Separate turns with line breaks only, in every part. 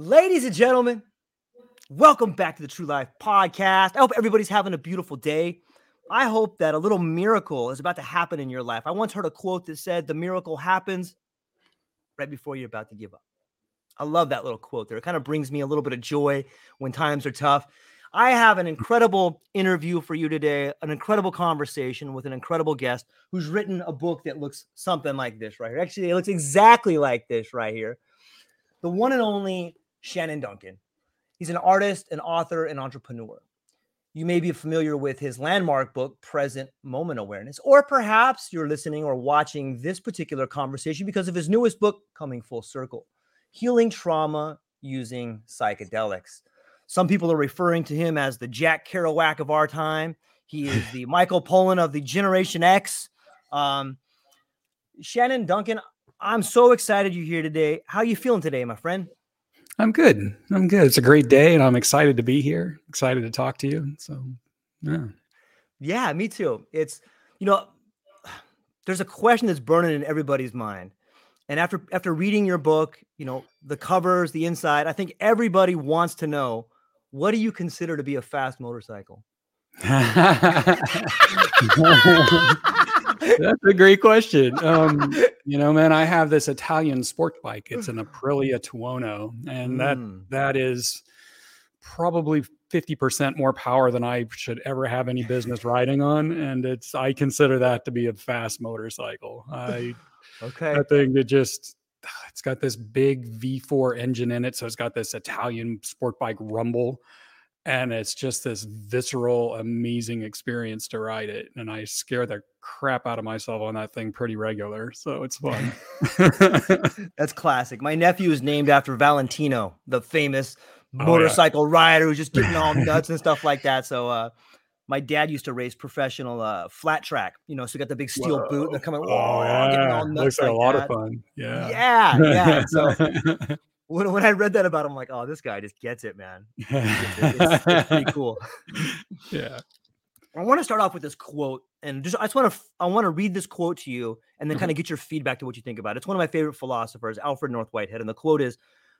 Ladies and gentlemen, welcome back to the True Life Podcast. I hope everybody's having a beautiful day. I hope that a little miracle is about to happen in your life. I once heard a quote that said, The miracle happens right before you're about to give up. I love that little quote there. It kind of brings me a little bit of joy when times are tough. I have an incredible interview for you today, an incredible conversation with an incredible guest who's written a book that looks something like this right here. Actually, it looks exactly like this right here. The one and only Shannon Duncan. He's an artist, an author, an entrepreneur. You may be familiar with his landmark book, Present Moment Awareness, or perhaps you're listening or watching this particular conversation because of his newest book, Coming Full Circle Healing Trauma Using Psychedelics. Some people are referring to him as the Jack Kerouac of our time. He is the Michael Pollan of the Generation X. Um, Shannon Duncan, I'm so excited you're here today. How you feeling today, my friend?
I'm good. I'm good. It's a great day, and I'm excited to be here. Excited to talk to you. So, yeah.
Yeah, me too. It's you know, there's a question that's burning in everybody's mind. And after after reading your book, you know, the covers, the inside, I think everybody wants to know what do you consider to be a fast motorcycle?
That's a great question. Um, you know, man, I have this Italian sport bike. It's an Aprilia Tuono, and that
Mm.
that is probably 50% more power than I should ever have any business riding on. And it's I consider that to be a fast motorcycle. I
Okay.
that thing that just it's got this big V4 engine in it, so it's got this Italian sport bike rumble, and it's just this visceral, amazing experience to ride it. And I scare the crap out of myself on that thing pretty regular, so it's fun.
That's classic. My nephew is named after Valentino, the famous
Oh, yeah.
motorcycle rider who's just getting all nuts and stuff like that. So uh my dad used to race professional uh flat track, you know, so you got the big steel boot and they're coming,
Oh,
whoa, getting all nuts
Looks like
like
a lot
that.
of fun. Yeah.
Yeah, yeah. So when, when I read that about him, I'm like, oh, this guy just gets it, man. It's, it's pretty cool.
yeah.
I want to start off with this quote, and just I just want to I want to read this quote to you, and then
Mhm.
kind of get your feedback to what you think about it. It's one of my favorite philosophers, Alfred North Whitehead, and the quote is: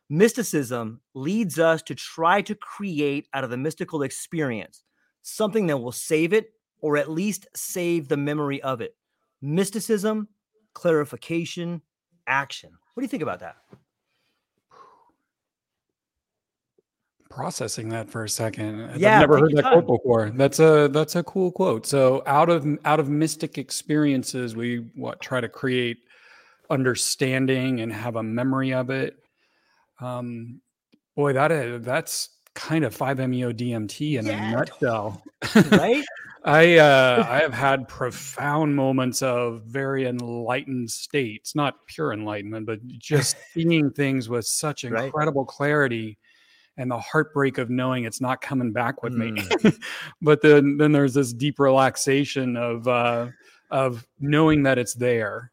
"Mysticism leads us to try to create out of the mystical experience something that will save it, or at least save the memory of it. Mysticism, clarification, action. What do you think about that?
Processing that for a second.
Yeah,
I've never heard that quote before. That's a that's a cool quote. So out of out of mystic experiences, we what try to create understanding and have a memory of it. Um, boy, that is that's kind of 5-MeO DMT in
Yeah,
a nutshell.
Right?
I uh, I have had profound moments of very enlightened states, not pure enlightenment, but just seeing things with such
Right.
incredible clarity and the heartbreak of knowing it's not coming back with
Mm.
me. but then then there's this deep relaxation of uh, of knowing that it's there.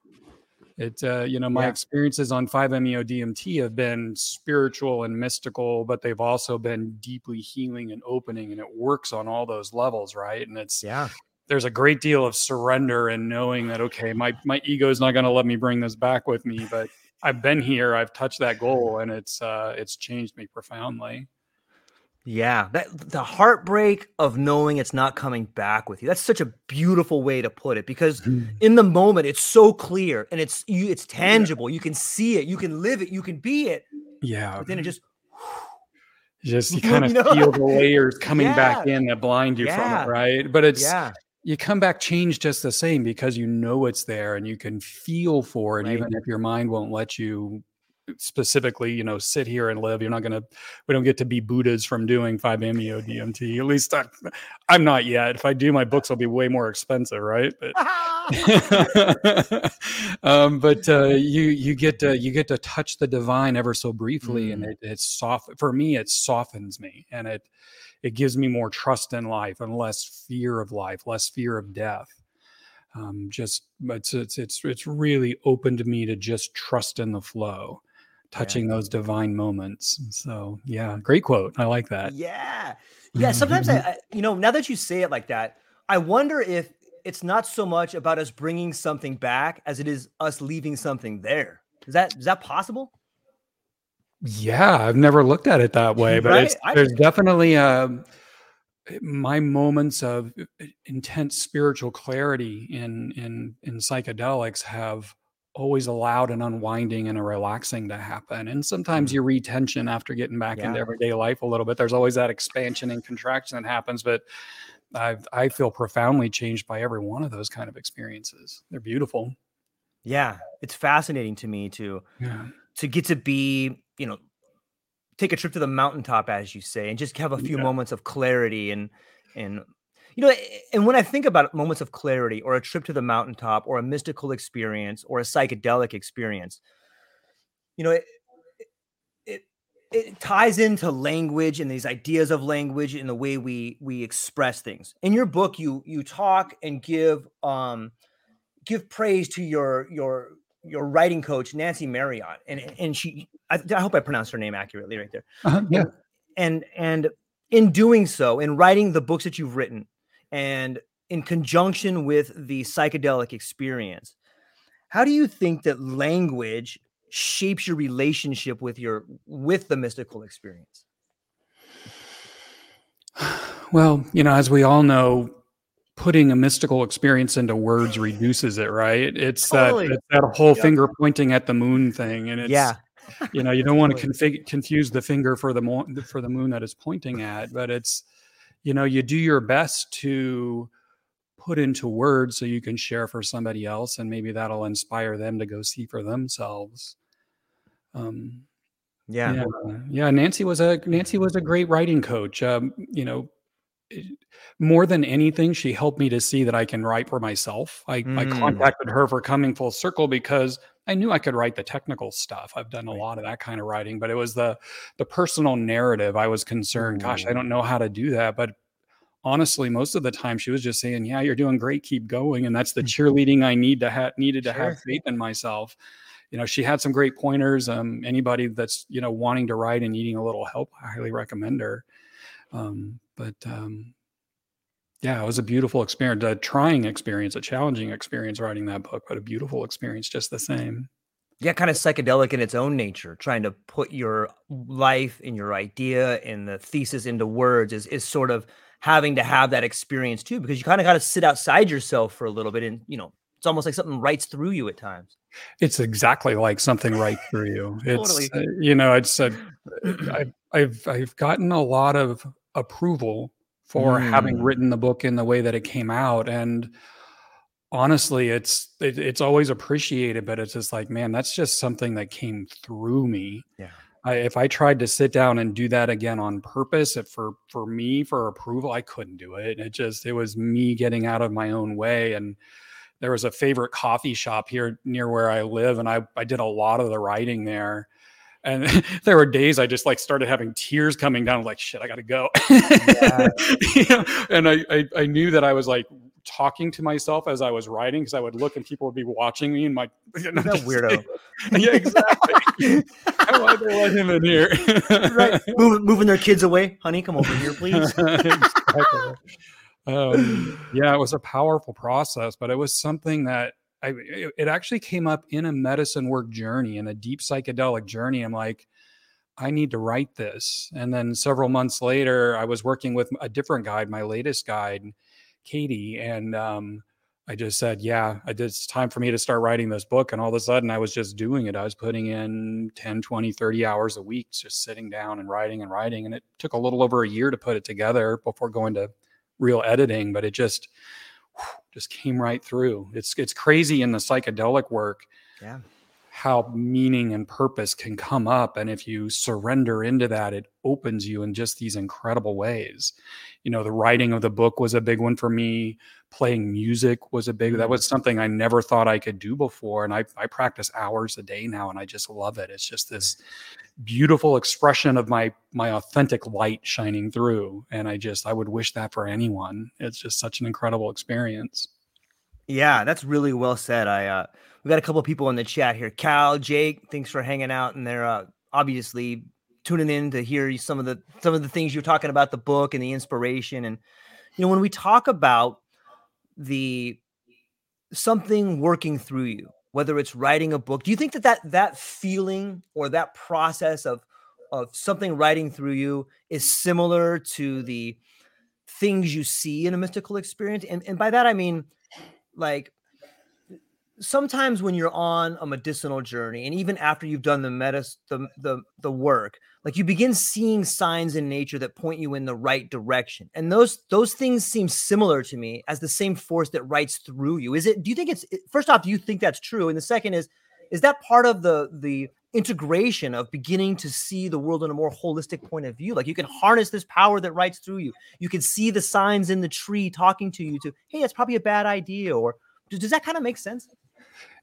It uh, you know my
Yeah.
experiences on 5-MeO DMT have been spiritual and mystical, but they've also been deeply healing and opening, and it works on all those levels, right? And it's
Yeah.
there's a great deal of surrender and knowing that okay, my my ego is not going to let me bring this back with me, but I've been here, I've touched that goal, and it's uh, it's changed me profoundly.
Yeah, that the heartbreak of knowing it's not coming back with you. That's such a beautiful way to put it because in the moment it's so clear and it's you it's tangible. You can see it, you can live it, you can be it.
Yeah,
But then it just
just you
You
kind of
know?
feel the layers coming back in that blind you
Yeah.
from it, right? But it's
yeah,
you come back changed just the same because you know it's there and you can feel for it
Right.
even if your mind won't let you specifically you know sit here and live you're not going to we don't get to be buddhas from doing 5-meo dmt at least I, i'm not yet if i do my books will be way more expensive right but um, but uh, you you get to you get to touch the divine ever so briefly, and
Mm.
it it's soft for me. It softens me, and it it gives me more trust in life and less fear of life, less fear of death. Um, just it's it's it's it's really opened me to just trust in the flow, touching those divine moments. So yeah, great quote. I like that.
yeah, yeah. Sometimes I, I, you know, now that you say it like that, I wonder if it's not so much about us bringing something back as it is us leaving something there. Is that is that possible?
Yeah, I've never looked at it that way, but
Right? I-
there's definitely a my moments of uh, intense spiritual clarity in in in psychedelics have always allowed an unwinding and a relaxing to happen. And sometimes you retension after getting back into
Mm.
Everyday life a little bit. There's always that expansion and contraction that happens, but I I feel profoundly changed by every one of those kind of experiences. They're beautiful.
Yeah, it's fascinating to me to
Yeah.
to get to be, you know, take a trip to the mountaintop, as you say, and just have a few
Yeah.
moments of clarity and and you know, and when I think about moments of clarity or a trip to the mountaintop or a mystical experience or a psychedelic experience, you know, it it, it ties into language and these ideas of language and the way we we express things. In your book, you you talk and give um give praise to your your your writing coach Nancy Marriott, and and she I, I hope I pronounced her name accurately right there.
Uh-huh, yeah.
And and in doing so, in writing the books that you've written, and in conjunction with the psychedelic experience, how do you think that language shapes your relationship with your with the mystical experience?
Well, you know, as we all know, putting a mystical experience into words reduces it, right? It's
Totally.
that it's that whole
Yep.
finger pointing at the moon thing, and it's
yeah,
you know you don't want to config- confuse the finger for the mo- for the moon that it's pointing at, but it's you know you do your best to put into words so you can share for somebody else, and maybe that'll inspire them to go see for themselves. Um,
yeah,
yeah, yeah. Nancy was a Nancy was a great writing coach. Um, you know, more than anything, she helped me to see that I can write for myself. I, I
Mm.
contacted her for coming full circle because I knew I could write the technical stuff. I've done a lot of that kind of writing, but it was the the personal narrative. I was concerned. Gosh, I don't know how to do that, but. Honestly, most of the time she was just saying, "Yeah, you're doing great. Keep going." And that's the cheerleading I need to have needed to have faith in myself you know she had some great pointers um, anybody that's you know wanting to write and needing a little help i highly recommend her um, but um, yeah it was a beautiful experience a trying experience a challenging experience writing that book but a beautiful experience just the same
yeah, kind of psychedelic in its own nature. Trying to put your life and your idea and the thesis into words is is sort of having to have that experience too, because you kind of got to sit outside yourself for a little bit, and you know, it's almost like something writes through you at times.
it's exactly like something right through you it's
Totally.
uh, you know it's a, I've, I've i've gotten a lot of approval for having
Mm.
written the book in the way that it came out and honestly it's it, it's always appreciated but it's just like man that's just something that came through me
Yeah.
I, if i tried to sit down and do that again on purpose if for for me for approval i couldn't do it it just it was me getting out of my own way and there was a favorite coffee shop here near where i live and i i did a lot of the writing there and there were days I just like started having tears coming down. like, shit, I got to go. Yeah. you know? And I, I, I knew that I was like talking to myself as I was writing because I would look and people would be watching me and my
you know, that weirdo.
yeah, exactly. I wanted to let him in here.
right, Move, moving their kids away, honey. Come over here, please. exactly.
Um, yeah, it was a powerful process, but it was something that I, it actually came up in a medicine work journey, in a deep psychedelic journey. I'm like, I need to write this. And then several months later, I was working with a different guide, my latest guide, Katie, and um, I just said, yeah, it's time for me to start writing this book. And all of a sudden, I was just doing it. I was putting in 10, 20, 30 hours a week, just sitting down and writing and writing. And it took a little over a year to put it together before going to real editing, but it just, just came right through. It's it's crazy in the psychedelic work.
Yeah.
How meaning and purpose can come up. And if you surrender into that, it opens you in just these incredible ways. You know, the writing of the book was a big one for me. Playing music was a big, that was mm. something I never thought I could do before. And I, I practice hours a day now and I just love it. It's just this beautiful expression of my my authentic light shining through and i just i would wish that for anyone it's just such an incredible experience
yeah that's really well said i uh we got a couple people in the chat here. Cal jake thanks for hanging out and they're uh, obviously tuning in to hear some of the some of the things you're talking about the book and the inspiration and you know when we talk about the something working through you whether it's writing a book do you think that that, that feeling or that process of of something writing through you is similar to the things you see in a mystical experience? And, and by that i mean like sometimes when you're on a medicinal journey and even after you've done the medis the, the the work like you begin seeing signs in nature that point you in the right direction. And those those things seem similar to me as the same force that writes through you. Is it do you think it's first off do you think that's true? And the second is is that part of the the integration of beginning to see the world in a more holistic point of view like you can harness this power that writes through you you can see the signs in the tree talking to you to hey that's probably a bad idea or does that kind of make sense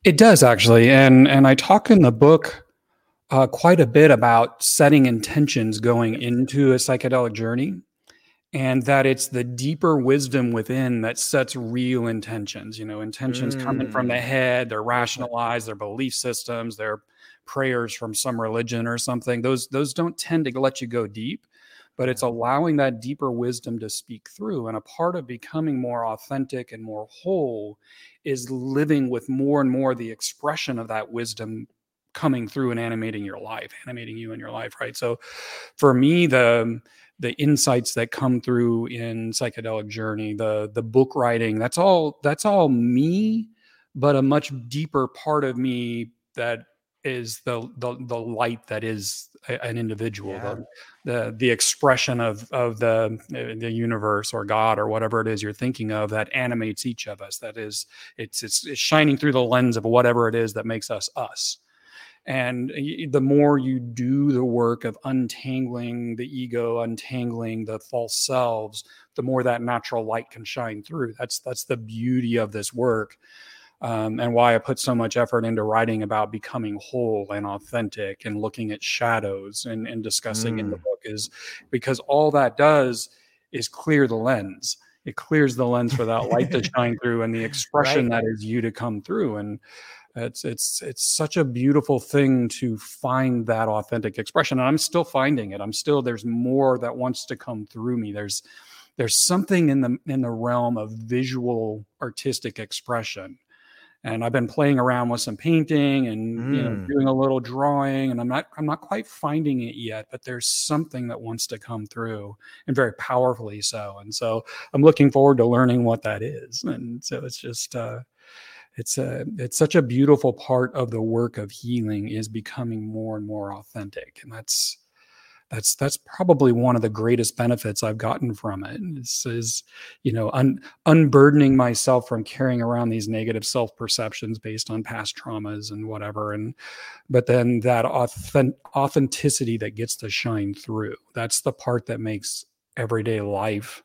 it does actually, and and I talk in the book uh, quite a bit about setting intentions going into a psychedelic journey, and that it's the deeper wisdom within that sets real intentions. You know, intentions mm. coming from the mm. head, they're rationalized, their belief systems, their prayers from some religion or something. Those those don't tend to let you go deep but it's allowing that deeper wisdom to speak through. And a part of becoming more authentic and more whole is living with more and more the expression of that wisdom coming through and animating your life, animating you in your life, right? So for me, the the insights that come through in psychedelic journey, the the book writing, that's all that's all me, but a much deeper part of me that is the the, the light that is a, an individual yeah. the, the the expression of of the the universe or god or whatever it is you're thinking of that animates each of us that is it's it's, it's shining through the lens of whatever it is that makes us us. And the more you do the work of untangling the ego untangling the false selves the more that natural light can shine through. That's that's the beauty of this work um, and why I put so much effort into writing about becoming whole and authentic and looking at shadows and, and discussing mm. in the mm. book is because all that does is clear the lens. It clears the lens for that light to shine through and the expression right. that is you to come through. And it's it's it's such a beautiful thing to find that authentic expression. And I'm still finding it. I'm still there's more that wants to come through me. There's there's something in the in the realm of visual artistic expression and I've been playing around with some painting and mm. you know mm. doing a little drawing and I'm not I'm not quite finding it yet but there's something that wants to come through and very powerfully so and so I'm looking forward to learning what that is and so it's just uh it's a it's such a beautiful part of the work of healing is becoming more and more authentic and that's that's that's probably one of the greatest benefits I've gotten from it. Is, is you know un, unburdening myself from carrying around these negative self perceptions based on past traumas and whatever, and but then that authentic, authenticity that gets to shine through. That's the part that makes everyday life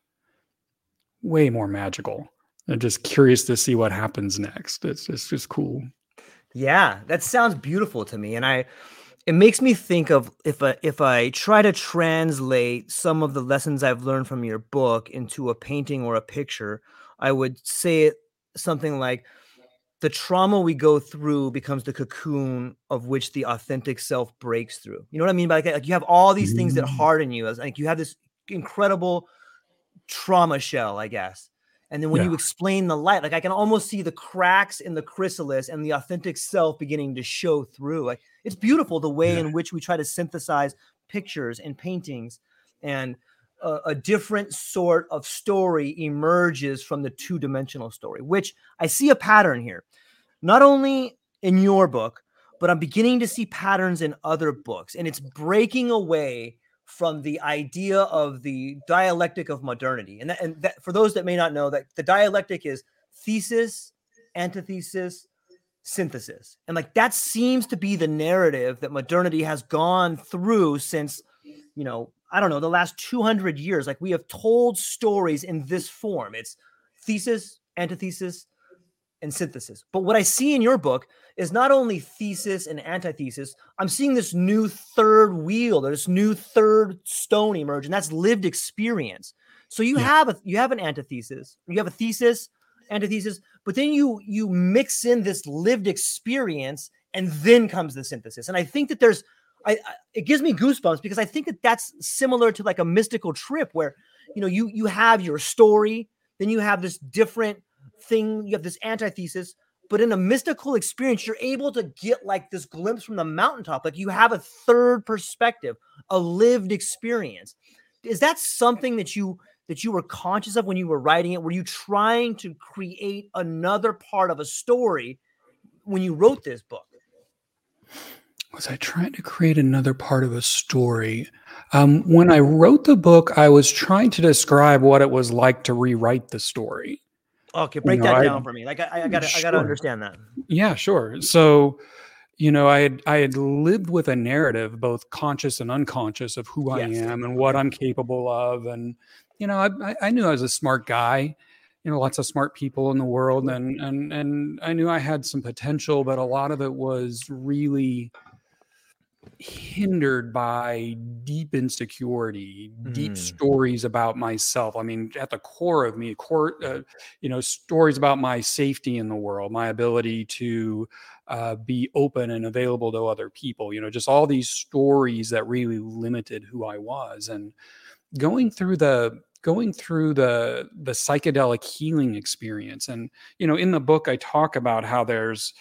way more magical. I'm just curious to see what happens next. It's just just cool.
Yeah, that sounds beautiful to me, and I it makes me think of if I if I try to translate some of the lessons I've learned from your book into a painting or a picture, I would say it something like the trauma we go through becomes the cocoon of which the authentic self breaks through. You know what I mean? By like, like you have all these things that mm. harden you. As like you have this incredible trauma shell, I guess. And then when yeah. you explain the light, like I can almost see the cracks in the chrysalis and the authentic self beginning to show through. Like it's beautiful the way yeah. in which we try to synthesize pictures and paintings and a, a different sort of story emerges from the two dimensional story, which I see a pattern here, not only in your book, but I'm beginning to see patterns in other books. And it's breaking away from the idea of the dialectic of modernity. And, that, and that, for those that may not know, that the dialectic is thesis, antithesis, synthesis. And like that seems to be the narrative that modernity has gone through since, you know, I don't know, the last 200 years. Like we have told stories in this form. It's thesis, antithesis, and synthesis. But what I see in your book is not only thesis and antithesis, I'm seeing this new third wheel, or this new third stone emerge, and that's lived experience. So you yeah. have a you have an antithesis, you have a thesis, antithesis, but then you you mix in this lived experience, and then comes the synthesis. And I think that there's I, I, it gives me goosebumps because I think that that's similar to like a mystical trip where you know you you have your story, then you have this different thing, you have this antithesis, but in a mystical experience, you're able to get like this glimpse from the mountaintop. Like you have a third perspective, a lived experience. Is that something that you that you were conscious of when you were writing it? Were you trying to create another part of a story when you wrote this book?
was I trying to create another part of a story? Um, when I wrote the book, I was trying to describe what it was like to rewrite the story.
Okay, break you know, that down I, for me. Like I, I gotta, sure. I gotta understand that.
Yeah, sure. So, you know, I had, I had lived with a narrative, both conscious and unconscious, of who I am and what I'm capable of, and you know, I, I knew I was a smart guy. You know, lots of smart people in the world, and and and I knew I had some potential, but a lot of it was really hindered by deep insecurity, deep mm. stories about myself. I mean, at the core of me, core, uh, you know, stories about my safety in the world, my ability to uh, be open and available to other people. You know, just all these stories that really limited who I was, and going through the going through the the psychedelic healing experience and you know in the book i talk about how there's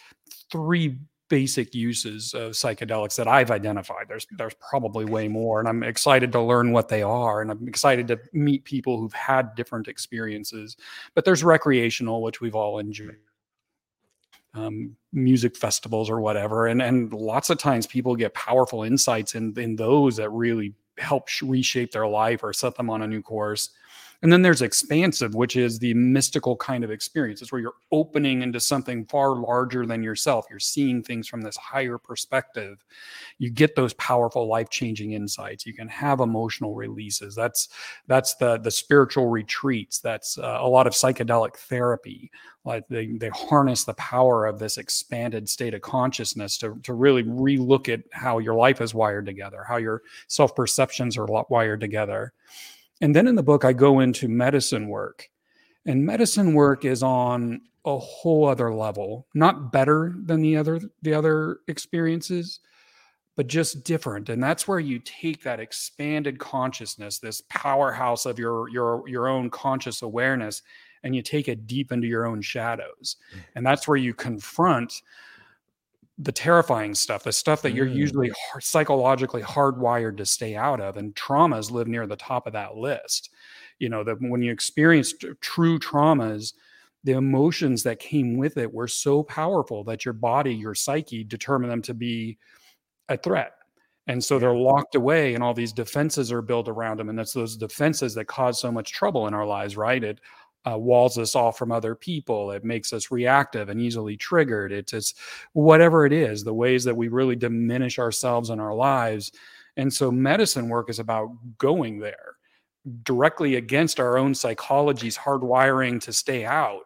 three basic uses of psychedelics that I've identified. There's there's probably way more, and I'm excited to learn what they are, and I'm excited to meet people who've had different experiences. But there's recreational, which we've all enjoyed. Um, music festivals or whatever, and and lots of times people get powerful insights in in those that really help reshape their life or set them on a new course. And then there's expansive, which is the mystical kind of experience. It's where you're opening into something far larger than yourself. You're seeing things from this higher perspective. You get those powerful life-changing insights. You can have emotional releases. That's that's the the spiritual retreats. That's uh, a lot of psychedelic therapy. Like they they harness the power of this expanded state of consciousness to to really relook at how your life is wired together, how your self perceptions are wired together and then in the book, I go into medicine work. And medicine work is on a whole other level, not better than the other the other experiences, but just different. And that's where you take that expanded consciousness, this powerhouse of your your your own conscious awareness, and you take it deep into your own shadows. Mm. And that's where you confront the terrifying stuff, the stuff that you're mm. usually psychologically hardwired to stay out of, and traumas live near the top of that list. You know that when you experience true traumas, the emotions that came with it were so powerful that your body, your psyche, determined them to be a threat. And so they're locked away, and all these defenses are built around them. And that's those defenses that cause so much trouble in our lives, right? It uh, walls us off from other people. It makes us reactive and easily triggered. It's, it's whatever it is, the ways that we really diminish ourselves in our lives. And so medicine work is about going there directly against our own psychology's hardwiring to stay out.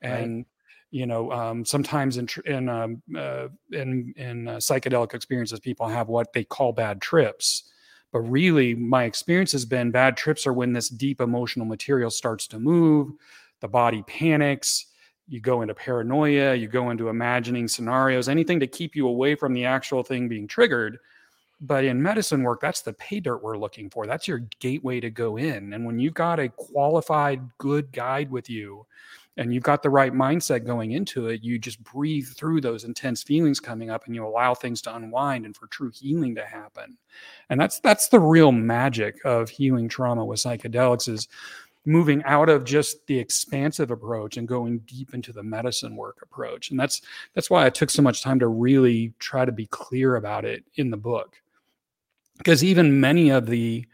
And right. you know um, sometimes in in um, uh, in in uh, psychedelic experiences people have what they call bad trips but really my experience has been bad trips are when this deep emotional material starts to move the body panics you go into paranoia you go into imagining scenarios anything to keep you away from the actual thing being triggered. But in medicine work that's the pay dirt we're looking for. That's your gateway to go in. And when you've got a qualified good guide with you and you've got the right mindset going into it, you just breathe through those intense feelings coming up and you allow things to unwind and for true healing to happen. And that's that's the real magic of healing trauma with psychedelics is moving out of just the expansive approach and going deep into the medicine work approach. And that's that's why I took so much time to really try to be clear about it in the book. Because even many of the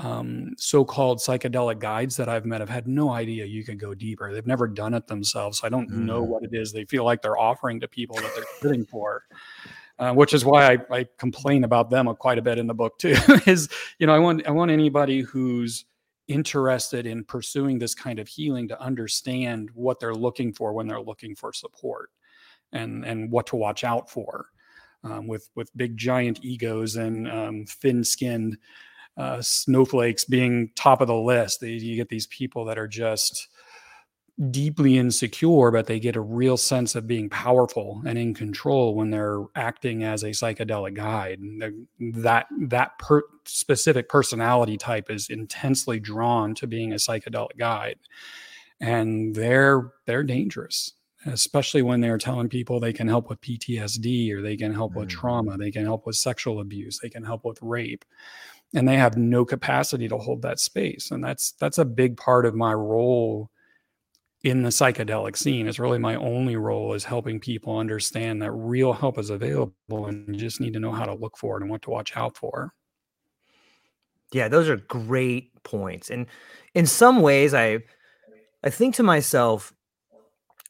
um, so-called psychedelic guides that I've met have had no idea you could go deeper. They've never done it themselves. So I don't mm. know what it is they feel like they're offering to people that they're sitting for. Uh, which is why I, I, complain about them quite a bit in the book too. is you know I want I want anybody who's interested in pursuing this kind of healing to understand what they're looking for when they're looking for support, and and what to watch out for. Um, with with big giant egos and um, thin skinned uh, snowflakes being top of the list. They, you get these people that are just deeply insecure, but they get a real sense of being powerful and in control when they're acting as a psychedelic guide. And that that per- specific personality type is intensely drawn to being a psychedelic guide, and they're they're dangerous. Especially when they're telling people they can help with PTSD or they can help mm-hmm. with trauma, they can help with sexual abuse, they can help with rape and they have no capacity to hold that space. And that's that's a big part of my role in the psychedelic scene. Is really my only role is helping people understand that real help is available and you just need to know how to look for it and what to watch out for.
Yeah those are great points. And in some ways i i think to myself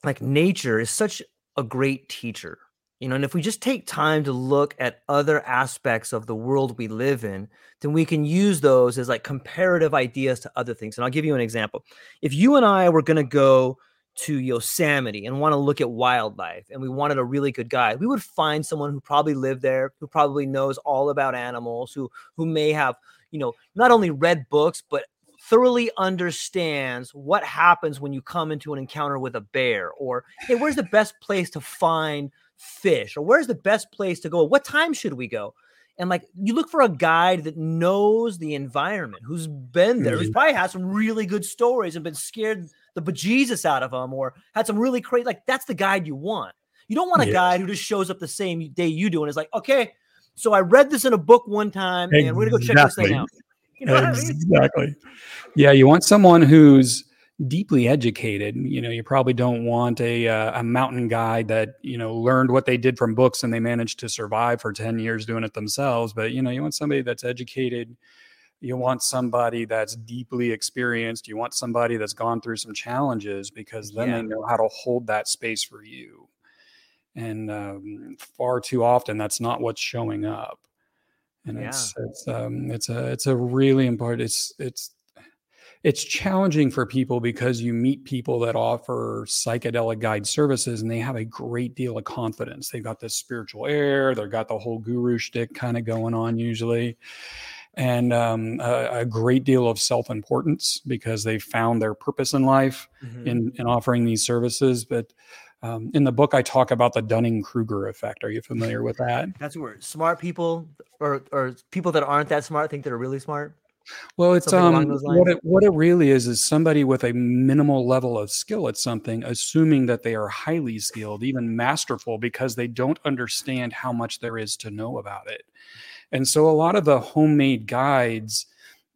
like nature is such a great teacher you know, and if we just take time to look at other aspects of the world we live in, then we can use those as like comparative ideas to other things. And I'll give you an example. If you and I were going to go to Yosemite and want to look at wildlife and we wanted a really good guide, we would find someone who probably lived there, who probably knows all about animals, who who may have, you know, not only read books but thoroughly understands what happens when you come into an encounter with a bear or hey, where's the best place to find fish or where's the best place to go what time should we go? And like you look for a guide that knows the environment who's been there mm-hmm. who's probably had some really good stories and been scared the bejesus out of them or had some really crazy like that's the guide you want. You don't want a guide who just shows up the same day you do and is like okay so i read this in a book one time and we're gonna go check this thing out.
You know exactly I mean? yeah you want someone who's deeply educated. You know you probably don't want a uh, a mountain guide that you know learned what they did from books and they managed to survive for 10 years doing it themselves. But you know you want somebody that's educated. You want somebody that's deeply experienced. You want somebody that's gone through some challenges because then yeah. they know how to hold that space for you. And um, far too often that's not what's showing up. And yeah. it's it's um it's a it's a really important it's it's it's challenging for people because you meet people that offer psychedelic guide services and they have a great deal of confidence. They've got this spiritual air, they've got the whole guru shtick kind of going on usually, and um, a, a, great deal of self importance because they found their purpose in life mm-hmm. in, in offering these services. But um, in the book, I talk about the Dunning Kruger effect. Are you familiar with that?
That's where smart people or, or people that aren't that smart think they're really smart.
Well, it's um what it what it really is is somebody with a minimal level of skill at something, assuming that they are highly skilled, even masterful, because they don't understand how much there is to know about it. And so a lot of the homemade guides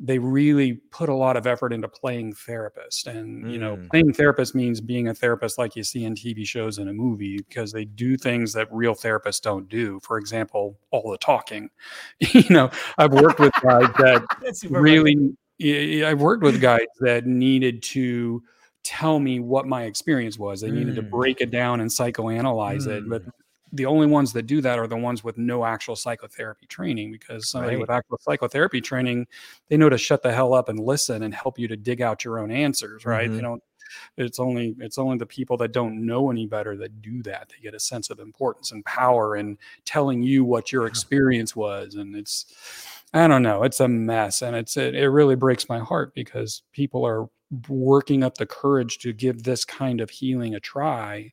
they really put a lot of effort into playing therapist and you know mm. playing therapist means being a therapist like you see in tv shows and a movie because they do things that real therapists don't do for example all the talking you know i've worked with guys that really i've worked with guys that needed to tell me what my experience was they mm. needed to mm. break it down and psychoanalyze mm. it but mm the only ones that do that are the ones with no actual psychotherapy training because somebody right. with actual psychotherapy training they know to shut the hell up and listen and help you to dig out your own answers right mm-hmm. they don't it's only it's only the people that don't know any better that do that they get a sense of importance and power and telling you what your experience was and it's i don't know it's a mess and it's it, it really breaks my heart because people are working up the courage to give this kind of healing a try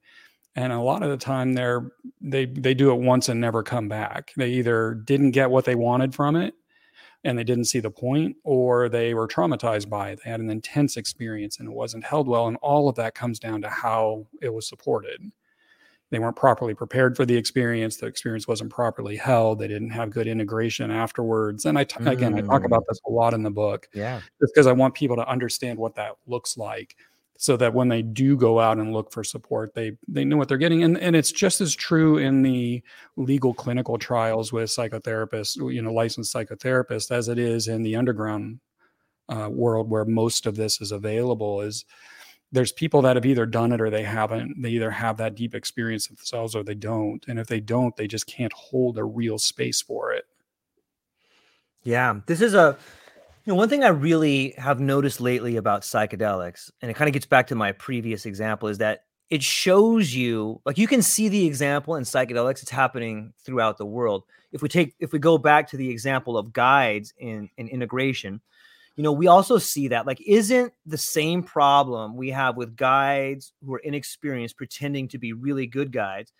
and a lot of the time they're they they do it once and never come back. They either didn't get what they wanted from it and they didn't see the point or they were traumatized by it. They had an intense experience and it wasn't held well and all of that comes down to how it was supported. They weren't properly prepared for the experience the experience wasn't properly held they didn't have good integration afterwards. And I t- mm. again i talk about mm. this a lot in the book
yeah.
just because i want people to understand what that looks like so that when they do go out and look for support they they know what they're getting. And, and it's just as true in the legal clinical trials with psychotherapists you know licensed psychotherapists as it is in the underground uh, world where most of this is available is there's people that have either done it or they haven't. They either have that deep experience themselves or they don't. And if they don't they just can't hold a real space for it.
Yeah this is a you know, one thing I really have noticed lately about psychedelics, and it kind of gets back to my previous example, is that it shows you like you can see the example in psychedelics, it's happening throughout the world. If we take if we go back to the example of guides in, in integration, you know, we also see that like isn't the same problem we have with guides who are inexperienced pretending to be really good guides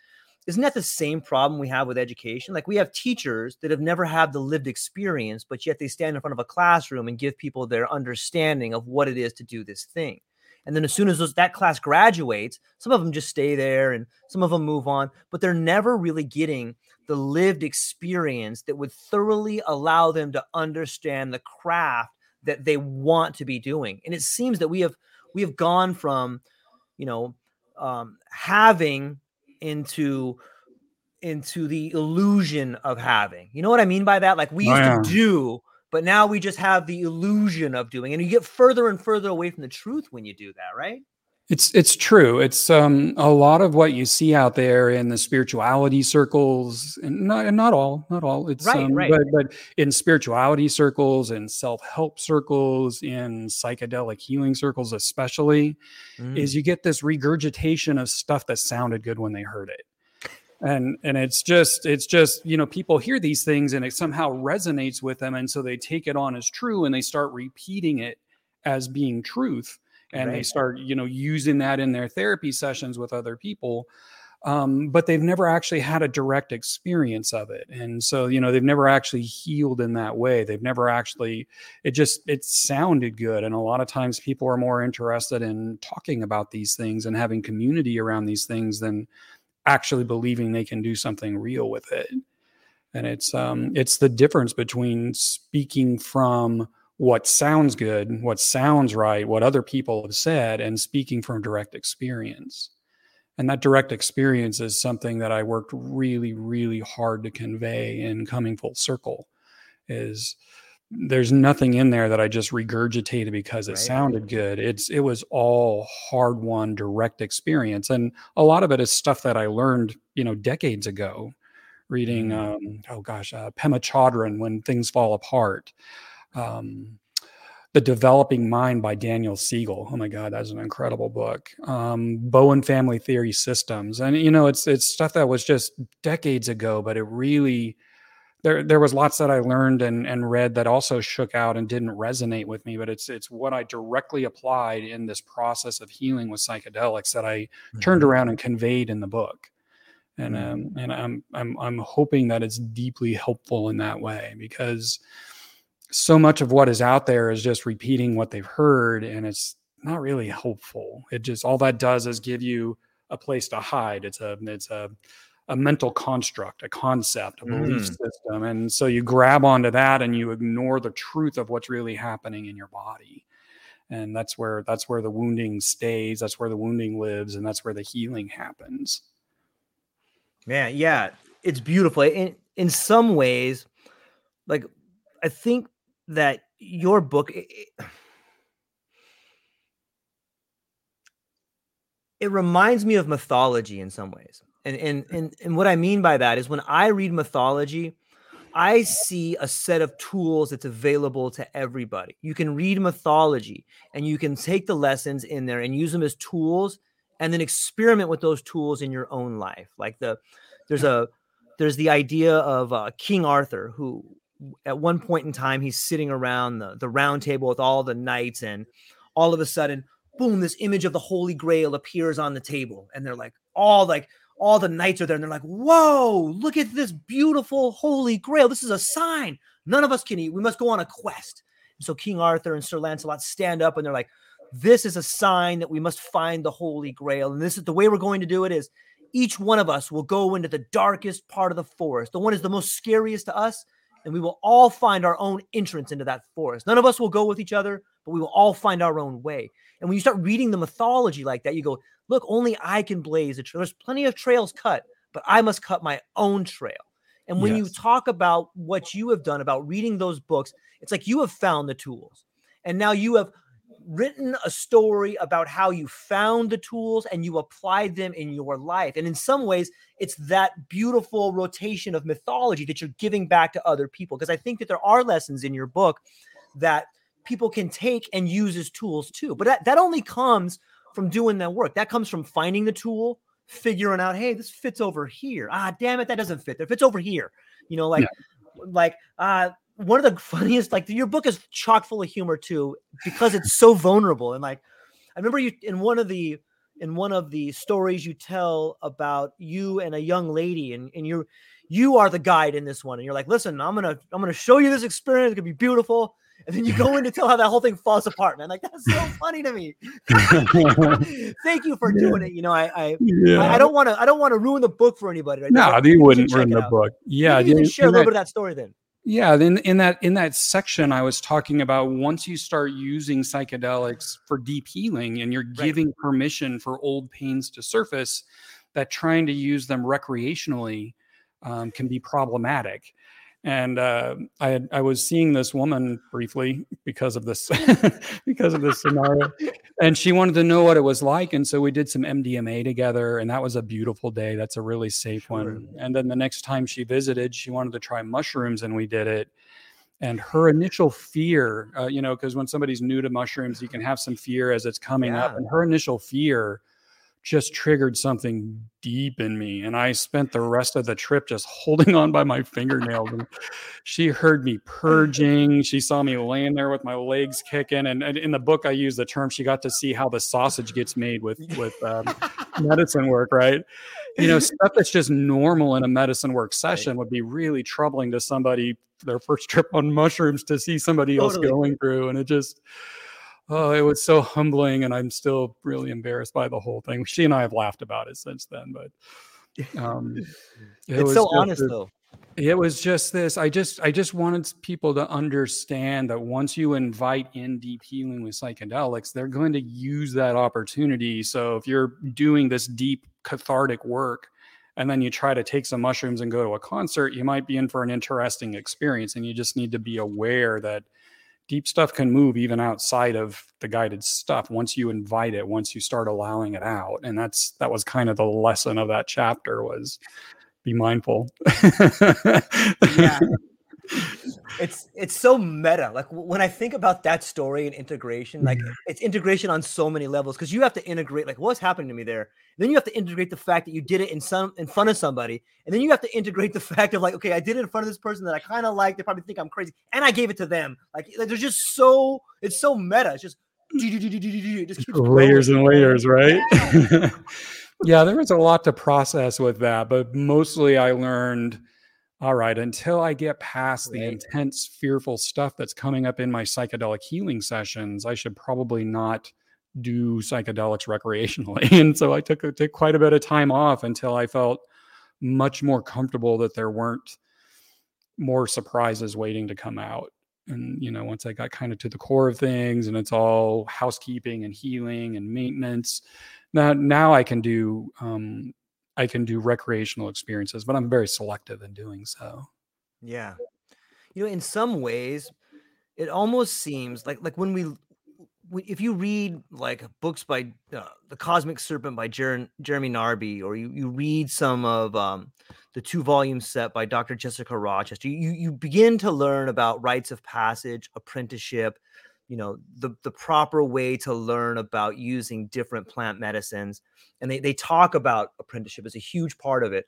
isn't that the same problem we have with education? Like we have teachers that have never had the lived experience, but yet they stand in front of a classroom and give people their understanding of what it is to do this thing. And then as soon as those, that class graduates, some of them just stay there and some of them move on, but they're never really getting the lived experience that would thoroughly allow them to understand the craft that they want to be doing. And it seems that we have we have gone from, you know, um, having into into the illusion of having. You know what I mean by that? Like we oh, used oh, yeah. to do, but now we just have the illusion of doing. And you get further and further away from the truth when you do that, right?
It's it's true. It's um, a lot of what you see out there in the spirituality circles, and not not all, not all. It's right, um, right. But, but in spirituality circles, in self help circles, in psychedelic healing circles, especially, mm. is you get this regurgitation of stuff that sounded good when they heard it and and it's just it's just you know people hear these things and it somehow resonates with them and so they take it on as true and they start repeating it as being truth and right. they start you know using that in their therapy sessions with other people um, but they've never actually had a direct experience of it and so you know they've never actually healed in that way they've never actually it just it sounded good and a lot of times people are more interested in talking about these things and having community around these things than actually believing they can do something real with it and it's um it's the difference between speaking from what sounds good, what sounds right, what other people have said, and speaking from direct experience. And that direct experience is something that I worked really, really hard to convey in coming full circle. Is there's nothing in there that I just regurgitated because it right. sounded good. It's it was all hard won direct experience, and a lot of it is stuff that I learned, you know, decades ago, reading. Mm. Um, oh gosh, uh, Pema Chodron, "When Things Fall Apart." Um, The Developing Mind by Daniel Siegel. Oh my God, that's an incredible book. Um, Bowen Family Theory Systems, and you know, it's it's stuff that was just decades ago, but it really there there was lots that I learned and and read that also shook out and didn't resonate with me. But it's it's what I directly applied in this process of healing with psychedelics that I mm-hmm. turned around and conveyed in the book. And mm-hmm. um, and I'm I'm I'm hoping that it's deeply helpful in that way because so much of what is out there is just repeating what they've heard and it's not really helpful. It just all that does is give you a place to hide. It's a it's a a mental construct a concept a belief mm. system and so you grab onto that and you ignore the truth of what's really happening in your body. And that's where that's where the wounding stays that's where the wounding lives and that's where the healing happens.
Man yeah it's beautiful in in some ways like i think that your book it, it reminds me of mythology in some ways. And, and and and what I mean by that is when I read mythology, I see a set of tools that's available to everybody. You can read mythology and you can take the lessons in there and use them as tools and then experiment with those tools in your own life. Like the there's a there's the idea of uh, King Arthur who at one point in time he's sitting around the, the round table with all the knights and all of a sudden boom this image of the holy grail appears on the table and they're like all like all the knights are there and they're like, whoa, look at this beautiful holy grail. This is a sign. None of us can eat. We must go on a quest. And so King Arthur and Sir Lancelot stand up and they're like, this is a sign that we must find the holy grail. And this is the way we're going to do it is each one of us will go into the darkest part of the forest. The one is the most scariest to us. And we will all find our own entrance into that forest. None of us will go with each other, but we will all find our own way. And when you start reading the mythology like that, you go, look, only I can blaze a trail. There's plenty of trails cut, but I must cut my own trail. And when yes. you talk about what you have done about reading those books, it's like you have found the tools. And now you have written a story about how you found the tools and you applied them in your life. And in some ways, it's that beautiful rotation of mythology that you're giving back to other people. Because I think that there are lessons in your book that people can take and use as tools too. But that, that only comes from doing that work. That comes from finding the tool, figuring out, hey, this fits over here. Ah, damn it, that doesn't fit. It fits over here. You know, like, yeah. like, uh, one of the funniest, like your book is chock full of humor too, because it's so vulnerable. And like, I remember you in one of the in one of the stories you tell about you and a young lady, and and you you are the guide in this one, and you're like, listen, I'm gonna I'm gonna show you this experience. It's gonna be beautiful and then you go in to tell how that whole thing falls apart, man. Like that's so funny to me. Thank you for doing it. You know, I I, yeah. I, I, don't want to I don't want to ruin the book for anybody. Right?
No, you wouldn't ruin the out. book. Yeah,
you can share a little that, bit of that story then.
Yeah, then in that in that section, I was talking about once you start using psychedelics for deep healing, and you're giving right. permission for old pains to surface, that trying to use them recreationally um, can be problematic and uh, I had, I was seeing this woman briefly because of this because of this scenario, and she wanted to know what it was like, and so we did some MDMA together, and that was a beautiful day. That's a really safe sure. one. And then the next time she visited, she wanted to try mushrooms, and we did it. And her initial fear, uh, you know, because when somebody's new to mushrooms, you can have some fear as it's coming yeah. up, and her initial fear just triggered something deep in me. And I spent the rest of the trip just holding on by my fingernails. And she heard me purging. She saw me laying there with my legs kicking. And, and in the book, I use the term she got to see how the sausage gets made with, with um, medicine work, right? You know, stuff that's just normal in a medicine work session would be really troubling to somebody, their first trip on mushrooms, to see somebody else going through. And it just, oh, it was so humbling, and I'm still really embarrassed by the whole thing. She and I have laughed about it since then, but um,
it it's so honest though.
It was just this. I just, I just wanted people to understand that once you invite in deep healing with psychedelics, they're going to use that opportunity. So if you're doing this deep cathartic work, and then you try to take some mushrooms and go to a concert, you might be in for an interesting experience, and you just need to be aware that deep stuff can move even outside of the guided stuff once you invite it once you start allowing it out. And that's that was kind of the lesson of that chapter was be mindful.
Yeah it's it's so meta like when i think about that story and integration like mm-hmm. it's integration on so many levels because you have to integrate like what's happening to me there? Then you have to integrate the fact that you did it in some in front of somebody and then you have to integrate the fact of like okay i did it in front of this person that i kind of like they probably think i'm crazy and i gave it to them. Like, like there's just so it's so meta it's just
just layers and layers right? Yeah. yeah there was a lot to process with that but mostly i learned all right, until I get past right. the intense, fearful stuff that's coming up in my psychedelic healing sessions, I should probably not do psychedelics recreationally. And so I took, took quite a bit of time off until I felt much more comfortable that there weren't more surprises waiting to come out. And, you know, once I got kind of to the core of things and it's all housekeeping and healing and maintenance, now, now I can do um, I can do recreational experiences, but I'm very selective in doing so.
Yeah. You know, in some ways, it almost seems like like when we if you read like books by uh, the Cosmic Serpent by Jer- Jeremy Narby, or you you read some of um, the two volume set by Dr. Jessica Rochester, you you begin to learn about rites of passage, apprenticeship, you know the the proper way to learn about using different plant medicines and they, they talk about apprenticeship as a huge part of it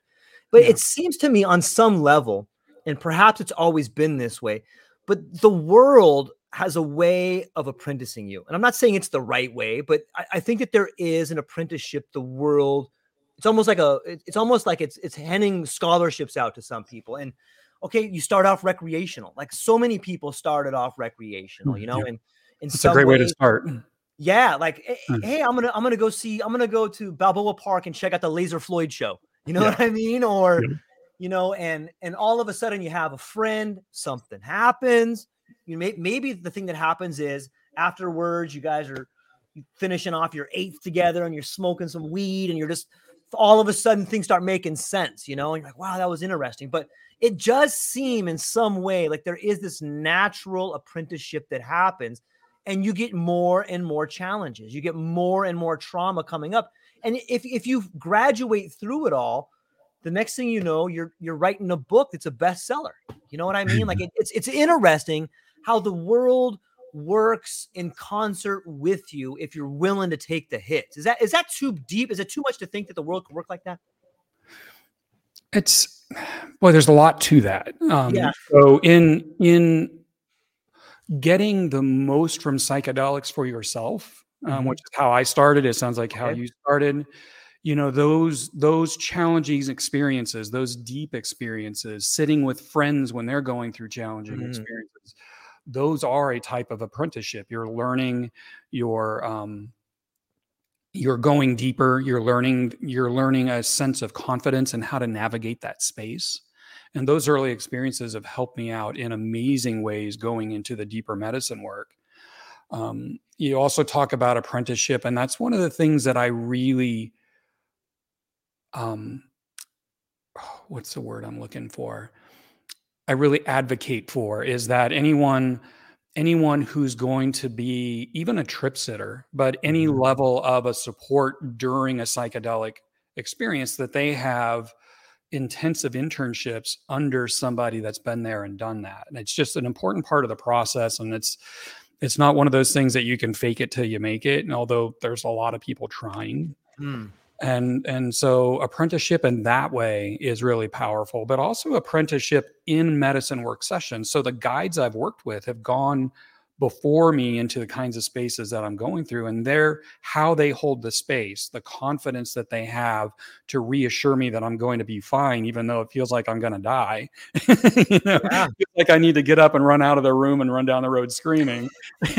but yeah. it seems to me on some level and perhaps it's always been this way but the world has a way of apprenticing you and i'm not saying it's the right way but i, I think that there is an apprenticeship the world it's almost like a it's almost like it's it's handing scholarships out to some people and okay you start off recreational like so many people started off recreational mm, you know yeah. and
in That's a great way to start.
Yeah, like hmm. hey, I'm gonna I'm gonna go see I'm gonna go to Balboa Park and check out the Laser Floyd show. You know yeah. what I mean? Or yeah. you know, and and all of a sudden you have a friend, something happens. You may maybe the thing that happens is afterwards you guys are finishing off your eighth together and you're smoking some weed and you're just all of a sudden things start making sense, you know, and you're like, wow, that was interesting. But it does seem in some way like there is this natural apprenticeship that happens and you get more and more challenges. You get more and more trauma coming up. And if if you graduate through it all, the next thing you know, you're you're writing a book that's a bestseller. You know what I mean? Like it, it's it's interesting how the world works in concert with you if you're willing to take the hits. Is that is that too deep? Is it too much to think that the world could work like that?
It's boy, there's a lot to that. Um, yeah. So in in getting the most from psychedelics for yourself, um, mm-hmm. which is how I started. It sounds like how okay. you started. You know those those challenging experiences, those deep experiences, sitting with friends when they're going through challenging mm-hmm. experiences. Those are a type of apprenticeship. You're learning. You're um, you're going deeper. You're learning. You're learning a sense of confidence and how to navigate that space. And those early experiences have helped me out in amazing ways going into the deeper medicine work. Um, you also talk about apprenticeship, and that's one of the things that I really, um, what's the word I'm looking for? I really advocate for is that anyone anyone who's going to be even a trip sitter, but any mm-hmm. level of a support during a psychedelic experience that they have intensive internships under somebody that's been there and done that. And it's just an important part of the process. And it's it's not one of those things that you can fake it till you make it. And although there's a lot of people trying. Mm. And and so apprenticeship in that way is really powerful, but also apprenticeship in medicine work sessions. So the guides I've worked with have gone before me into the kinds of spaces that I'm going through and they're how they hold the space, the confidence that they have to reassure me that I'm going to be fine, even though it feels like I'm going to die. you know, yeah. like I need to get up and run out of the room and run down the road screaming.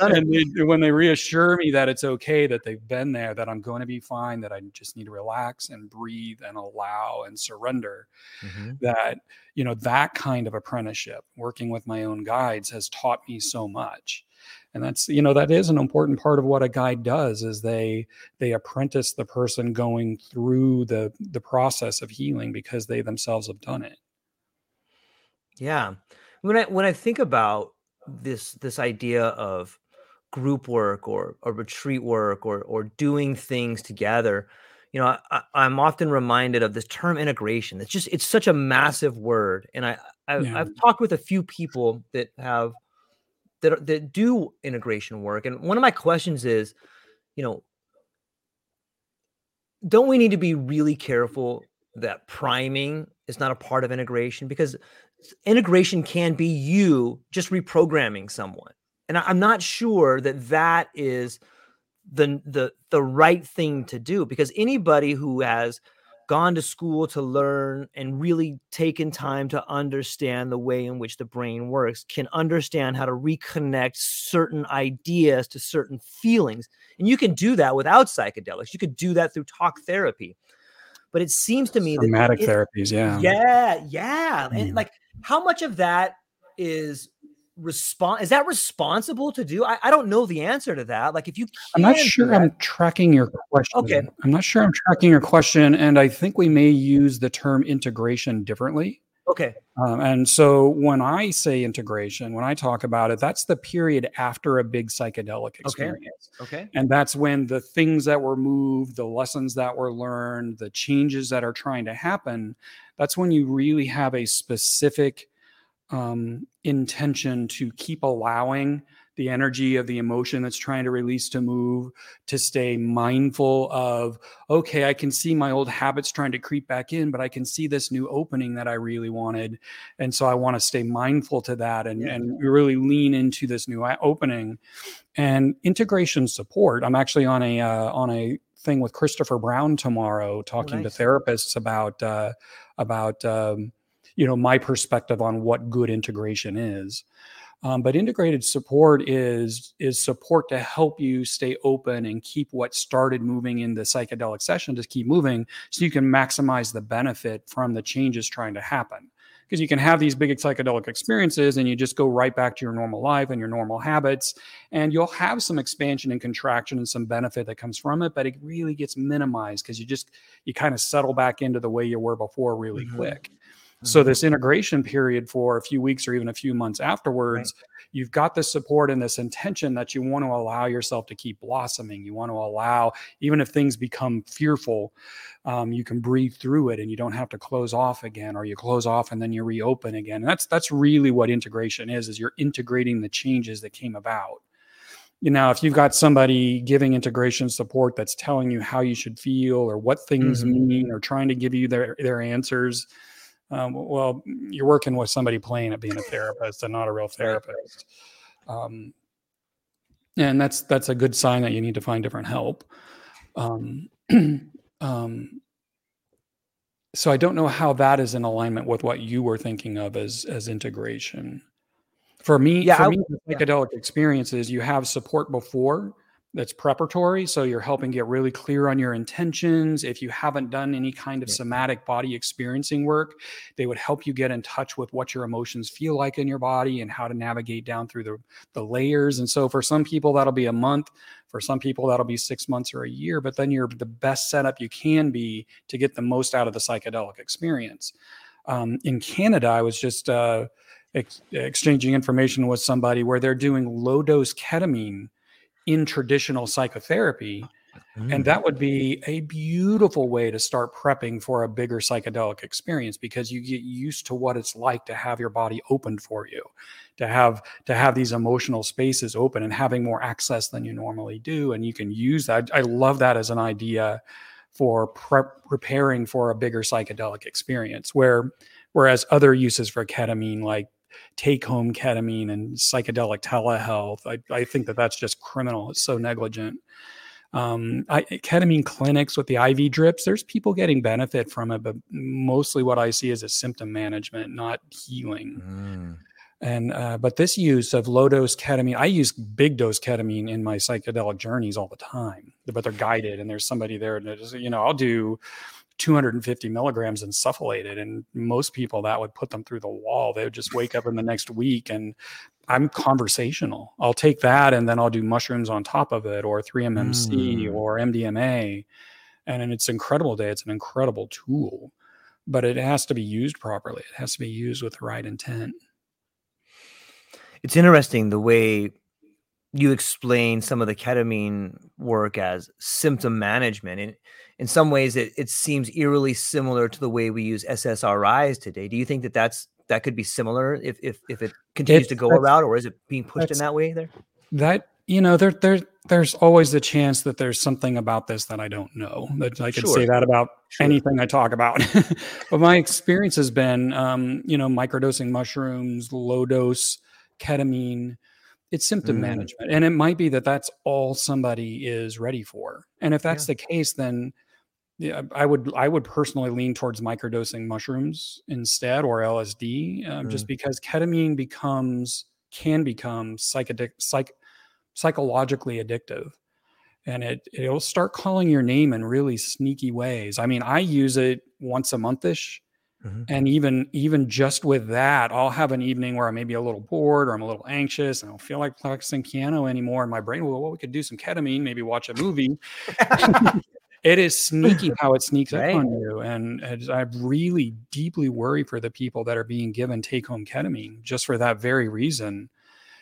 and they, when they reassure me that it's okay, that they've been there, that I'm going to be fine, that I just need to relax and breathe and allow and surrender, mm-hmm. that you know that kind of apprenticeship working with my own guides has taught me so much. And that's you know that is an important part of what a guide does is they they apprentice the person going through the the process of healing because they themselves have done it.
Yeah. When i when i think about this this idea of group work or or retreat work or or doing things together you know I, am often reminded of this term integration it's just it's such a massive word and i, I yeah. i've talked with a few people that have that, that do integration work and one of my questions is you know don't we need to be really careful that priming is not a part of integration because integration can be you just reprogramming someone and I, i'm not sure that that is the the the right thing to do because anybody who has gone to school to learn and really taken time to understand the way in which the brain works can understand how to reconnect certain ideas to certain feelings. And you can do that without psychedelics. You could do that through talk therapy. But it seems to me
somatic that it, therapies yeah.
Yeah yeah. Mm. and like how much of that is respond is that responsible to do I, I don't know the answer to that like if you
i'm not sure i'm tracking your question okay i'm not sure i'm tracking your question and i think we may use the term integration differently
okay
Okay.
Um, and so when I say integration, when I talk about it, that's the period after a big psychedelic experience.
Okay. okay.
And that's when the things that were moved, the lessons that were learned, the changes that are trying to happen, that's when you really have a specific um, intention to keep allowing the energy of the emotion that's trying to release to move, to stay mindful of, okay, I can see my old habits trying to creep back in, but I can see this new opening that I really wanted. And so I want to stay mindful to that and, yeah. and really lean into this new opening. And integration support, I'm actually on a uh, on a thing with Christopher Brown tomorrow, talking oh, nice. to therapists about uh, about um, you know my perspective on what good integration is. Um, but integrated support is is support to help you stay open and keep what started moving in the psychedelic session to keep moving, so you can maximize the benefit from the changes trying to happen. Because you can have these big psychedelic experiences and you just go right back to your normal life and your normal habits, and you'll have some expansion and contraction and some benefit that comes from it, but it really gets minimized because you just you kind of settle back into the way you were before really mm-hmm. quick. So mm-hmm. this integration period for a few weeks or even a few months afterwards, right. you've got this support and this intention that you want to allow yourself to keep blossoming. You want to allow, even if things become fearful, um, you can breathe through it and you don't have to close off again, or you close off and then you reopen again. And that's that's really what integration is: is you're integrating the changes that came about you know, if you've got somebody giving integration support that's telling you how you should feel or what things mm-hmm. mean or trying to give you their their answers, um, well, you're working with somebody playing at being a therapist and not a real therapist. Um, and that's that's a good sign that you need to find different help. Um, um, so I don't know how that is in alignment with what you were thinking of as as integration. For me, yeah, for I, me, psychedelic experiences, you have support before that's preparatory. So you're helping get really clear on your intentions. If you haven't done any kind of somatic body experiencing work, they would help you get in touch with what your emotions feel like in your body and how to navigate down through the, the layers. And so for some people, that'll be a month. For some people, that'll be six months or a year. But then you're the best setup you can be to get the most out of the psychedelic experience. Um, in Canada, I was just uh, ex- exchanging information with somebody where they're doing low dose ketamine in traditional psychotherapy. Mm. And that would be a beautiful way to start prepping for a bigger psychedelic experience because you get used to what it's like to have your body opened for you, to have to have these emotional spaces open and having more access than you normally do. And you can use that. I love that as an idea for prep, preparing for a bigger psychedelic experience where whereas other uses for ketamine like take home ketamine and psychedelic telehealth. I, I think that that's just criminal. It's so negligent. Um, I, ketamine clinics with the IV drips, there's people getting benefit from it, but mostly what I see is a symptom management, not healing. Mm. And uh, but this use of low dose ketamine, I use big dose ketamine in my psychedelic journeys all the time, but they're guided and there's somebody there. And you know, I'll do 250 milligrams insufflated. And most people that would put them through the wall. They would just wake up in the next week and I'm conversational. I'll take that and then I'll do mushrooms on top of it or 3MMC mm. or MDMA. And it's incredible day. It's an incredible tool, but it has to be used properly. It has to be used with the right intent.
It's interesting the way you explain some of the ketamine work as symptom management. And in some ways, it, it seems eerily similar to the way we use SSRIs today. Do you think that that's that could be similar if if, if it continues to go around, or is it being pushed in that way there?
That you know, there there there's always the chance that there's something about this that I don't know. That I could sure. say that about sure. anything I talk about. but my experience has been, um, you know, microdosing mushrooms, low dose ketamine it's symptom mm. management and it might be that that's all somebody is ready for and if that's yeah. the case then yeah, I would I would personally lean towards microdosing mushrooms instead or LSD, um, mm. just because ketamine becomes can become psychedic psych psychologically addictive, and it it'll start calling your name in really sneaky ways. I mean, I use it once a monthish, Mm-hmm. And even even just with that, I'll have an evening where I may be a little bored or I'm a little anxious and I don't feel like practicing piano anymore. And my brain will, go, well, we could do some ketamine, maybe watch a movie. It is sneaky how it sneaks right. up on you, and, and I really deeply worry for the people that are being given take-home ketamine just for that very reason.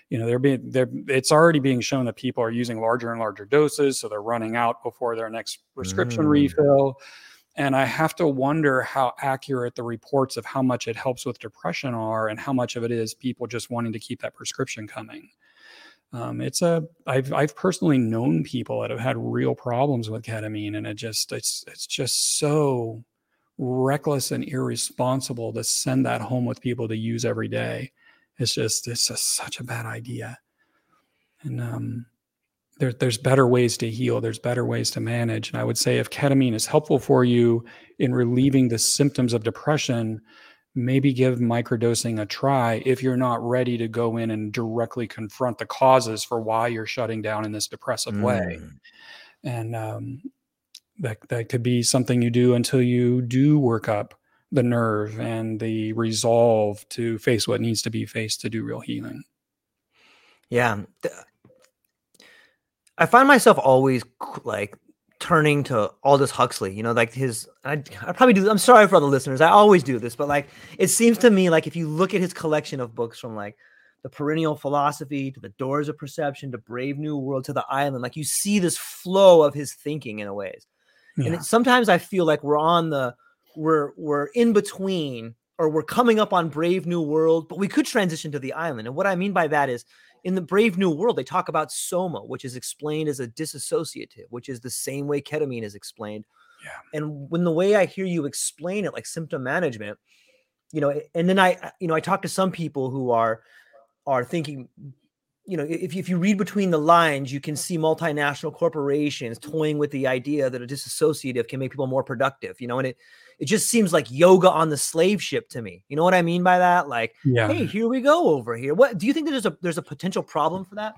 You know, they're being they're it's already being shown that people are using larger and larger doses, so they're running out before their next prescription mm. refill. And I have to wonder how accurate the reports of how much it helps with depression are, and how much of it is people just wanting to keep that prescription coming. Um, it's a I've I've personally known people that have had real problems with ketamine, and it just it's it's just so reckless and irresponsible to send that home with people to use every day. It's just it's just such a bad idea, and um, there, there's better ways to heal. There's better ways to manage, and I would say if ketamine is helpful for you in relieving the symptoms of depression, maybe give microdosing a try if you're not ready to go in and directly confront the causes for why you're shutting down in this depressive mm. way. And um, that that could be something you do until you do work up the nerve and the resolve to face what needs to be faced to do real healing.
Yeah. I find myself always like turning to Aldous Huxley, you know, like his, I, I probably do, I'm sorry for all the listeners. I always do this, but like, it seems to me like if you look at his collection of books from like the perennial philosophy to the doors of perception to brave new world to the island, like you see this flow of his thinking in a ways. Yeah. And it, sometimes I feel like we're on the, we're, we're in between or we're coming up on brave new world, but we could transition to the island. And what I mean by that is in the Brave New World, they talk about soma, which is explained as a dissociative, which is the same way ketamine is explained. Yeah. And when the way I hear you explain it, like symptom management, you know, and then I, you know, I talk to some people who are are thinking, you know, if you, if you read between the lines, you can see multinational corporations toying with the idea that a disassociative can make people more productive, you know, and it it just seems like yoga on the slave ship to me. You know what I mean by that? Like, yeah. hey, here we go over here. What do you think that there's a there's a potential problem for that?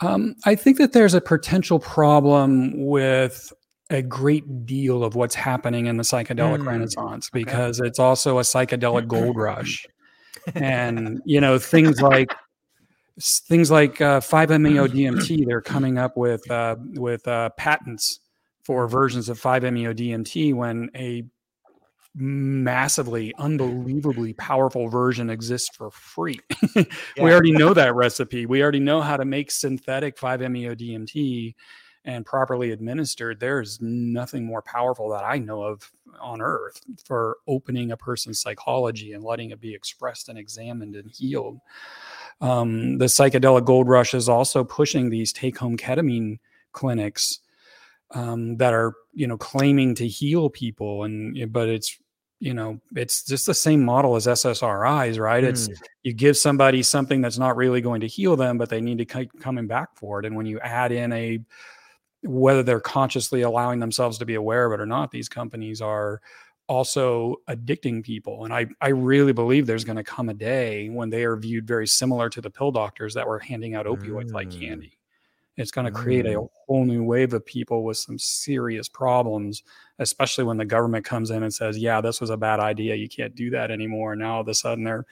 Um, I think that there's a potential problem with a great deal of what's happening in the psychedelic mm, renaissance because okay. it's also a psychedelic gold rush and you know things like things like uh, 5-meo DMT they're coming up with uh, with uh, patents for versions of 5-MeO-DMT when a massively, unbelievably powerful version exists for free. yeah. We already know that recipe. We already know how to make synthetic 5-MeO-DMT and properly administered. There's nothing more powerful that I know of on earth for opening a person's psychology and letting it be expressed and examined and healed. Um, the psychedelic gold rush is also pushing these take home ketamine clinics um, that are you know claiming to heal people and but it's you know it's just the same model as ssris right mm. it's you give somebody something that's not really going to heal them but they need to keep coming back for it and when you add in a whether they're consciously allowing themselves to be aware of it or not these companies are also addicting people and i i really believe there's going to come a day when they are viewed very similar to the pill doctors that were handing out opioids mm. like candy it's going to create a mm. whole new wave of people with some serious problems, especially when the government comes in and says, "Yeah, this was a bad idea. You can't do that anymore." Now all of a sudden they're,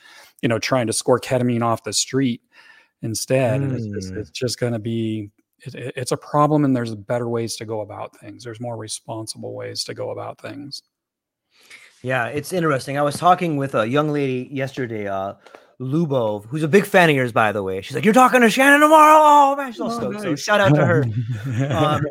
you know, trying to score ketamine off the street instead. Mm. It's, just, it's, just going to be. It, it's a problem, and there's better ways to go about things. There's more responsible ways to go about things.
Yeah, it's interesting. I was talking with a young lady yesterday. Uh, Lubov, who's a big fan of yours, by the way. She's like, "You're talking to Shannon tomorrow." Oh man, she's all oh, stoked. Nice. So shout out to her. Um,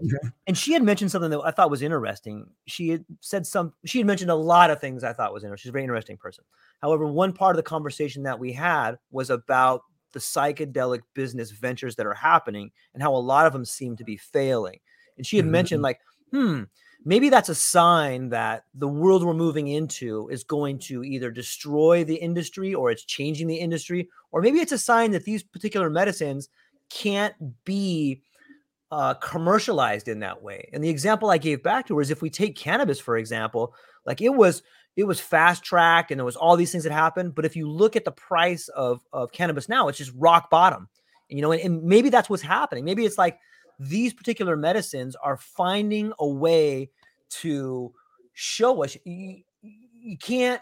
and she had mentioned something that I thought was interesting. She had said some. She had mentioned a lot of things I thought was interesting. She's a very interesting person. However, one part of the conversation that we had was about the psychedelic business ventures that are happening and how a lot of them seem to be failing. And she had mm-hmm. mentioned like, hmm maybe that's a sign that the world we're moving into is going to either destroy the industry or it's changing the industry or maybe it's a sign that these particular medicines can't be uh, commercialized in that way. And the example i gave back to her if we take cannabis for example like it was it was fast tracked and there was all these things that happened but if you look at the price of of cannabis now it's just rock bottom you know and, and maybe that's what's happening. Maybe it's like these particular medicines are finding a way to show us you, you can't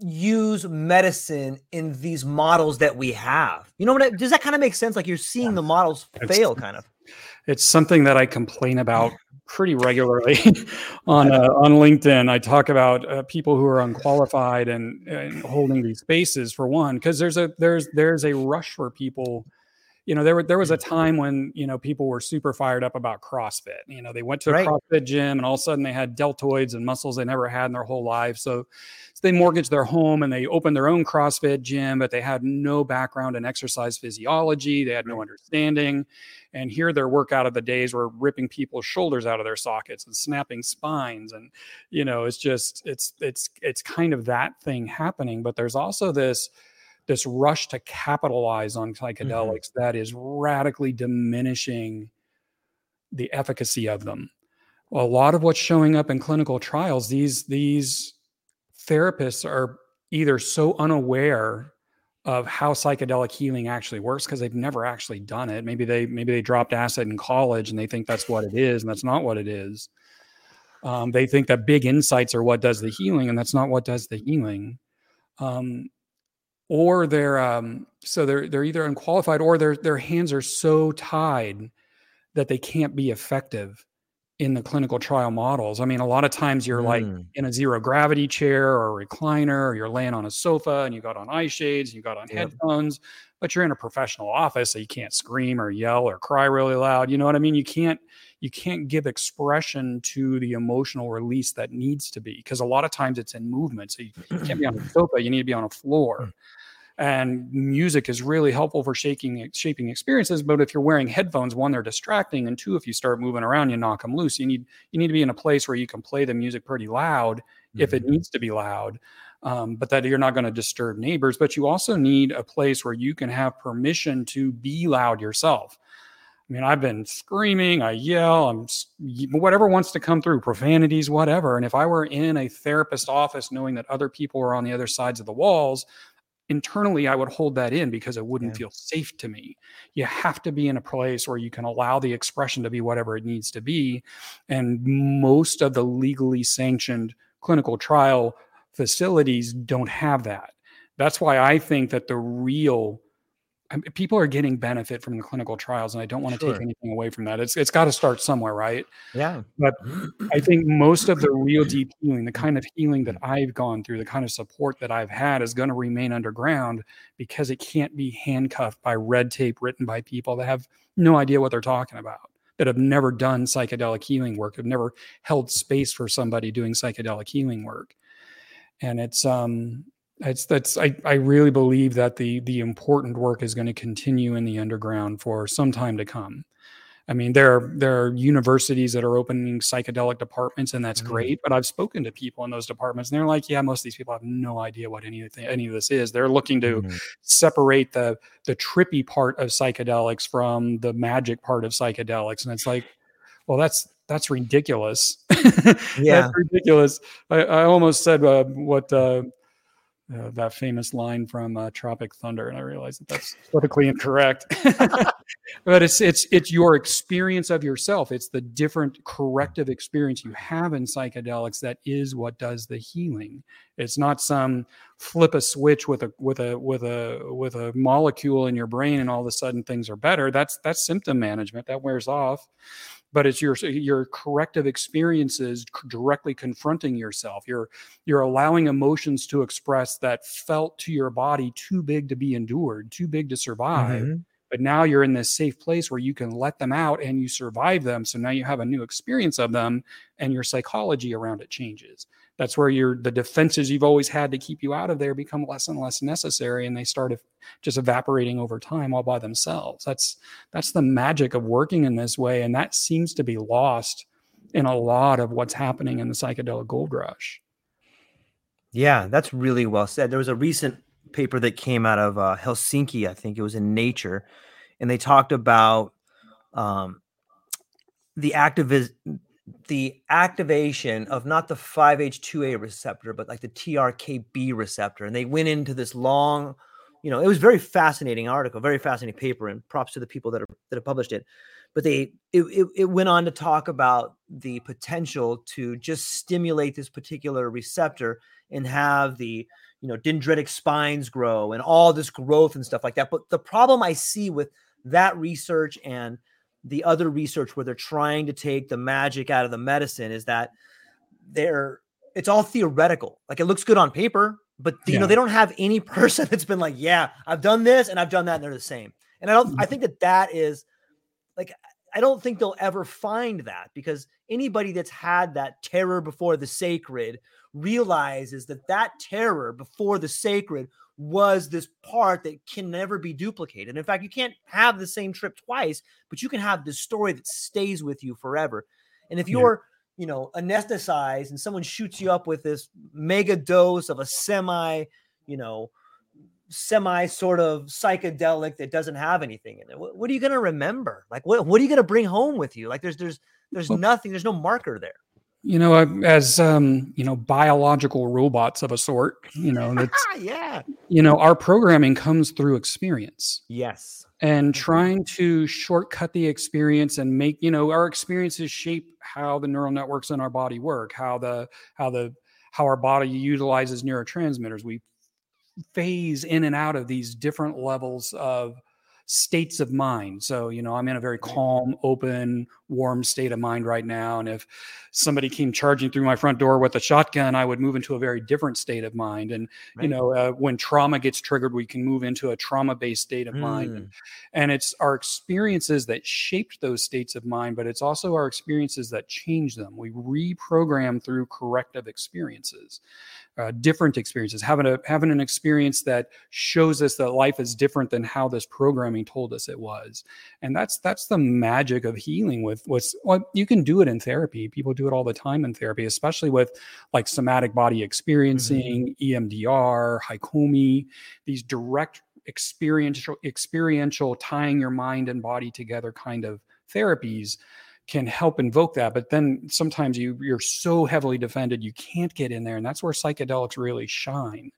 use medicine in these models that we have. You know what? I, does that kind of make sense? Like you're seeing the models fail, kind of.
It's something that I complain about pretty regularly on uh, on LinkedIn. I talk about uh, people who are unqualified and, and holding these spaces for one, because there's a there's there's a rush for people you know, there were there was a mm. time when you know people were super fired up about CrossFit. You know, they went to a right. CrossFit gym and all of a sudden they had deltoids and muscles they never had in their whole life. So, so they mortgaged their home and they opened their own CrossFit gym, but they had no background in exercise physiology. They had no understanding. And here their workout of the days were ripping people's shoulders out of their sockets and snapping spines. And, you know, it's just it's it's it's kind of that thing happening. But there's also this this rush to capitalize on psychedelics mm-hmm. that is radically diminishing the efficacy of them. a lot of what's showing up in clinical trials, these these therapists are either so unaware of how psychedelic healing actually works because they've never actually done it. Maybe they maybe they dropped acid in college and they think that's what it is, and that's not what it is. Um, they think that big insights are what does the healing, and that's not what does the healing. Um, or they're um, so they're they're either unqualified or their their hands are so tied that they can't be effective in the clinical trial models. I mean, a lot of times you're mm. like in a zero gravity chair or a recliner, or you're laying on a sofa and you got on eye shades, you got on yep. headphones, but you're in a professional office, so you can't scream or yell or cry really loud. You know what I mean? You can't you can't give expression to the emotional release that needs to be because a lot of times it's in movement. So you, you can't be on a sofa, you need to be on a floor. And music is really helpful for shaking shaping experiences but if you're wearing headphones one they're distracting and two if you start moving around you knock them loose you need you need to be in a place where you can play the music pretty loud mm-hmm. if it mm-hmm. needs to be loud um, but that you're not going to disturb neighbors but you also need a place where you can have permission to be loud yourself I mean, I've been screaming, I yell, I'm whatever wants to come through, profanities, whatever. And if I were in a therapist office knowing that other people are on the other sides of the walls, internally I would hold that in because it wouldn't yeah. feel safe to me. You have to be in a place where you can allow the expression to be whatever it needs to be. And most of the legally sanctioned clinical trial facilities don't have that. That's why I think that the real people are getting benefit from the clinical trials, and I don't want to sure. take anything away from that. It's it's got to start somewhere, right?
Yeah.
But I think most of the real deep healing, the kind of healing that I've gone through, the kind of support that I've had, is going to remain underground because it can't be handcuffed by red tape written by people that have no idea what they're talking about, that have never done psychedelic healing work, have never held space for somebody doing psychedelic healing work, and it's um that's that's I, I really believe that the the important work is going to continue in the underground for some time to come. I mean, there are, there are universities that are opening psychedelic departments, and that's mm-hmm. great. But I've spoken to people in those departments, and they're like, "Yeah, most of these people have no idea what anything any of this is. They're looking to mm-hmm. separate the the trippy part of psychedelics from the magic part of psychedelics." And it's like, well, that's that's ridiculous.
yeah,
that's ridiculous. I, I almost said uh, what uh, uh, that famous line from uh, Tropic Thunder, and I realize that that's politically incorrect. but it's it's it's your experience of yourself. It's the different corrective experience you have in psychedelics that is what does the healing. It's not some flip a switch with a with a with a with a molecule in your brain, and all of a sudden things are better. That's that's symptom management that wears off but it's your your corrective experiences directly confronting yourself you're you're allowing emotions to express that felt to your body too big to be endured too big to survive mm-hmm. But now you're in this safe place where you can let them out and you survive them. So now you have a new experience of them and your psychology around it changes. That's where your the defenses you've always had to keep you out of there become less and less necessary and they start just evaporating over time all by themselves. That's that's the magic of working in this way and that seems to be lost in a lot of what's happening in the psychedelic gold rush.
Yeah that's really well said. There was a recent paper that came out of uh, helsinki i think it was in nature and they talked about um, the activism the activation of not the 5-HT2A receptor, but like the TRKB receptor. And they went into this long, you know, it was very fascinating article, very fascinating paper, and props to the people that are that have published it. But they it, it, it went on to talk about the potential to just stimulate this particular receptor and have the you know dendritic spines grow and all this growth and stuff like that. But the problem I see with that research and the other research where they're trying to take the magic out of the medicine is that they're it's all theoretical. Like it looks good on paper, but you yeah. know they don't have any person that's been like, yeah, I've done this and I've done that, and they're the same. And I don't. I mm-hmm. think that that is like I don't think they'll ever find that because anybody that's had that terror before the sacred realizes that that terror before the sacred was this part that can never be duplicated. In fact, you can't have the same trip twice, but you can have this story that stays with you forever. And if you're, yeah. you know, anesthetized and someone shoots you up with this mega dose of a semi, you know, semi sort of psychedelic that doesn't have anything in it, what, what are you going to remember? Like, what, what are you going to bring home with you? Like, there's, there's, there's well, nothing, there's no marker there
you know, as um, you know, biological robots of a sort. You know, that's
yeah.
You know, our programming comes through experience.
Yes.
And trying to shortcut the experience and make you know our experiences shape how the neural networks in our body work, how the how the how our body utilizes neurotransmitters. We phase in and out of these different levels of states of mind. So, you know, I'm in a very calm, open, warm state of mind right now. And if somebody came charging through my front door with a shotgun, I would move into a very different state of mind. And, right. you know, uh, when trauma gets triggered, we can move into a trauma based state of mm. mind. And it's our experiences that shaped those states of mind, but it's also our experiences that change them. We reprogram through corrective experiences uh, different experiences, having a having an experience that shows us that life is different than how this programming told us it was, and that's that's the magic of healing. With what's well, you can do it in therapy. People do it all the time in therapy, especially with like somatic body experiencing, mm-hmm. EMDR, Hakomi, these direct experiential experiential tying your mind and body together kind of therapies can help invoke that but then sometimes you you're so heavily defended you can't get in there and that's where psychedelics really shine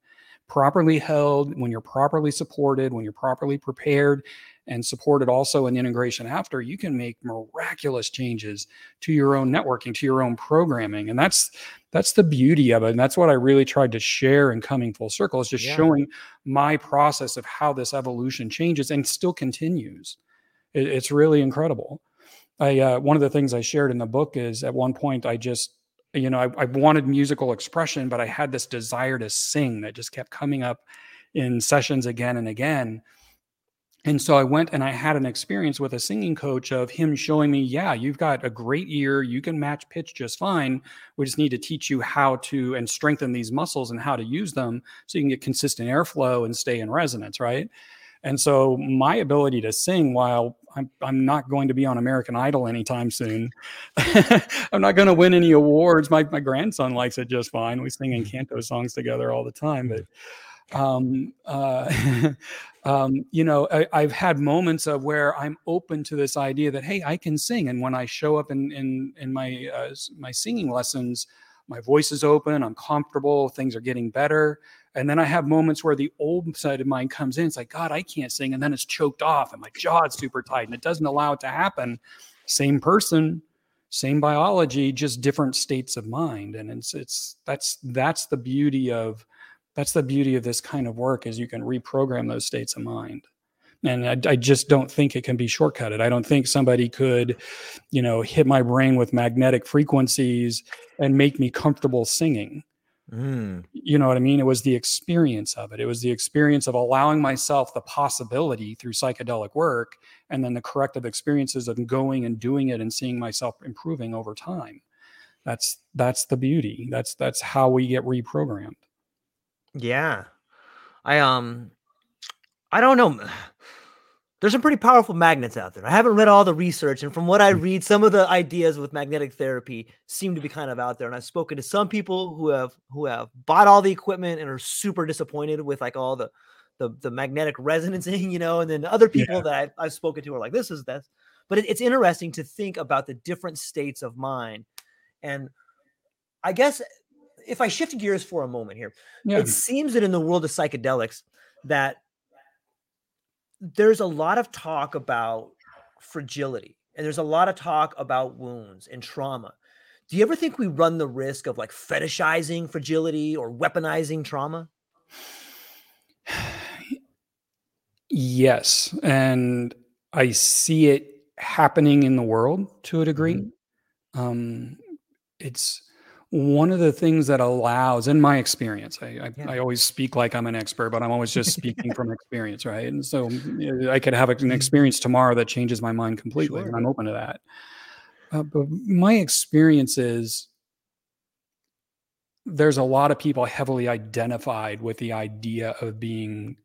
properly held when you're properly supported when you're properly prepared and supported also in integration after you can make miraculous changes to your own networking to your own programming and that's that's the beauty of it and that's what i really tried to share in coming full circle is just yeah. showing my process of how this evolution changes and still continues it, it's really incredible I uh, one of the things I shared in the book is at one point I just you know I, I, wanted musical expression, but I had this desire to sing that just kept coming up in sessions again and again. And so I went and I had an experience with a singing coach of him showing me, yeah, you've got a great ear. You can match pitch just fine. We just need to teach you how to and strengthen these muscles and how to use them so you can get consistent airflow and stay in resonance, right? And so my ability to sing while I'm, I'm not going to be on American Idol anytime soon. I'm not going to win any awards. My, my grandson likes it just fine. We sing Encanto mm. songs together all the time, but um, uh, um, you know, I, have had moments of where I'm open to this idea that hey, I can sing, and when I show up in in in my uh, my singing lessons, my voice is open, I'm comfortable, things are getting better. And then I have moments where the old side of mine comes in. It's like, God, I can't sing. And then it's choked off and my jaw's super tight and it doesn't allow it to happen. Same person, same biology, just different states of mind. And it's, it's, that's, that's the beauty of, that's the beauty of this kind of work is you can reprogram those states of mind. And I, I just don't think it can be shortcutted. I don't think somebody could, you know, hit my brain with magnetic frequencies and make me comfortable singing
Mm.
You know what I mean? It was the experience of it. It was the experience of allowing myself the possibility through psychedelic work and then the corrective experiences of going and doing it and seeing myself improving over time. That's that's the beauty. That's that's how we get reprogrammed.
Yeah. I um I don't know there's some pretty powerful magnets out there. I haven't read all the research, and from what I hmm. read, some of the ideas with magnetic therapy seem to be kind of out there. And I've spoken to some people who have who have bought all the equipment and are super disappointed with like all the the, the magnetic resonancing, you know. And then other people yeah. that I've, I've, spoken to are like, "This is this. But it, it's interesting to think about the different states of mind, and I guess if I shift gears for a moment here, yeah. it seems that in the world of psychedelics that there's a lot of talk about fragility and there's a lot of talk about wounds and trauma. Do you ever think we run the risk of like fetishizing fragility or weaponizing trauma?
Yes. And I see it happening in the world to a degree. Mm-hmm. Um, it's one of the things that allows, in my experience, I, I, yeah. I, always speak like I'm an expert, but I'm always just speaking from experience, right? And so I could have an mm-hmm. experience tomorrow that changes my mind completely, sure. and I'm open to that. Uh, but my experience is there's a lot of people heavily identified with the idea of being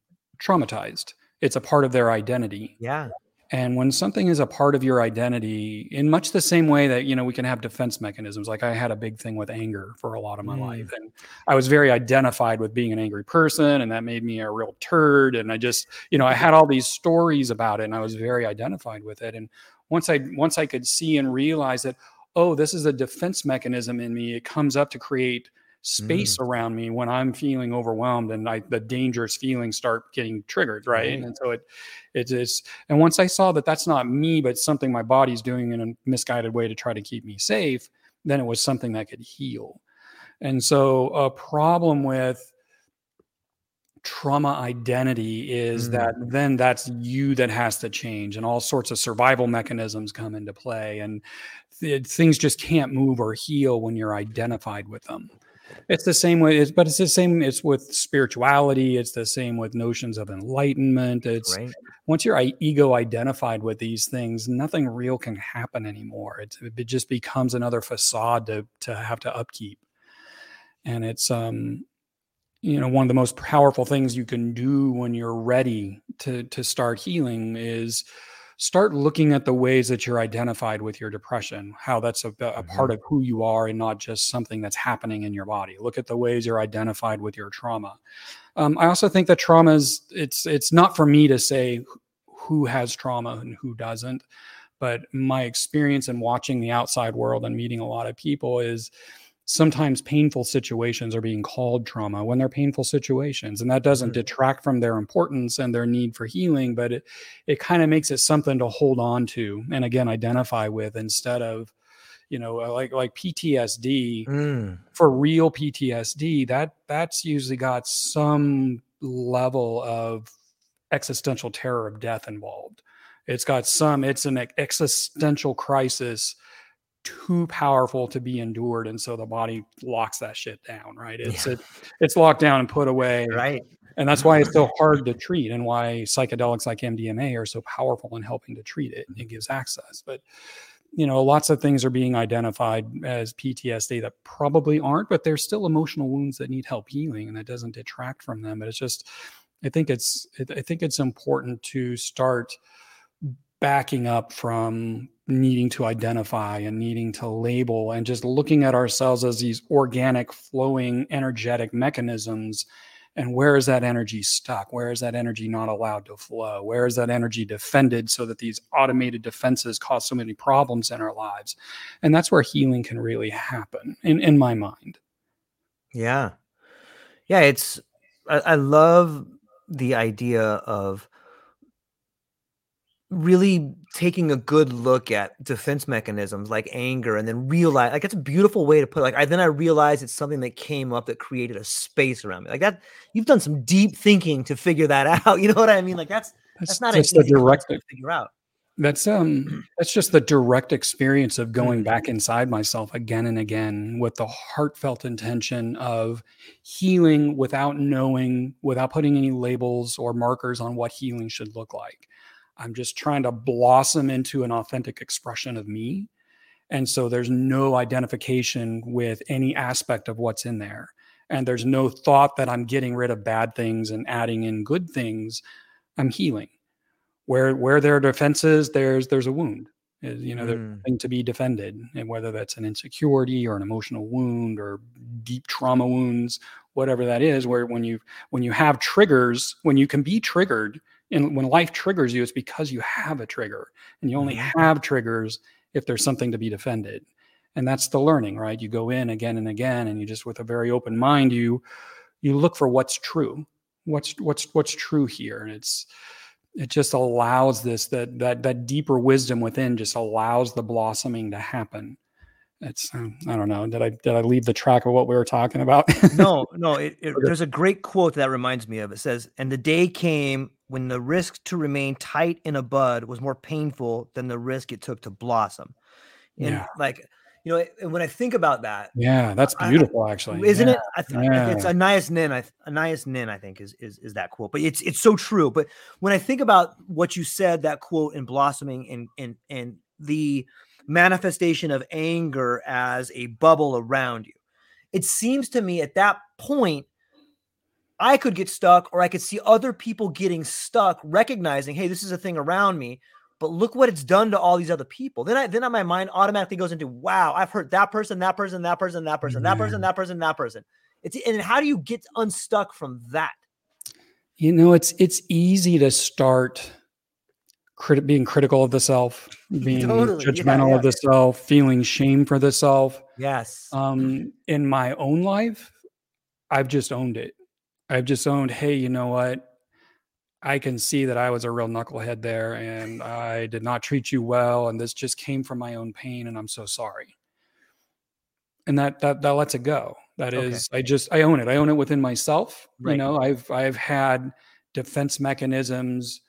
traumatized. It's a part of their identity.
Yeah.
And when something is a part of your identity, in much the same way that you know we can have defense mechanisms, like I had a big thing with anger for a lot of my mm. life, and I was very identified with being an angry person, and that made me a real turd. And I just, you know, I had all these stories about it, and I was very identified with it. And once I once I could see and realize that, oh, this is a defense mechanism in me, it comes up to create space mm. around me when I'm feeling overwhelmed and I, the dangerous feelings start getting triggered, right? Mm. And so it, it is. And once I saw that that's not me, but something my body's doing in a misguided way to try to keep me safe, then it was something that could heal. And so a problem with trauma identity is mm. that then that's you that has to change and all sorts of survival mechanisms come into play and th- things just can't move or heal when you're identified with them it's the same way, it's, but it's the same. It's with spirituality. It's the same with notions of enlightenment. It's right. once your ego identified with these things, nothing real can happen anymore. It's, it just becomes another facade to to have to upkeep. And it's um, you know, one of the most powerful things you can do when you're ready to to start healing is start looking at the ways that you're identified with your depression, how that's a, a mm-hmm. part of who you are and not just something that's happening in your body. Look at the ways you're identified with your trauma. Um, I also think that trauma is it's it's not for me to say who has trauma and who doesn't, but my experience in watching the outside world and meeting a lot of people is sometimes painful situations are being called trauma when they're painful situations and that doesn't mm-hmm. detract from their importance and their need for healing but it it kind of makes it something to hold on to and again identify with instead of you know uh, like like PTSD mm. for real PTSD that that's usually got some level of existential terror of death involved it's got some it's an existential crisis too powerful to be endured and so the body locks that shit down right it's yeah. it, it's locked down and put away
right
and that's why it's so hard to treat and why psychedelics like mdma are so powerful in helping to treat it it gives access but you know lots of things are being identified as ptsd that probably aren't but there's still emotional wounds that need help healing and that doesn't detract from them but it's just i think it's i think it's important to start backing up from needing to identify and needing to label and just looking at ourselves as these organic flowing energetic mechanisms. And where is that energy stuck? Where is that energy not allowed to flow? Where is that energy defended so that these automated defenses cause so many problems in our lives? And that's where healing can really happen in, in my mind.
Yeah. Yeah it's I, I love the idea of really taking a good look at defense mechanisms like anger and then realize like that's a beautiful way to put it. like I then I realized it's something that came up that created a space around me like that you've done some deep thinking to figure that out you know what I mean like that's that's, that's not
just
a
direct
to figure out
that's um that's just the direct experience of going back mm-hmm. inside myself again and again with the heartfelt intention of healing without knowing without putting any labels or markers on what healing should look like I'm just trying to blossom into an authentic expression of me. And so there's no identification with any aspect of what's in there. And there's no thought that I'm getting rid of bad things and adding in good things. I'm healing. Where where there are defenses, there's there's a wound. Uh, you know, mm. there's something to be defended. And whether that's an insecurity or an emotional wound or deep trauma wounds, whatever that is, where when you when you have triggers, when you can be triggered, and when life triggers you, it's because you have a trigger, and you only mm-hmm. have triggers if there's something to be defended. And that's the learning, right? You go in again and again, and you just with a very open mind, you you look for what's true, what's what's what's true here, and it's it just allows this that that that deeper wisdom within just allows the blossoming to happen it's um, i don't know did i did i leave the track of what we were talking about
no no it, it, there's a great quote that reminds me of it says and the day came when the risk to remain tight in a bud was more painful than the risk it took to blossom. And
Yeah.
like, you know, and when I think about that,
Yeah, that's
I- I-
beautiful, actually.
isn't
Yeah.
it? I th-
Yeah.
It's Anais Nin. I, Anais Nin, I think, is, is is that quote. But it's it's so true. But when I think about what you said, that quote in blossoming and and and the manifestation of anger as a bubble around you, it seems to me at that point. I could get stuck, or I could see other people getting stuck, recognizing, hey, this is a thing around me. But look what it's done to all these other people. Then I then my mind automatically goes into, wow, I've hurt that person, that person, that person, that person, that person, that person, that person. It's and how do you get unstuck from that?
You know, it's it's easy to start crit- being critical of the self, being
Totally, yeah,
judgmental
yeah.
of the self, feeling shame for the self.
Yes.
Um, in my own life, I've just owned it. I've just owned, hey, you know what? I can see that I was a real knucklehead there and I did not treat you well. And this just came from my own pain, and I'm so sorry. And that that that lets it go. That is, Okay. I just I own it. I own it within myself. You know, I've I've had defense mechanisms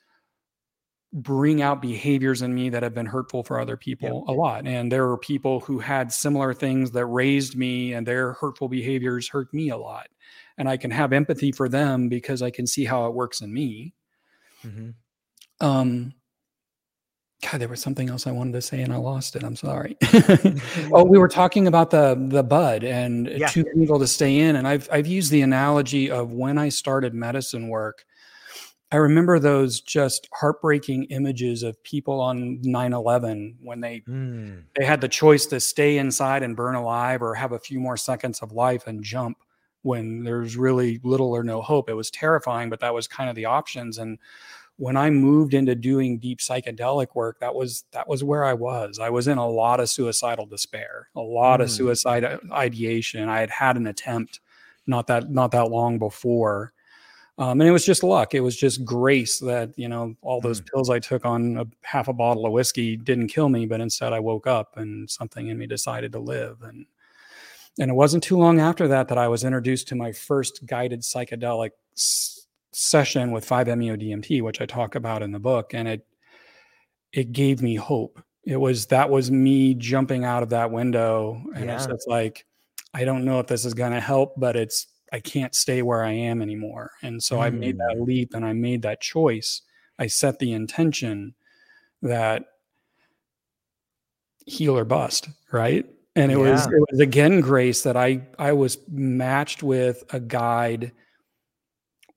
bring out behaviors in me that have been hurtful for other people a lot. And there are people who had similar things that raised me and their hurtful behaviors hurt me a lot. And I can have empathy for them because I can see how it works in me.
Mhm.
Um God, there was something else I wanted to say and I lost it. I'm sorry. oh, we were talking about the the bud and
Yeah.
too painful to stay in. And I've I've used the analogy of when I started medicine work. I remember those just heartbreaking images of people on 9/11 when they
Mm.
they had the choice to stay inside and burn alive or have a few more seconds of life and jump when there's really little or no hope. It was terrifying, but that was kind of the options. And when I moved into doing deep psychedelic work, that was that was where I was. I was in a lot of suicidal despair, a lot of
Mm.
suicide uh, ideation. I had had an attempt not that not that long before. Um, and it was just luck. It was just grace that you know all those pills I took on a half a bottle of whiskey didn't kill me, but instead I woke up and something in me decided to live. And and it wasn't too long after that that I was introduced to my first guided psychedelic s- session with 5-MeO DMT, which I talk about in the book, and it it gave me hope. It was that was me jumping out of that window, and it's
Yeah.
just like I don't know if this is going to help, but it's I can't stay where I am anymore. And so I made that mm. leap and I made that choice. I set the intention that heal or bust, right? And it was it was again grace that I I was matched with a guide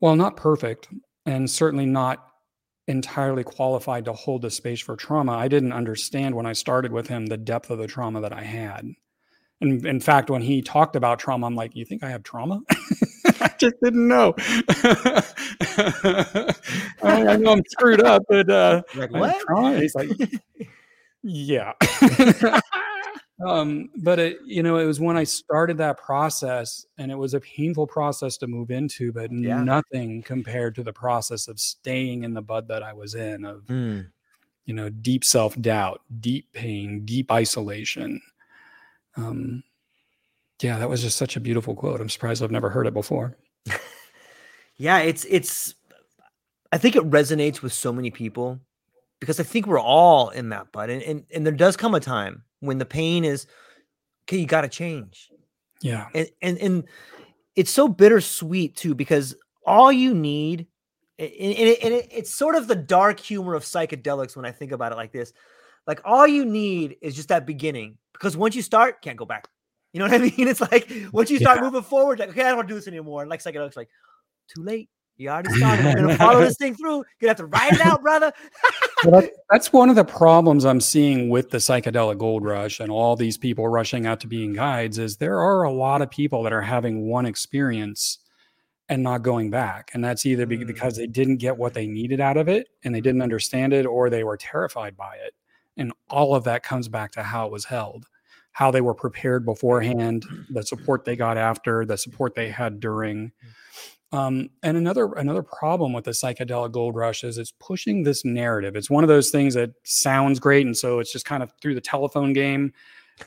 well not perfect and certainly not entirely qualified to hold the space for trauma. I didn't understand when I started with him the depth of the trauma that I had. And in fact, when he talked about trauma, I'm like, "You think I have trauma?" I just didn't know. I, I know I'm screwed up, but uh,
Like what?
He's like, yeah. Um, but it, you know, it was when I started that process, and it was a painful process to move into, but
Yeah.
nothing compared to the process of staying in the bud that I was in of
Mm.
you know deep self doubt, deep pain, deep isolation. Um, yeah, that was just such a beautiful quote. I'm surprised I've never heard it before.
Yeah, it's it's I think it resonates with so many people because I think we're all in that bud. And and, and there does come a time when the pain is okay, you gotta change.
Yeah,
And and and it's so bittersweet too, because all you need and, it, and it, it's sort of the dark humor of psychedelics when I think about it like this. Like all you need is just that beginning. Because once you start, can't go back. You know what I mean? It's like once you start
Yeah.
moving forward, like, okay, I don't want to do this anymore. And like psychedelics, like, too late. You already started. You're gonna follow this thing through. You're gonna have to ride it out, brother.
Well, that- that's one of the problems I'm seeing with the psychedelic gold rush and all these people rushing out to being guides is there are a lot of people that are having one experience and not going back. And that's either
Mm.
because they didn't get what they needed out of it and they didn't understand it or they were terrified by it. And all of that comes back to how it was held, how they were prepared beforehand, the support they got after, the support they had during. Um, and another another problem with the psychedelic gold rush is it's pushing this narrative. It's one of those things that sounds great, and so it's just kind of through the telephone game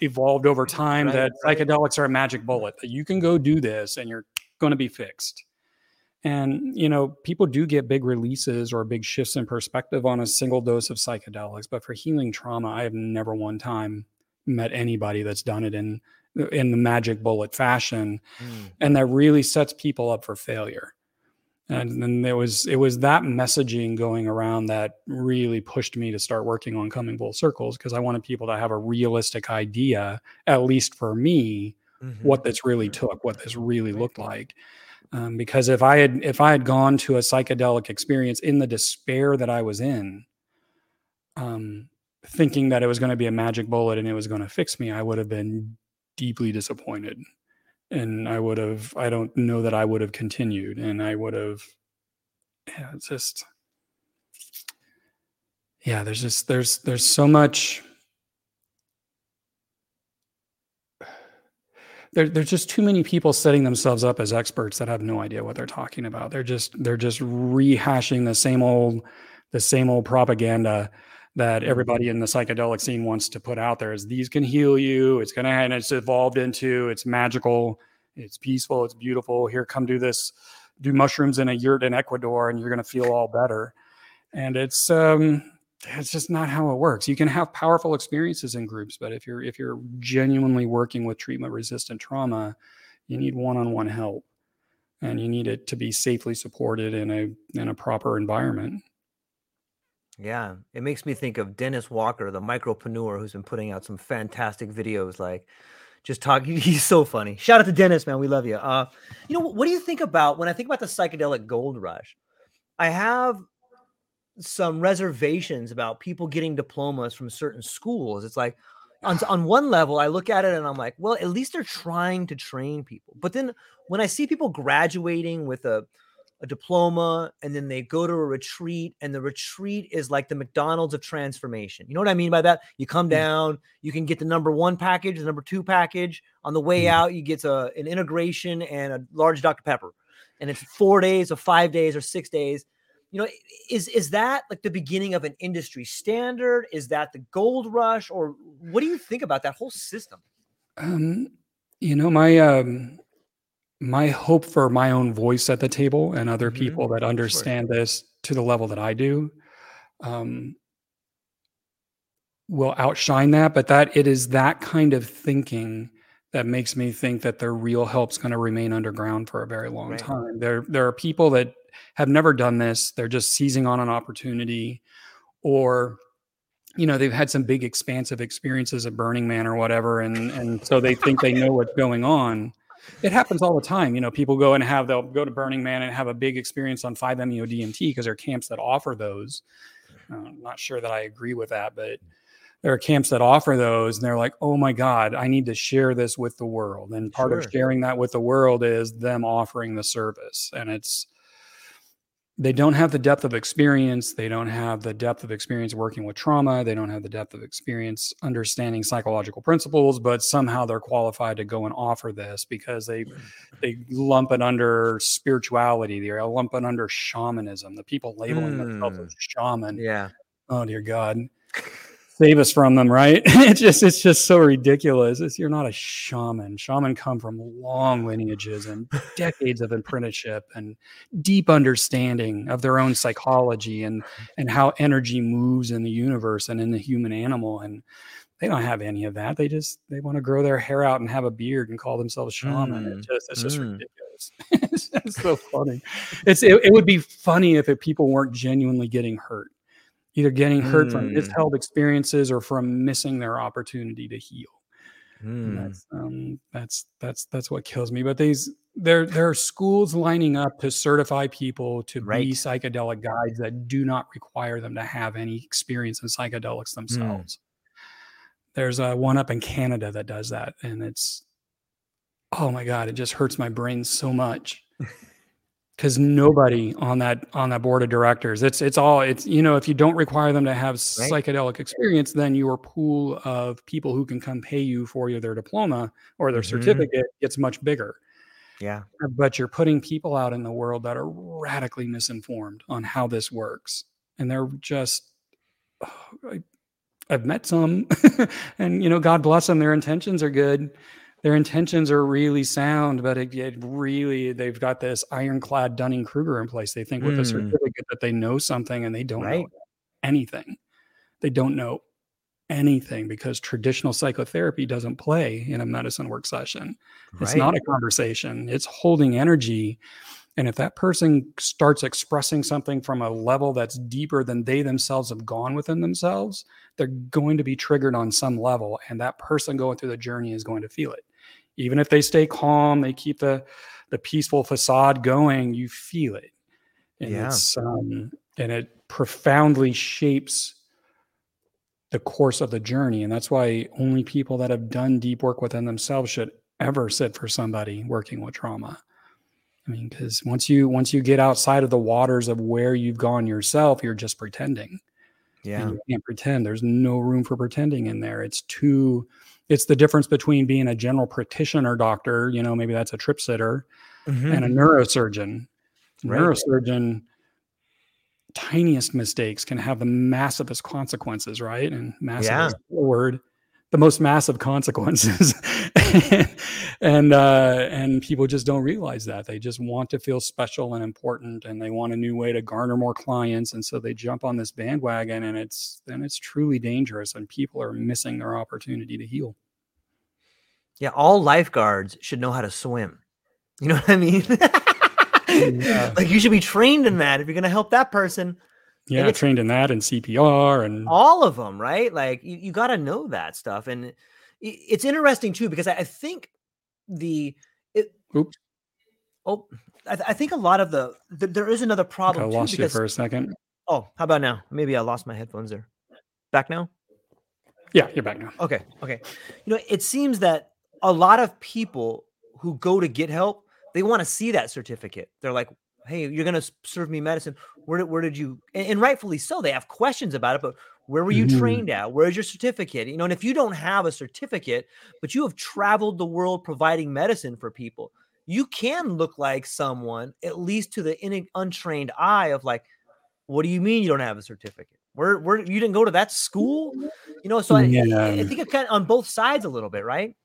evolved over time
Right,
that
right.
psychedelics are a magic bullet that you can go do this and you're going to be fixed. And you know, people do get big releases or big shifts in perspective on a single dose of psychedelics, but for healing trauma, I have never one time met anybody that's done it in in the magic bullet fashion mm. and that really sets people up for failure and then there was it was that messaging going around that really pushed me to start working on coming full circles because i wanted people to have a realistic idea at least for me mm-hmm. what this really took what this really looked like um, because if i had if i had gone to a psychedelic experience in the despair that i was in um, thinking that it was going to be a magic bullet and it was going to fix me i would have been deeply disappointed and I would have I don't know that I would have continued and I would have yeah, it's just yeah, there's just there's there's so much there, there's just too many people setting themselves up as experts that have no idea what they're talking about. They're just they're just rehashing the same old the same old propaganda that everybody in the psychedelic scene wants to put out there is these can heal you. It's gonna and it's evolved into it's magical, it's peaceful, it's beautiful. Here, come do this, do mushrooms in a yurt in Ecuador, and you're gonna feel all better. And it's um it's just not how it works. You can have powerful experiences in groups, but if you're if you're genuinely working with treatment resistant trauma, you need one-on-one help. And you need it to be safely supported in a in a proper environment.
Yeah, it makes me think of Dennis Walker, the micropreneur who's been putting out some fantastic videos like just talking he's so funny. Shout out to Dennis, man. We love you. Uh you know what do you think about when I think about the psychedelic gold rush? I have some reservations about people getting diplomas from certain schools. It's like on, on one level, I look at it and I'm like, well, at least they're trying to train people. But then when I see people graduating with a a diploma and then they go to a retreat and the retreat is like the McDonald's of transformation. You know what I mean by that? You come mm. down, you can get the number 1 package, the number 2 package. On the way mm. out, you get a, an integration and a large Dr Pepper. And it's 4 days or 5 days or 6 days. You know, is is that like the beginning of an industry standard? Is that the gold rush or what do you think about that whole system?
Um you know, my um my hope for my own voice at the table and other mm-hmm. people that understand sure. this to the level that I do um, will outshine that. But that it is that kind of thinking that makes me think that the real help's going to remain underground for a very long right. time. There, there are people that have never done this. They're just seizing on an opportunity, or you know they've had some big expansive experiences at Burning Man or whatever, and and so they think they know what's going on it happens all the time. You know, people go and have they'll go to Burning Man and have a big experience on 5-MeO DMT because there are camps that offer those. Uh, I'm not sure that I agree with that, but there are camps that offer those, and they're like, "Oh my God, I need to share this with the world." And part sure. of sharing that with the world is them offering the service, and it's they don't have the depth of experience they don't have the depth of experience working with trauma they don't have the depth of experience understanding psychological principles but somehow they're qualified to go and offer this because they they lump it under spirituality they lump it under shamanism the people labeling mm. themselves as shaman.
Yeah.
Oh dear god save us from them, right? it's just it's just so ridiculous. It's, you're not a shaman. Shaman come from long lineages and decades of apprenticeship and deep understanding of their own psychology and and how energy moves in the universe and in the human animal. And they don't have any of that. They just they want to grow their hair out and have a beard and call themselves shaman. Mm. It just it's just mm. ridiculous. it's, it's so funny. It's it, it would be funny if it, people weren't genuinely getting hurt either getting hurt mm. from withheld experiences or from missing their opportunity to heal. Mm. That's, um, that's that's that's what kills me. But these there there are schools lining up to certify people to right. be psychedelic guides that do not require them to have any experience in psychedelics mm. themselves. Mm. There's a one up in Canada that does that, and it's oh my god, it just hurts my brain so much. because nobody on that on that board of directors it's it's all it's you know if you don't require them to have right. psychedelic experience then your pool of people who can come pay you for your, their diploma or their mm-hmm. certificate gets much bigger
yeah
but you're putting people out in the world that are radically misinformed on how this works and they're just oh, I, i've met some and you know god bless them their intentions are good their intentions are really sound, but it, it really they've got this ironclad Dunning Kruger in place. They think with a
Mm.
certificate that they know something and they don't know anything. They don't know anything because traditional psychotherapy doesn't play in a medicine work session. It's not a conversation, it's holding energy. And if that person starts expressing something from a level that's deeper than they themselves have gone within themselves, they're going to be triggered on some level. And that person going through the journey is going to feel it. Even if they stay calm, they keep the, the peaceful facade going, you feel it. And
Yeah.
it's um, and it profoundly shapes the course of the journey. And that's why only people that have done deep work within themselves should ever sit for somebody working with trauma. I mean, because once you once you get outside of the waters of where you've gone yourself, you're just pretending.
Yeah.
And you can't pretend. There's no room for pretending in there. It's too it's the difference between being a general practitioner doctor, you know, maybe that's a trip sitter,
Mhm.
and a neurosurgeon.
Right.
Neurosurgeon, tiniest mistakes can have the massivest consequences, right? And massive
Yeah.
word, the most massive consequences. and uh, and people just don't realize that. They just want to feel special and important, and they want a new way to garner more clients, and so they jump on this bandwagon, and it's then it's truly dangerous, and people are missing their opportunity to heal.
Yeah, all lifeguards should know how to swim. You know what I mean?
Yeah.
Like you should be trained in that if you're going to help that person.
Yeah, trained in that and CPR and
All of them, right? Like you, you got to know that stuff. And it's interesting too because I, I think the it,
Oops.
oh I, th- I think a lot of the, th- there is another
I
problem too
lost you for a second.
oh how about now maybe I lost my headphones there back now
Yeah, you're back now.
Okay. Okay. You know, it seems that a lot of people who go to get help, they want to see that certificate. They're like, "Hey, you're going to serve me medicine. Where did where did you?" And, and rightfully so. They have questions about it, but where were you
Mhm.
trained at? Where's your certificate? You know, and if you don't have a certificate, but you have traveled the world providing medicine for people, you can look like someone, at least to the in, untrained eye, of like, "What do you mean you don't have a certificate? Where where you didn't go to that school?" You know, so I, I- I think it kind of on both sides a little bit, right?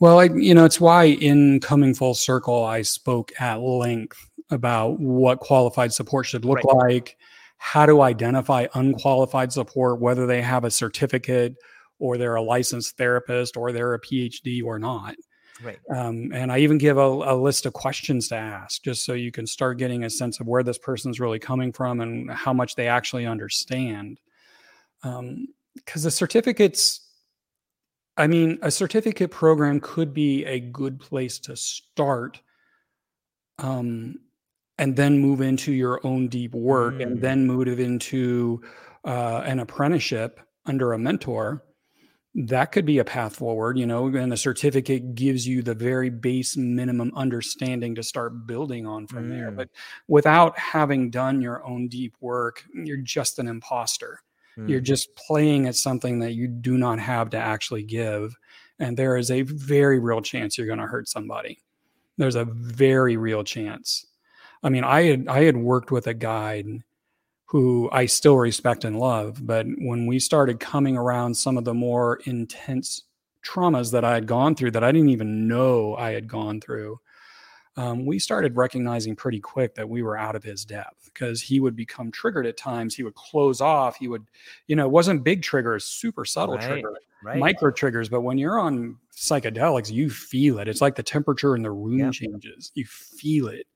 Well, I, you know, it's why in coming full circle, I spoke at length about what qualified support should look
Right.
like, how to identify unqualified support, whether they have a certificate or they're a licensed therapist or they're a PhD or not.
Right.
Um, and I even give a, a list of questions to ask just so you can start getting a sense of where this person's really coming from and how much they actually understand. Because the certificates, I mean, a certificate program could be a good place to start um, and then move into your own deep work
Mm.
and then move into uh, an apprenticeship under a mentor that could be a path forward, you know, and the certificate gives you the very base minimum understanding to start building on from there.
Mm.
But without having done your own deep work, you're just an imposter. You're
Mm.
just playing at something that you do not have to actually give. And there is a very real chance you're going to hurt somebody. There's a very real chance. I mean, I had I had worked with a guide who I still respect and love. But when we started coming around some of the more intense traumas that I had gone through that I didn't even know I had gone through, um, we started recognizing pretty quick that we were out of his depth because he would become triggered at times. He would close off. He would, you know, it wasn't big triggers, super subtle
Right,
trigger,
right.
micro triggers. But when you're on psychedelics, you feel it. It's like the temperature in the room changes. You feel it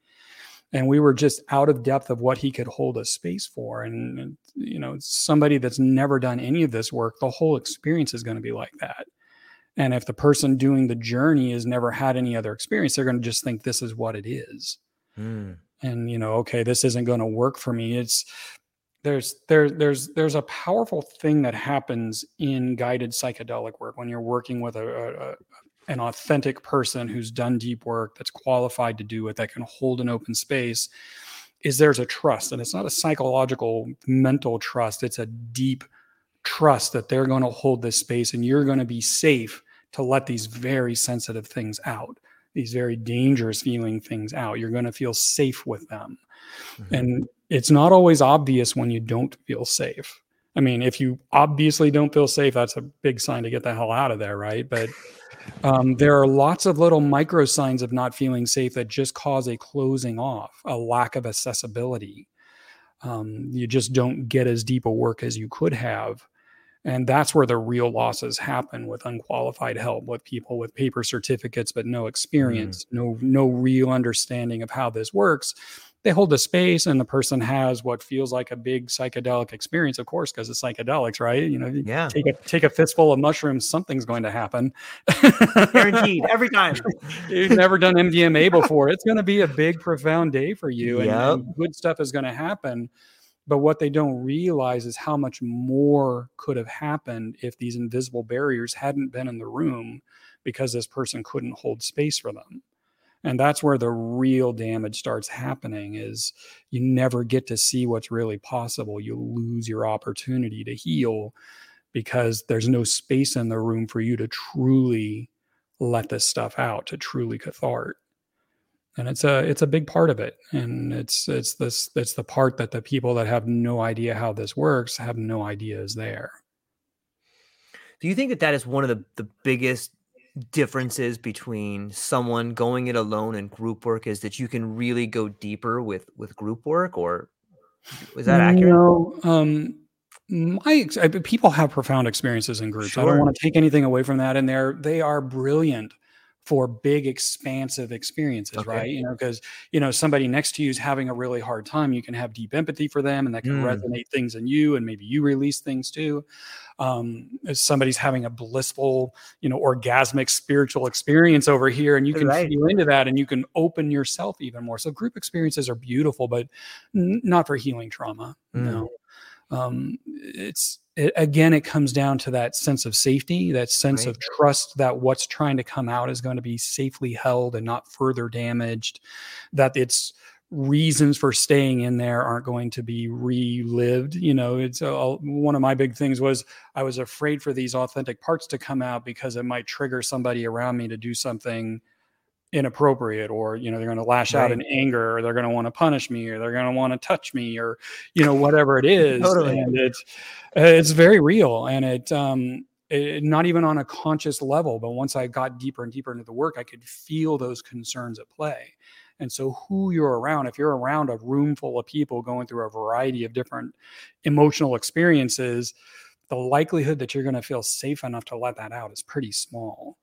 and we were just out of depth of what he could hold a space for and, you know somebody that's never done any of this work the whole experience is going to be like that and if the person doing the journey has never had any other experience they're going to just think this is what it is.
Mm.
and you know okay this isn't going to work for me. It's there's there there's there's a powerful thing that happens in guided psychedelic work when you're working with a, a, a an authentic person who's done deep work that's qualified to do it that can hold an open space is there's a trust. And it's not a psychological mental trust. It's a deep trust that they're going to hold this space and you're going to be safe to let these very sensitive things out these very dangerous feeling things out you're going to feel safe with them
Mhm.
and it's not always obvious when you don't feel safe i mean if you obviously don't feel safe that's a big sign to get the hell out of there right but Um, there are lots of little micro signs of not feeling safe that just cause a closing off, a lack of accessibility. Um, you just don't get as deep a work as you could have. And that's where the real losses happen with unqualified help, with people with paper certificates but no experience, mm. no no real understanding of how this works. They hold the space and the person has what feels like a big psychedelic experience of course because it's psychedelics right? You know
yeah.
take a take a fistful of mushrooms something's going to happen.
Guaranteed every time.
You've never done mdma before. It's going to be a big profound day for you
yep.
and, and good stuff is going to happen but what they don't realize is how much more could have happened if these invisible barriers hadn't been in the room because this person couldn't hold space for them. And that's where the real damage starts happening is you never get to see what's really possible. You lose your opportunity to heal because there's no space in the room for you to truly let this stuff out to truly cathart and it's a it's a big part of it. And it's it's this it's the part that the people that have no idea how this works have no idea is there.
Do you think that that is one of the the biggest differences between someone going it alone and group work is that you can really go deeper with with group work or is that accurate?
No, um my people have profound experiences in groups. Sure. i don't want to take anything away from that and they're they are brilliant for big expansive experiences okay. right you know because you know somebody next to you is having a really hard time you can have deep empathy for them and that can mm. resonate things in you and maybe you release things too um, if somebody's having a blissful you know orgasmic spiritual experience over here and you can right. feel into that and you can open yourself even more so group experiences are beautiful but n- not for healing trauma mm. no um, it's it, again it comes down to that sense of safety that sense right. of trust that what's trying to come out is going to be safely held and not further damaged that its reasons for staying in there aren't going to be relived you know it's uh, a, one of my big things was i was afraid for these authentic parts to come out because it might trigger somebody around me to do something inappropriate or you know they're going to lash right. out in anger or they're going to want to punish me or they're going to want to touch me or you know whatever it is
totally.
and it's it's very real and it um it, not even on a conscious level but once i got deeper and deeper into the work i could feel those concerns at play and so who you're around if you're around a room full of people going through a variety of different emotional experiences the likelihood that you're going to feel safe enough to let that out is pretty small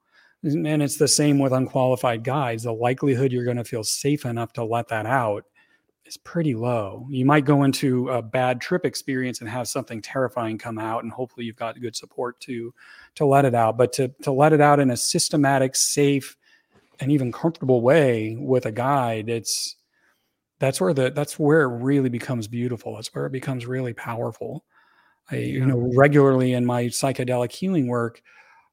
and it's the same with unqualified guides. The likelihood you're going to feel safe enough to let that out is pretty low. You might go into a bad trip experience and have something terrifying come out and hopefully you've got good support to to let it out. But to to let it out in a systematic safe and even comfortable way with a guide it's that's where the that's where it really becomes beautiful. That's where it becomes really powerful. I you know regularly in my psychedelic healing work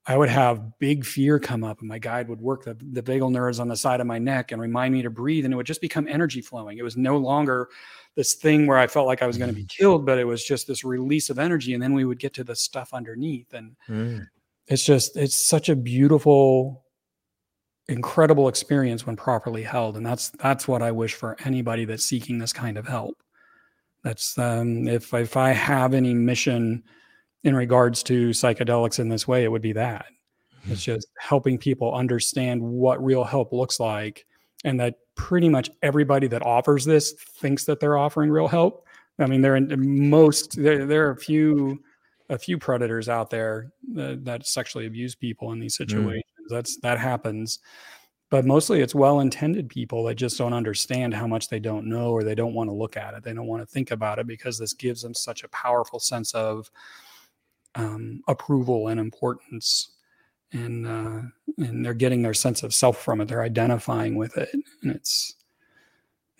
I would have big fear come up, and my guide would work the, the vagal nerves on the side of my neck and remind me to breathe. And it would just become energy flowing. It was no longer this thing where I felt like I was going to be killed, but it was just this release of energy. And then we would get to the stuff underneath. And mm. it's just, it's such a beautiful, incredible experience when properly held. And that's, that's what I wish for anybody that's seeking this kind of help. That's, um, if, if I have any mission, in regards to psychedelics in this way, it would be that. Mm-hmm. It's just helping people understand what real help looks like and that pretty much everybody that offers this thinks that they're offering real help. I mean, there are most there, there are a few a few predators out there that, that sexually abuse people in these mm. situations. Mm. That's that happens, but mostly it's well-intended people that just don't understand how much they don't know or they don't want to look at it. They don't want to think about it because this gives them such a powerful sense of um, approval and importance and uh, and they're getting their sense of self from it. They're identifying with it and it's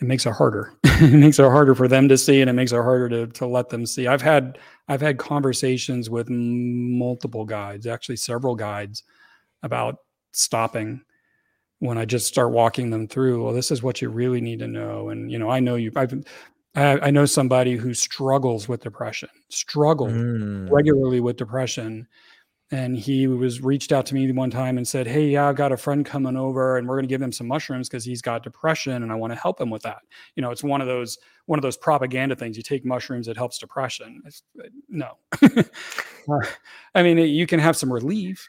it makes it harder. It makes it harder for them to see and it makes it harder to, to let them see. I've had i've had conversations with multiple guides actually several guides about stopping when i just start walking them through well this is what you really need to know. And you know i know you i've I, I know somebody who struggles with depression, struggled mm. regularly with depression. And he was reached out to me one time and said, Hey, yeah, I've got a friend coming over and we're going to give him some mushrooms because he's got depression and I want to help him with that. You know, it's one of those, one of those propaganda things. You take mushrooms, it helps depression. It's, uh, no. I mean, you can have some relief,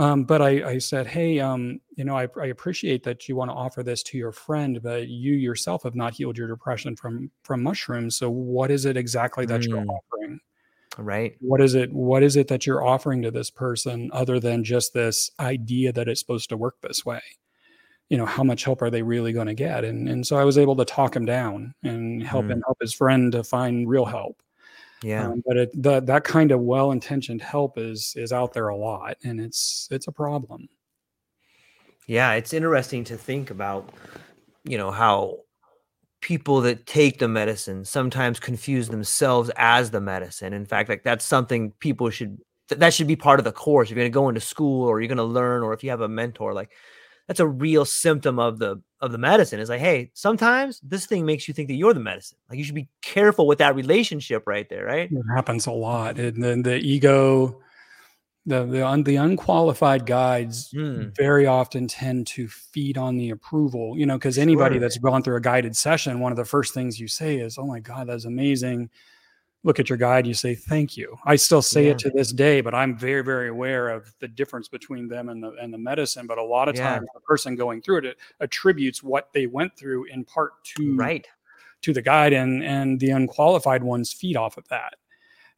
Um, but I, I, said, hey, um, you know, I, I, appreciate that you want to offer this to your friend, but you yourself have not healed your depression from from mushrooms. So what is it exactly that mm. you're offering?
Right.
What is it? What is it that you're offering to this person other than just this idea that it's supposed to work this way? You know, how much help are they really going to get? And and so I was able to talk him down and help mm. him help his friend to find real help.
Yeah. Um,
but it, the, that kind of well-intentioned help is is out there a lot, and it's it's a problem.
Yeah, it's interesting to think about, you know, how people that take the medicine sometimes confuse themselves as the medicine. In fact, like that's something people should that should be part of the course. If you're going to go into school or you're going to learn, or if you have a mentor, like that's a real symptom of the of the medicine is like hey sometimes this thing makes you think that you're the medicine like you should be careful with that relationship right there right
it happens a lot and then the ego the the, un, the unqualified guides mm. very often tend to feed on the approval you know because anybody sure. that's gone through a guided session one of the first things you say is oh my god that's amazing look at your guide you say thank you i still say yeah. it to this day but i'm very very aware of the difference between them and the and the medicine but a lot of yeah. times the person going through it, it attributes what they went through in part to
right
to the guide and and the unqualified ones feed off of that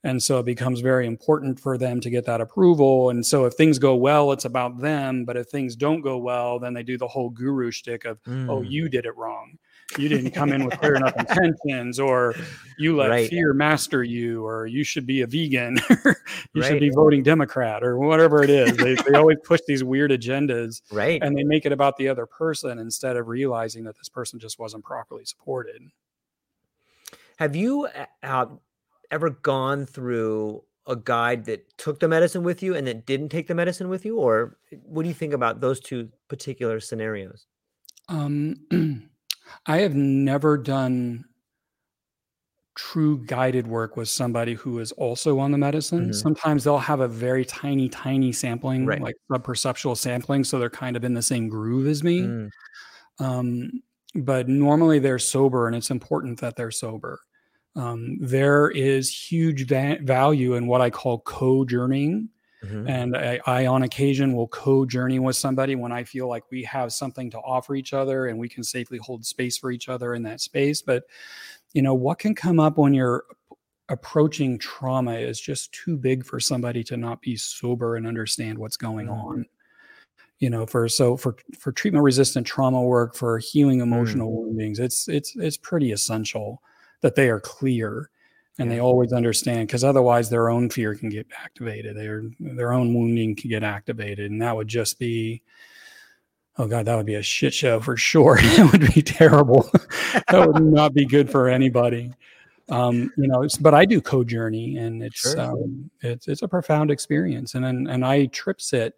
and so it becomes very important for them to get that approval and so if things go well it's about them but if things don't go well then they do the whole guru shtick of oh, mm. oh you did it wrong you didn't come in with clear enough intentions or you let right. fear master you or you should be a vegan you right. should be voting democrat or whatever it is. They, they always push these weird agendas
right.
and they make it about the other person instead of realizing that this person just wasn't properly supported.
Have you uh, ever gone through a guide that took the medicine with you and that didn't take the medicine with you? Or what do you think about those two particular scenarios?
Um I have never done true guided work with somebody who is also on the medicine. Mhm. Sometimes they'll have a very tiny, tiny sampling,
Right.
like subperceptual sampling, so they're kind of in the same groove as me. Mm. Um, but normally they're sober, and it's important that they're sober. Um, there is huge va- value in what I call co-journeying. Mm-hmm. And I, I, on occasion, will co journey with somebody when I feel like we have something to offer each other and we can safely hold space for each other in that space. But, you know, what can come up when you're approaching trauma is just too big for somebody to not be sober and understand what's going mm-hmm. on you know for so for for treatment resistant trauma work for healing emotional mm. woundings it's it's it's pretty essential that they are clear and yeah. they always understand because otherwise their own fear can get activated. Their their own wounding can get activated and that would just be oh god that would be a shit show for sure. It would be terrible. That would not be good for anybody. Um, you know but i do co-journey and it's sure. um, it's it's a profound experience and and, and i trip sit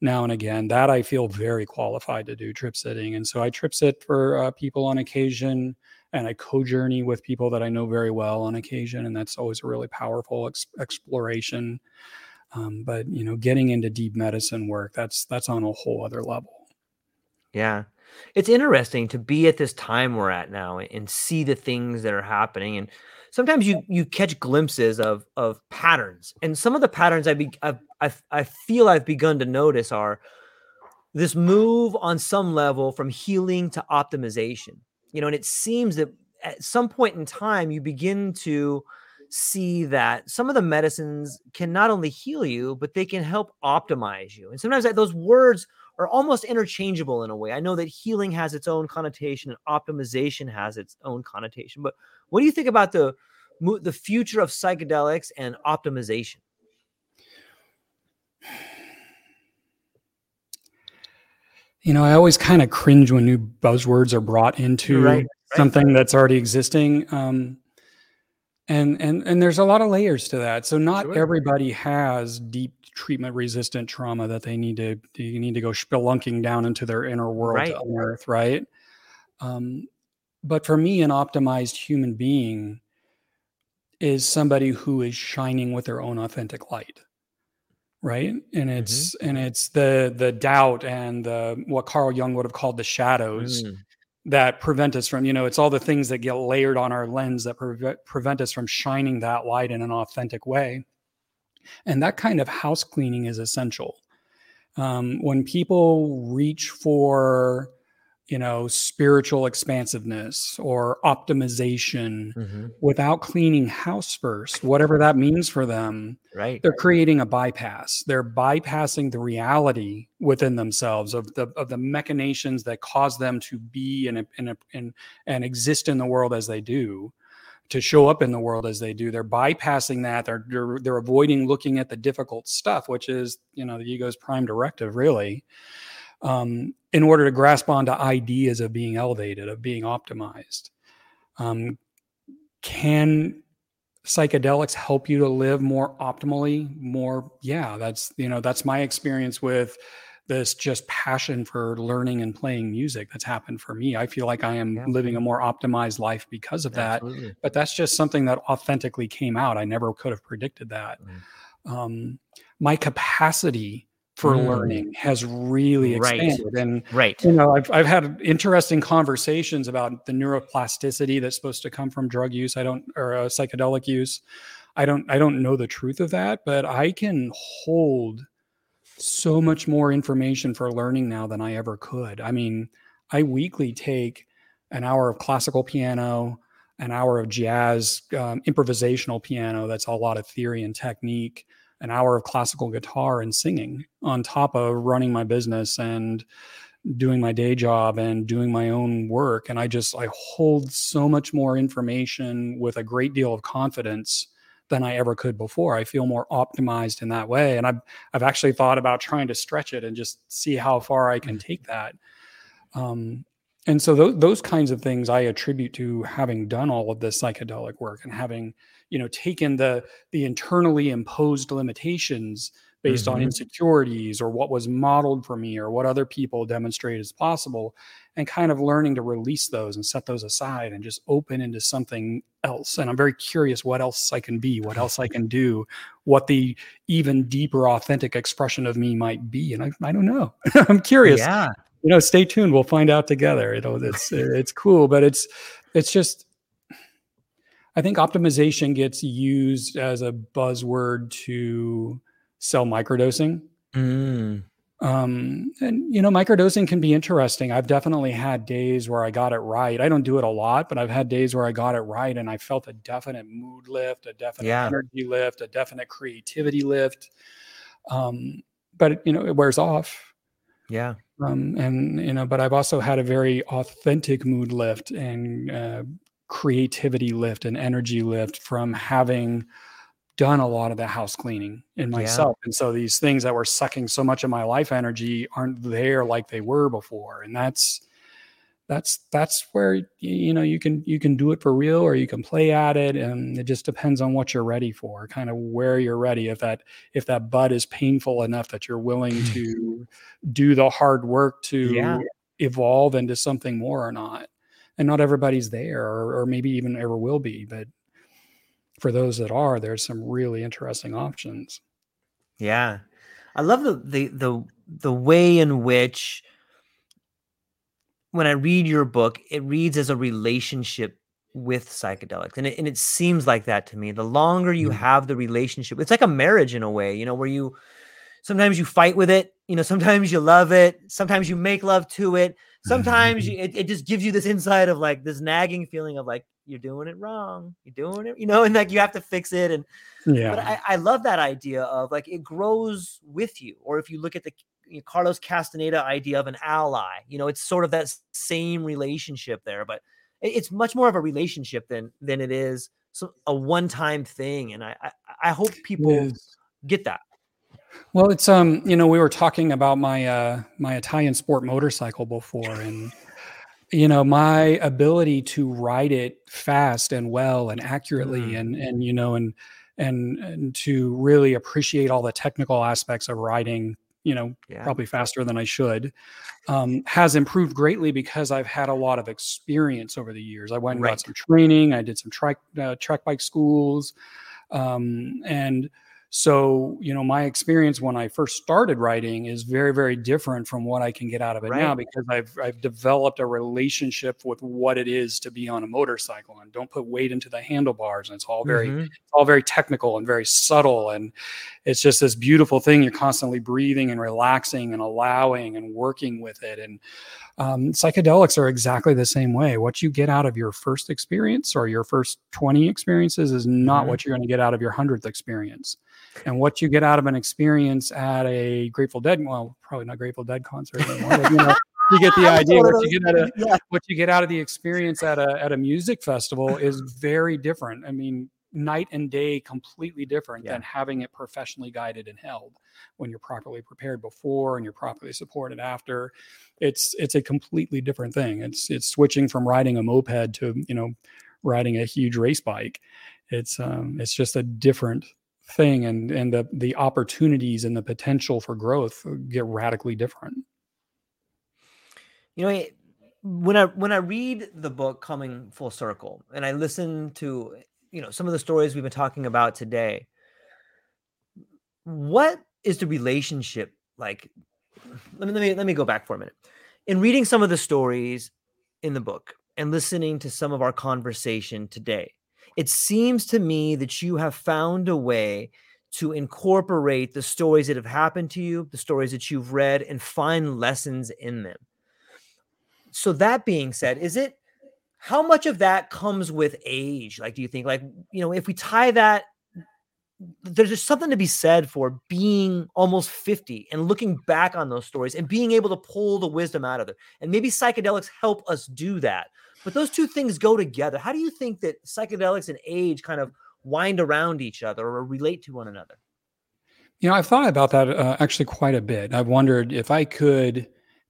now and again. That i feel very qualified to do trip sitting and so i trip sit for uh, people on occasion and I co-journey with people that I know very well on occasion, and that's always a really powerful ex- exploration. Um, but you know, getting into deep medicine work that's that's on a whole other level.
Yeah, it's interesting to be at this time we're at now and see the things that are happening, and sometimes you you catch glimpses of of patterns, and some of the patterns I be I've, I I feel I've begun to notice are this move on some level from healing to optimization you know, and it seems that at some point in time you begin to see that some of the medicines can not only heal you, but they can help optimize you. And sometimes that, those words are almost interchangeable in a way. I know that healing has its own connotation and optimization has its own connotation. But what do you think about the the future of psychedelics and optimization?
You know, I always kind of cringe when new buzzwords are brought into right, right. something that's already existing. Um, and and and there's a lot of layers to that. So not sure. everybody has deep treatment resistant trauma that they need to you need to go spelunking down into their inner world right. to unearth, right? Um, but for me, an optimized human being is somebody who is shining with their own authentic light right and it's mm-hmm. and it's the the doubt and the what carl jung would have called the shadows mm. that prevent us from you know it's all the things that get layered on our lens that pre- prevent us from shining that light in an authentic way and that kind of house cleaning is essential Um, when people reach for you know, spiritual expansiveness or optimization mm-hmm. without cleaning house first, whatever that means for them.
Right.
They're creating a bypass. They're bypassing the reality within themselves of the of the machinations that cause them to be and and and, and exist in the world as they do to show up in the world as they do. They're bypassing that. They're, they're, they're avoiding looking at the difficult stuff, which is, you know, the ego's prime directive, really um, in order to grasp onto ideas of being elevated, of being optimized. Um, can psychedelics help you to live more optimally? More, yeah, that's you know that's my experience with this just passion for learning and playing music that's happened for me. I feel like I am yeah. living a more optimized life because of that. Absolutely. But that's just something that authentically came out. I never could have predicted that. Mm. Um, my capacity for mm. learning has really expanded.
Right.
And
right.
you know, I've I've had interesting conversations about the neuroplasticity that's supposed to come from drug use. I don't or uh, psychedelic use. I don't I don't know the truth of that, but I can hold so much more information for learning now than I ever could. I mean, I weekly take an hour of classical piano, an hour of jazz um, improvisational piano. That's a lot of theory and technique an hour of classical guitar and singing on top of running my business and doing my day job and doing my own work. And i just i hold so much more information with a great deal of confidence than i ever could before. I feel more optimized in that way. And i've i've actually thought about trying to stretch it and just see how far i can take that. Um, and so th- those kinds of things i attribute to having done all of this psychedelic work and having you know taken the the internally imposed limitations based mm-hmm. on insecurities or what was modeled for me or what other people demonstrate as possible and kind of learning to release those and set those aside and just open into something else. And i'm very curious what else i can be what else i can do what the even deeper authentic expression of me might be. And i, I don't know. I'm curious.
Yeah.
You know stay tuned. We'll find out together. You know it's it's cool but it's it's just I think optimization gets used as a buzzword to sell microdosing.
Mm.
Um, and you know, microdosing can be interesting. I've definitely had days where I got it right. I don't do it a lot, but I've had days where I got it right and I felt a definite mood lift, a definite yeah. energy lift, a definite creativity lift. Um, but you know, it wears off.
Yeah.
Um, and you know, but I've also had a very authentic mood lift and uh, creativity lift and energy lift from having done a lot of the house cleaning in myself. Yeah. And so these things that were sucking so much of my life energy aren't there like they were before. And that's that's that's where you know you can you can do it for real or you can play at it and it just depends on what you're ready for kind of where you're ready if that if that bud is painful enough that you're willing to do the hard work to
yeah.
evolve into something more or not and not everybody's there or, or maybe even ever will be but for those that are there's some really interesting options.
Yeah. I love the the the, the way in which when i read your book it reads as a relationship with psychedelics and it, and it seems like that to me. The longer you have the relationship it's like a marriage in a way you know where you sometimes you fight with it you know sometimes you love it sometimes you make love to it mm-hmm, sometimes you, it, it just gives you this insight of like this nagging feeling of like you're doing it wrong you're doing it you know and like you have to fix it and
yeah.
But I, I love that idea of like it grows with you or if you look at the you know, carlos castaneda idea of an ally you know it's sort of that same relationship there but it, it's much more of a relationship than than it is so a one-time thing and i i, I hope people yes. get that
well, it's um, you know, we were talking about my uh my Italian sport motorcycle before and you know, my ability to ride it fast and well and accurately mm. and and you know and and and to really appreciate all the technical aspects of riding, you know, yeah. probably faster than I should, um, has improved greatly because I've had a lot of experience over the years. I went and right. got some training. I did some track uh, track bike schools, um, and So, you know, my experience when I first started riding is very, very different from what I can get out of it right. now because I've I've developed a relationship with what it is to be on a motorcycle and don't put weight into the handlebars. And it's all very mm-hmm. it's all very technical and very subtle. And it's just this beautiful thing. You're constantly breathing and relaxing and allowing and working with it. And um, psychedelics are exactly the same way. What you get out of your first experience or your first 20 experiences is not mm-hmm. what you're going to get out of your 100th experience and what you get out of an experience at a Grateful Dead, well, probably not Grateful Dead concert anymore, but, you know, you get the idea. What you get out of yeah. what you get out of the experience at a at a music festival is very different. I mean, night and day, completely different yeah. than having it professionally guided and held. When you're properly prepared before and you're properly supported after, it's it's a completely different thing. It's it's switching from riding a moped to you know riding a huge race bike. It's um it's just a different thing and and the the opportunities and the potential for growth get radically different.
You know when i when i read the book coming full circle and i listen to you know some of the stories we've been talking about today what is the relationship like? Let me let me let me go back for a minute. In reading some of the stories in the book and listening to some of our conversation today it seems to me that you have found a way to incorporate the stories that have happened to you, the stories that you've read, and find lessons in them. So, that being said, is it how much of that comes with age? Like, do you think, like, you know, if we tie that, there's just something to be said for being almost 50 and looking back on those stories and being able to pull the wisdom out of it. And maybe psychedelics help us do that but those two things go together. How do you think that psychedelics and age kind of wind around each other or relate to one another?
You know, I've thought about that uh, actually quite a bit. I've wondered if I could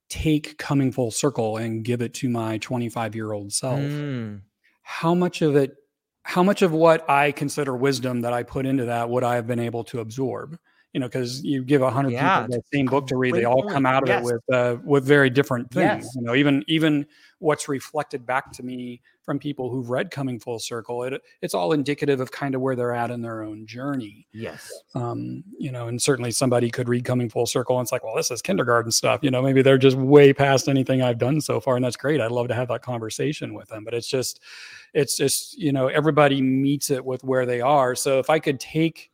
take coming full circle and give it to my 25 year old self, mm. how much of it, how much of what I consider wisdom that I put into that would I have been able to absorb? You know, because you give a hundred yeah, people the same book to read, they all come out of yes. it with uh, with very different things. Yes. You know, even even what's reflected back to me from people who've read Coming Full Circle, it it's all indicative of kind of where they're at in their own journey.
Yes.
Um, you know, and certainly somebody could read Coming Full Circle and it's like, well, this is kindergarten stuff. You know, maybe they're just way past anything I've done so far, and that's great. I'd love to have that conversation with them, but it's just, it's just you know, everybody meets it with where they are. So if I could take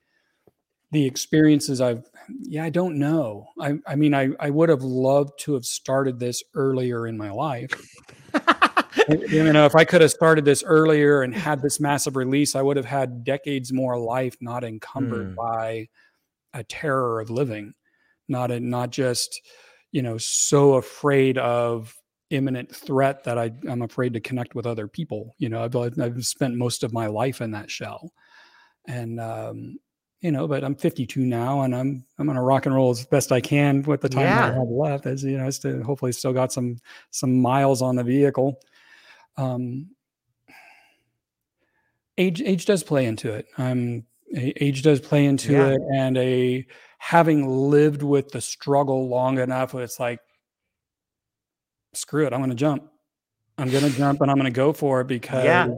the experiences I've yeah, I don't know. I I mean I I would have loved to have started this earlier in my life. you know, if I could have started this earlier and had this massive release, I would have had decades more life not encumbered mm. by a terror of living, not a, not just, you know, so afraid of imminent threat that I, I'm afraid to connect with other people. You know, I've, I've spent most of my life in that shell. And, um, you know, but I'm 52 now, and I'm I'm gonna rock and roll as best I can with the time yeah. that I have left. As you know, I still hopefully still got some some miles on the vehicle. Um, age age does play into it. Um, age does play into yeah. it, and a having lived with the struggle long enough, it's like, screw it, I'm gonna jump. I'm gonna jump, and I'm gonna go for it because. Yeah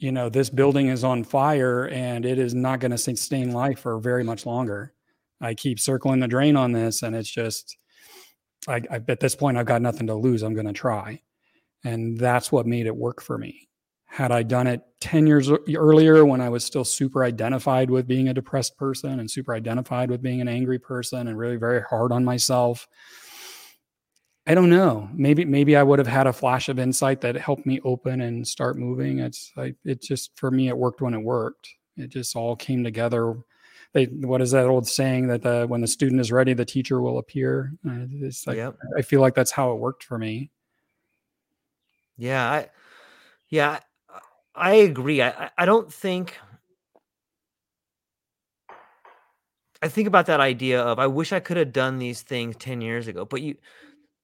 you know, this building is on fire and it is not going to sustain life for very much longer. I keep circling the drain on this, and it's just, I, I at this point, I've got nothing to lose. I'm going to try. And that's what made it work for me. Had I done it 10 years earlier when I was still super identified with being a depressed person and super identified with being an angry person and really very hard on myself, I don't know. Maybe maybe I would have had a flash of insight that helped me open and start moving. It's like it just for me it worked when it worked. It just all came together. They, what is that old saying that the, when the student is ready, the teacher will appear? Uh, it's like yep. I feel like that's how it worked for me.
Yeah, I, yeah, I agree. I I don't think. I think about that idea of I wish I could have done these things 10 years ago, but you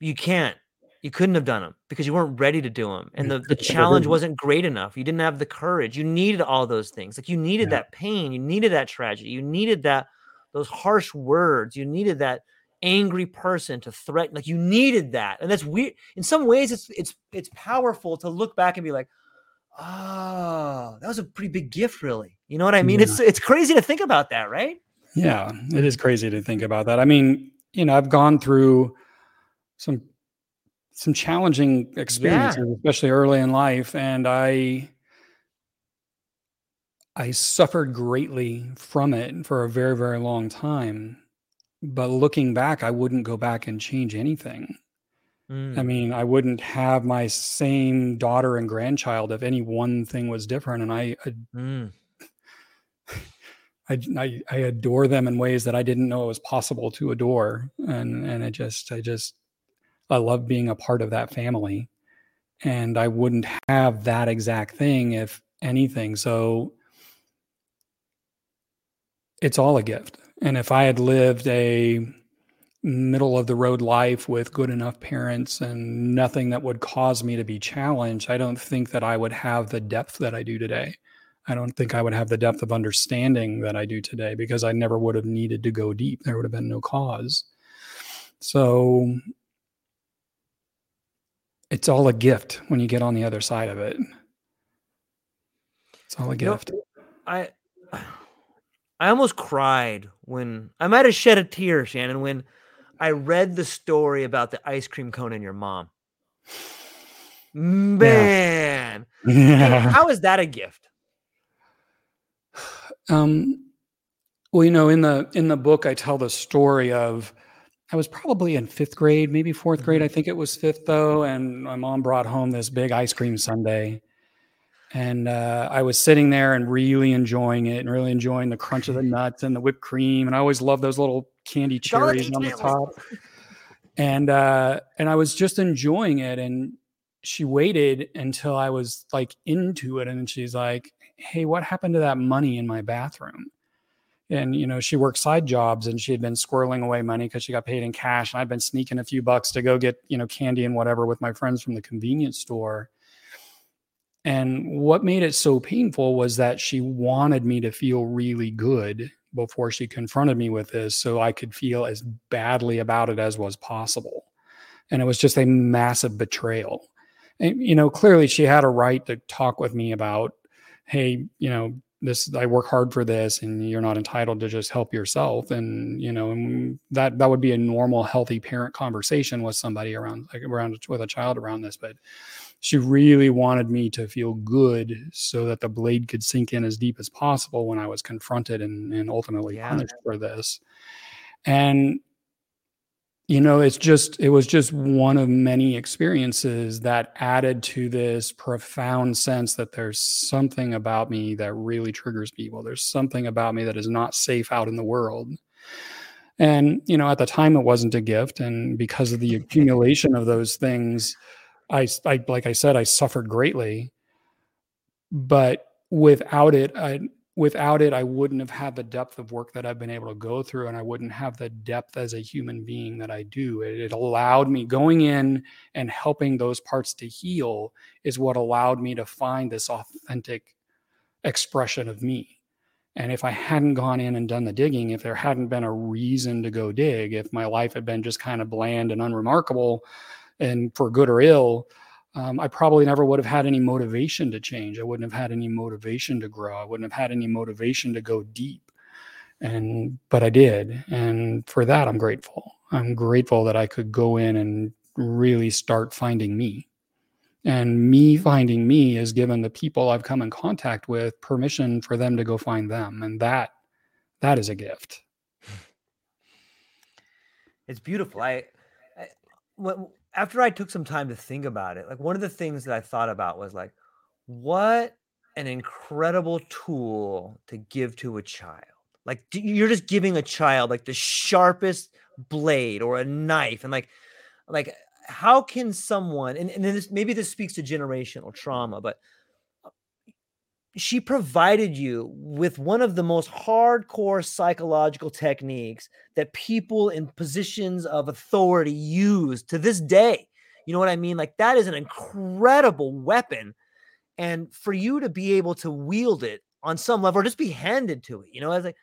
you can't you couldn't have done them because you weren't ready to do them and the, the challenge wasn't great enough you didn't have the courage you needed all those things like you needed yeah. that pain you needed that tragedy you needed that those harsh words you needed that angry person to threaten like you needed that and that's weird in some ways it's it's it's powerful to look back and be like oh that was a pretty big gift really you know what i mean yeah. it's it's crazy to think about that right
Yeah, it is crazy to think about that. I mean, you know, I've gone through some some challenging experiences, yeah. especially early in life, and I I suffered greatly from it for a very, very long time. But looking back, I wouldn't go back and change anything. Mm. I mean, I wouldn't have my same daughter and grandchild if any one thing was different. And I, I, mm. I, I, I, adore them in ways that I didn't know it was possible to adore. And, and it just, I just, I love being a part of that family. And I wouldn't have that exact thing if anything. So it's all a gift. And if I had lived a middle of the road life with good enough parents and nothing that would cause me to be challenged, I don't think that I would have the depth that I do today. I don't think I would have the depth of understanding that I do today because I never would have needed to go deep. There would have been no cause. So it's all a gift when you get on the other side of it. It's all a gift.
You know, I I almost cried when I might have shed a tear, Shannon, when I read the story about the ice cream cone and your mom. Man, yeah. yeah. how is that a gift?
Um, well, you know, in the in the book, I tell the story of I was probably in fifth grade, maybe fourth grade. I mm-hmm. think it was fifth though, and my mom brought home this big ice cream sundae and uh, I was sitting there and really enjoying it and really enjoying the crunch of the nuts and the whipped cream. And I always love those little candy cherries on the top. And uh, and I was just enjoying it. And she waited until I was like into it, and she's like, "Hey, what happened to that money in my bathroom?" And you know, she worked side jobs, and she had been squirreling away money because she got paid in cash. And I'd been sneaking a few bucks to go get you know candy and whatever with my friends from the convenience store and what made it so painful was that she wanted me to feel really good before she confronted me with this so I could feel as badly about it as was possible. And it was just a massive betrayal. And, you know, clearly she had a right to talk with me about, hey, you know, this I work hard for this and you're not entitled to just help yourself and you know and that that would be a normal healthy parent conversation with somebody around like around with a child around this but she really wanted me to feel good so that the blade could sink in as deep as possible when I was confronted and, and ultimately yeah. punished for this. And you know it's just it was just one of many experiences that added to this profound sense that there's something about me that really triggers people. There's something about me that is not safe out in the world. And you know at the time it wasn't a gift. And because of the accumulation of those things I, I like I said, I suffered greatly, but without it, I, without it, I wouldn't have had the depth of work that I've been able to go through, and I wouldn't have the depth as a human being that I do. It, it allowed me going in and helping those parts to heal is what allowed me to find this authentic expression of me. And if I hadn't gone in and done the digging, if there hadn't been a reason to go dig, if my life had been just kind of bland and unremarkable, and for good or ill, um, I probably never would have had any motivation to change. I wouldn't have had any motivation to grow. I wouldn't have had any motivation to go deep. And, but I did. And for that, I'm grateful. I'm grateful that I could go in and really start finding me. And me finding me has given the people I've come in contact with permission for them to go find them. And that, that is a gift.
It's beautiful. I, I after I took some time to think about it, like one of the things that I thought about was like, what an incredible tool to give to a child. Like you're just giving a child like the sharpest blade or a knife, and like, like how can someone and, and this maybe this speaks to generational trauma, but she provided you with one of the most hardcore psychological techniques that people in positions of authority use to this day. You know what I mean? Like that is an incredible weapon. And for you to be able to wield it on some level or just be handed to it, you know, like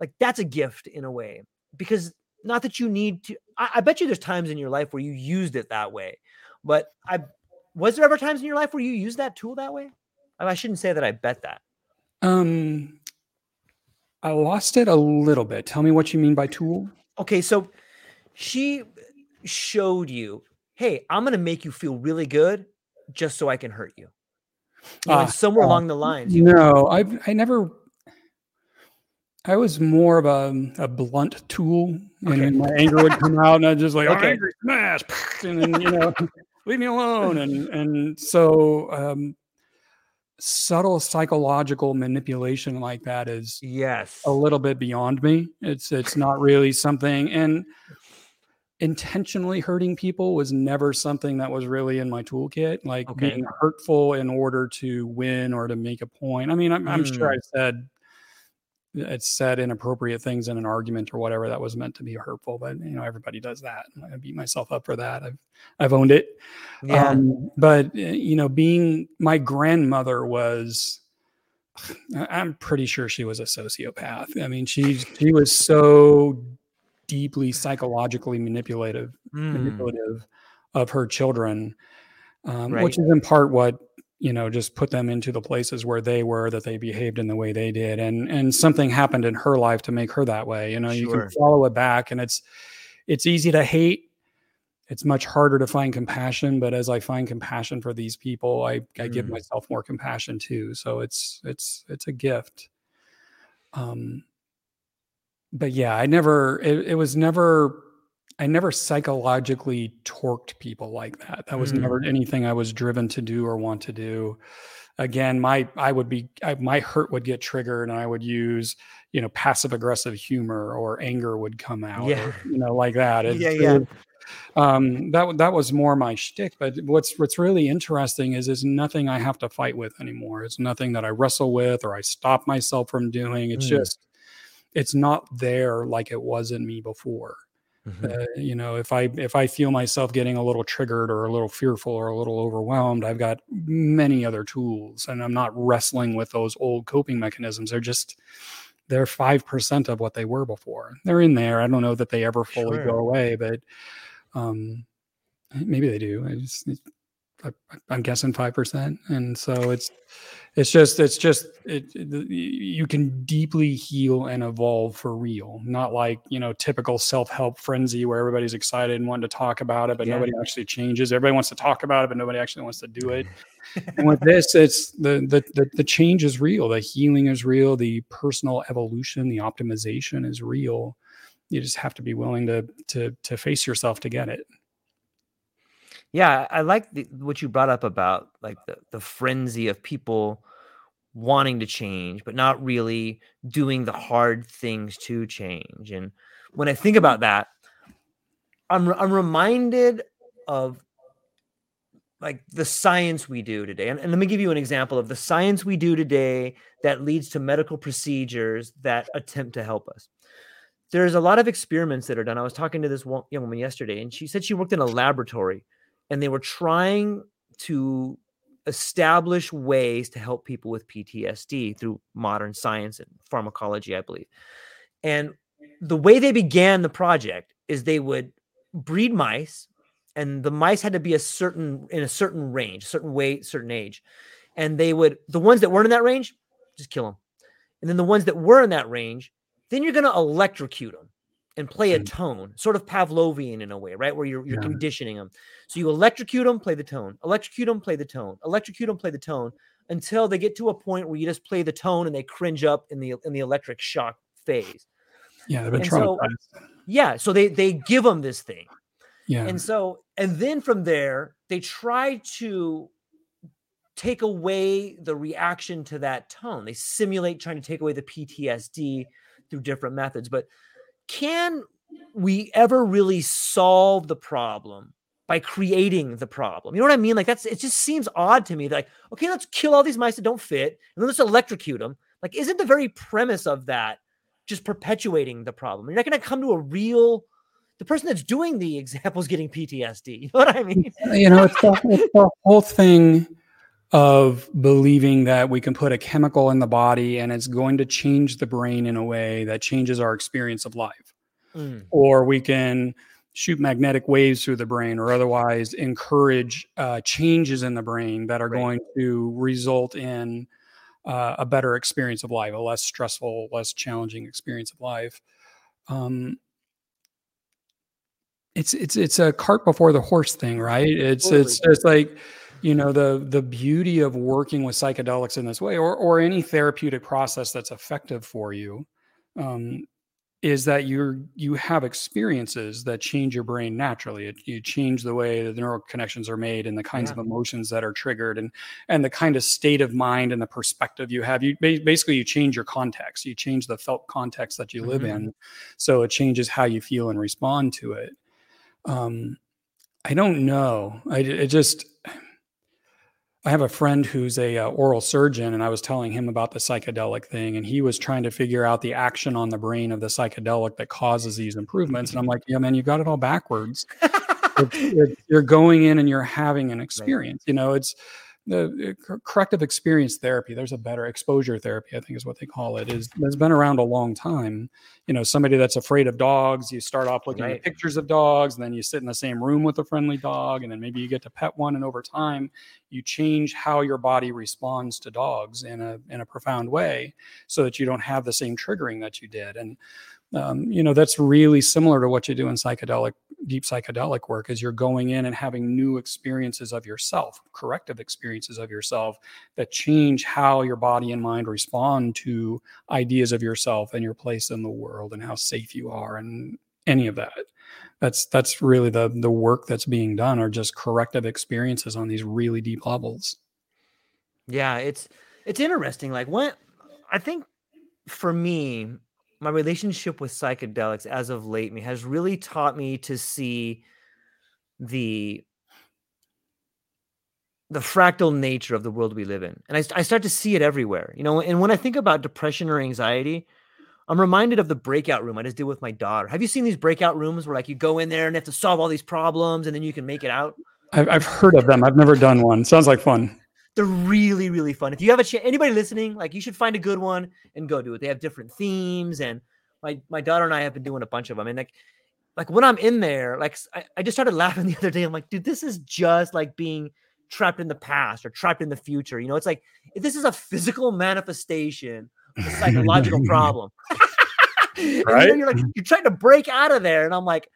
like that's a gift in a way. Because not that you need to I, I bet you there's times in your life where you used it that way. But I was there ever times in your life where you used that tool that way? I shouldn't say that I bet that.
Um, I lost it a little bit. Tell me what you mean by tool.
Okay, so she showed you, hey, I'm gonna make you feel really good just so I can hurt you. you know,
Ah,
somewhere
uh,
along the lines. you-
No, I I never. I was more of a, a blunt tool, and
Okay.
then my anger would come out, and I just like,
Okay.
angry smash, and then you know, leave me alone, and and so um, subtle psychological manipulation like that is
Yes.
a little bit beyond me. It's it's not really something, and intentionally hurting people was never something that was really in my toolkit. Like
Okay.
being hurtful in order to win or to make a point. I mean, I'm, I'm sure
Mm.
I said it said inappropriate things in an argument or whatever that was meant to be hurtful, but you know everybody does that. I beat myself up for that. I've I've owned it.
yeah.
Um, but uh, you know, being my grandmother was, I'm pretty sure she was a sociopath. I mean, she she was so deeply psychologically manipulative
Mm.
manipulative of her children, um,
Right.
which is in part what you know just put them into the places where they were that they behaved in the way they did. And and something happened in her life to make her that way. You know you can follow it back and it's it's easy to hate. It's much harder to find compassion but as i find compassion for these people i i give
Mm.
myself more compassion too. So it's it's it's a gift. Um but yeah i never it, it was never i never psychologically torqued people like that that was
Mm.
never anything i was driven to do or want to do again my i would be I, my hurt would get triggered and i would use you know passive aggressive humor or anger would come out or, you know like that It's
Yeah,
really- um that that was more my shtick. But what's what's really interesting is is nothing I have to fight with anymore. It's nothing that I wrestle with or I stop myself from doing. It's
Mm.
just it's not there like it was in me before.
Mhm.
Uh, you know, if I if I feel myself getting a little triggered or a little fearful or a little overwhelmed, I've got many other tools, and I'm not wrestling with those old coping mechanisms. They're just they're five percent of what they were before. They're in there. I don't know that they ever fully
Sure.
go away, but um, maybe they do. I just, I'm guessing five percent, and so it's it's just it's just it, it- you can deeply heal and evolve for real. Not like you know typical self-help frenzy where everybody's excited and wanting to talk about it but
Yeah.
nobody actually changes. Everybody wants to talk about it but nobody actually wants to do it. And with this it's the, the the the change is real. The healing is real. The personal evolution the optimization is real. You just have to be willing to to to face yourself to get it
Yeah, I like the, what you brought up about like the, the frenzy of people wanting to change, but not really doing the hard things to change. And when I think about that, I'm I'm reminded of like the science we do today. And, and let me give you an example of the science we do today that leads to medical procedures that attempt to help us. There's a lot of experiments that are done. I was talking to this young woman yesterday, and she said she worked in a laboratory and they were trying to establish ways to help people with PTSD through modern science and pharmacology, I believe. And the way they began the project is they would breed mice, and the mice had to be a certain in a certain range, a certain weight, certain age. And they would the ones that weren't in that range, just kill them. And then the ones that were in that range, then you're gonna electrocute them and play a
Mm.
tone, sort of Pavlovian in a way, right? Where you're you're
Yeah.
conditioning them. So you electrocute them, play the tone, electrocute them, play the tone, electrocute them, play the tone, until they get to a point where you just play the tone and they cringe up in the in the electric shock phase.
yeah they've been
And so-
traumatized
Yeah, so they they give them this thing,
yeah
and so and then from there they try to take away the reaction to that tone. They simulate trying to take away the PTSD through different methods, but can we ever really solve the problem by creating the problem? You know what I mean? Like that's it just seems odd to me. Like, okay, let's kill all these mice that don't fit and then let's electrocute them. Like, isn't the very premise of that just perpetuating the problem? You're not gonna come to a real the person that's doing the example is getting PTSD. You know what I mean?
you know it's the, it's the whole thing of believing that we can put a chemical in the body and it's going to change the brain in a way that changes our experience of life
Mm,
or we can shoot magnetic waves through the brain or otherwise encourage uh, changes in the brain that are
Right.
going to result in uh, a better experience of life, a less stressful, less challenging experience of life. Um, it's it's it's a cart before the horse thing, right? It's totally. it's just like you know the the beauty of working with psychedelics in this way, or or any therapeutic process that's effective for you. Um, is that you're you have experiences that change your brain naturally it, you change the way the neural connections are made and the kinds yeah. of emotions that are triggered and and the kind of state of mind and the perspective you have you basically you change your context you change the felt context that you live mm-hmm. in so it changes how you feel and respond to it um i don't know i it just I have a friend who's a uh, oral surgeon, and I was telling him about the psychedelic thing, and he was trying to figure out the action on the brain of the psychedelic that causes these improvements. And I'm like, yeah, man, you got it all backwards. you're going in and you're having an experience. Right. You know, it's the corrective experience therapy there's a better exposure therapy i think is what they call it is has been around a long time you know somebody that's afraid of dogs you start off looking right. at pictures of dogs and then you sit in the same room with a friendly dog and then maybe you get to pet one and over time you change how your body responds to dogs in a in a profound way so that you don't have the same triggering that you did and um, you know that's really similar to what you do in psychedelic deep psychedelic work is you're going in and having new experiences of yourself corrective experiences of yourself that change how your body and mind respond to ideas of yourself and your place in the world and how safe you are and any of that. That's that's really the the work that's being done are just corrective experiences on these really deep levels.
Yeah it's it's interesting like when i think for me my relationship with psychedelics as of late me has really taught me to see the the fractal nature of the world we live in. And I, I start to see it everywhere you know and when i think about depression or anxiety i'm reminded of the breakout room i just did with my daughter. Have you seen these breakout rooms where like you go in there and have to solve all these problems and then you can make it out?
I've, I've heard of them. I've never done one. Sounds like fun
they're really, really fun. If you have a chance, anybody listening, like you should find a good one and go do it. They have different themes, and my my daughter and I have been doing a bunch of them. And like, like when I'm in there, like I, I just started laughing the other day. I'm like, dude, this is just like being trapped in the past or trapped in the future. You know, it's like this is a physical manifestation of a psychological problem. right? You're like you're trying to break out of there, and I'm like,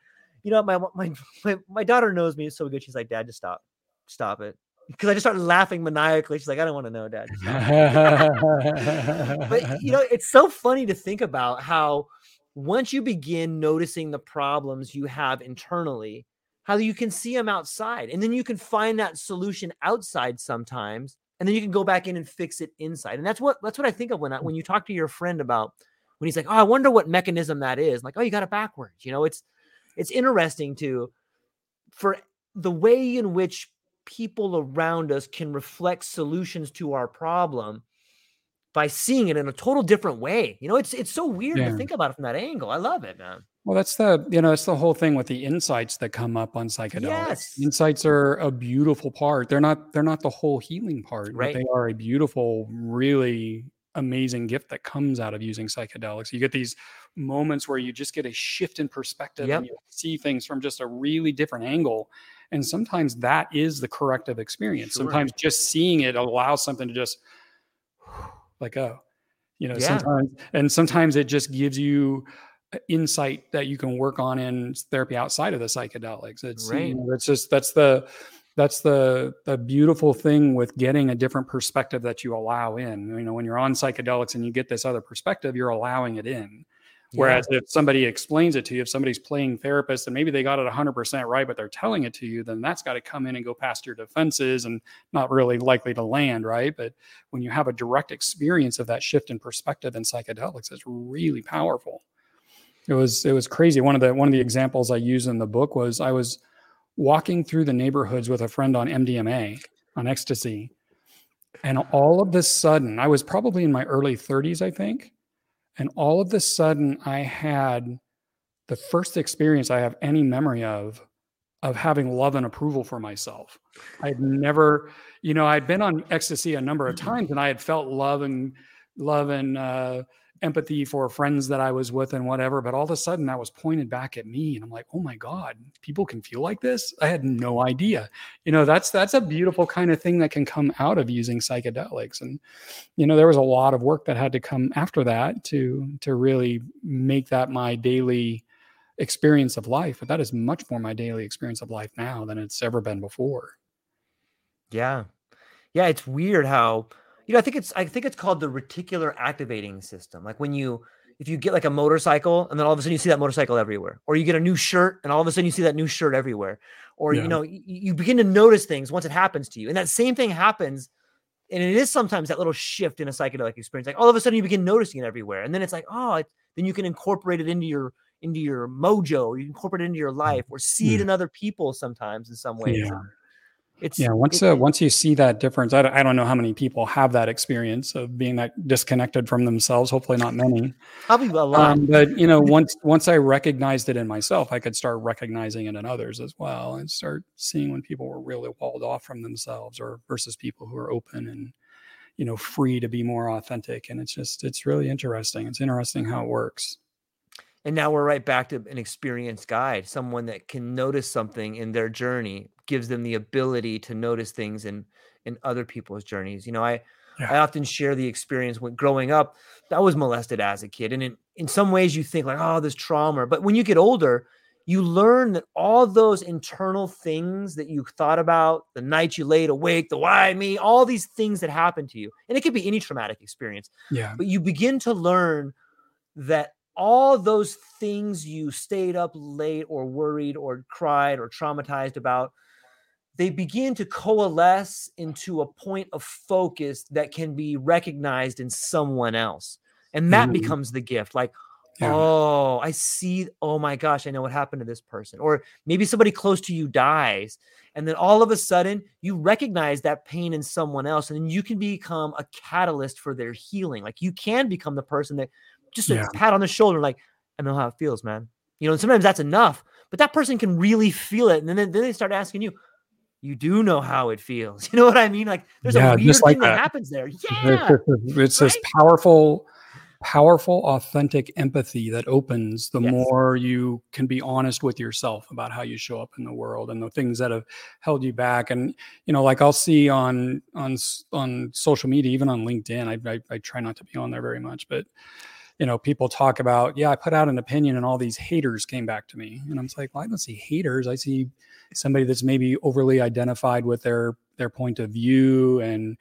you know, my my my, my daughter knows me so good. She's like, Dad, just stop, stop it because I just started laughing maniacally. She's like, I don't want to know, Dad. but you know, it's so funny to think about how once you begin noticing the problems you have internally, how you can see them outside, and then you can find that solution outside sometimes, and then you can go back in and fix it inside. And that's what that's what I think of when I, when you talk to your friend about when he's like, "Oh, I wonder what mechanism that is." I'm like, "Oh, you got it backwards." You know, it's it's interesting to for the way in which people around us can reflect solutions to our problem by seeing it in a total different way. You know, it's it's so weird yeah. to think about it from that angle. I love it, man.
Well, that's the you know it's the whole thing with the insights that come up on psychedelics. Yes. Insights are a beautiful part. They're not they're not the whole healing part, right. but they are a beautiful, really amazing gift that comes out of using psychedelics. You get these moments where you just get a shift in perspective yep. and you see things from just a really different angle and sometimes that is the corrective experience. Sure. Sometimes just seeing it allows something to just like, oh, you know, yeah. sometimes, and sometimes it just gives you uh, insight that you can work on in therapy outside of the psychedelics. It's, right. you know, it's just, that's the, that's the the beautiful thing with getting a different perspective that you allow in you know when you're on psychedelics and you get this other perspective you're allowing it in Whereas yeah. if somebody explains it to you, if somebody's playing therapist and maybe they got it 100% right, but they're telling it to you, then that's got to come in and go past your defenses and not really likely to land, right? But when you have a direct experience of that shift in perspective in psychedelics, it's really powerful. It was it was crazy. One of the one of the examples I use in the book was I was walking through the neighborhoods with a friend on MDMA on ecstasy, and all of a sudden, I was probably in my early 30s, I think and all of a sudden, I had the first experience I have any memory of of having love and approval for myself. I'd never, you know, I'd been on ecstasy a number of times and I had felt love and love and uh, empathy for friends that I was with and whatever. But all of a sudden that was pointed back at me. And I'm like, oh my God, people can feel like this. I had no idea. You know, that's that's a beautiful kind of thing that can come out of using psychedelics. And, you know, there was a lot of work that had to come after that to to really make that my daily experience of life. But that is much more my daily experience of life now than it's ever been before.
Yeah. Yeah, it's weird how you know, I think it's I think it's called the reticular activating system. Like when you if you get like a motorcycle and then all of a sudden you see that motorcycle everywhere, or you get a new shirt and all of a sudden you see that new shirt everywhere, or yeah. you know, you, you begin to notice things once it happens to you. And that same thing happens and it is sometimes that little shift in a psychedelic experience. Like all of a sudden you begin noticing it everywhere. And then it's like, oh, it, then you can incorporate it into your into your mojo, or you incorporate it into your life, or see it mm. in other people sometimes in some ways.
Yeah it's yeah once uh, once you see that difference I don't, I don't know how many people have that experience of being that disconnected from themselves hopefully not many.
Probably a lot. Um,
but you know once once i recognized it in myself i could start recognizing it in others as well and start seeing when people were really walled off from themselves or versus people who are open and you know free to be more authentic. And it's just it's really interesting. It's interesting how it works.
And now we're right back to an experienced guide, someone that can notice something in their journey, gives them the ability to notice things in in other people's journeys. You know, I yeah. I often share the experience when growing up, I was molested as a kid. And in, in some ways you think like, oh, this trauma. But when you get older, you learn that all those internal things that you thought about, the night you laid awake, the why me, all these things that happen to you, and it could be any traumatic experience.
Yeah.
But you begin to learn that all those things you stayed up late or worried or cried or traumatized about they begin to coalesce into a point of focus that can be recognized in someone else and that mm-hmm. becomes the gift like yeah. oh i see oh my gosh i know what happened to this person or maybe somebody close to you dies and then all of a sudden you recognize that pain in someone else and then you can become a catalyst for their healing like you can become the person that just a pat on the shoulder, like, I know how it feels, man. You know, and sometimes that's enough, but that person can really feel it. And then, then they start asking you, you do know how it feels. You know what I mean? Like there's yeah, a weird like thing that. that. happens there. Yeah.
It's, right? this powerful, powerful, authentic empathy that opens the yes. more you can be honest with yourself about how you show up in the world and the things that have held you back. And, you know, like I'll see on, on, on social media, even on LinkedIn, I, I, I try not to be on there very much, but you know, people talk about, yeah, I put out an opinion and all these haters came back to me. And I'm like, well, I don't see haters. I see somebody that's maybe overly identified with their their point of view and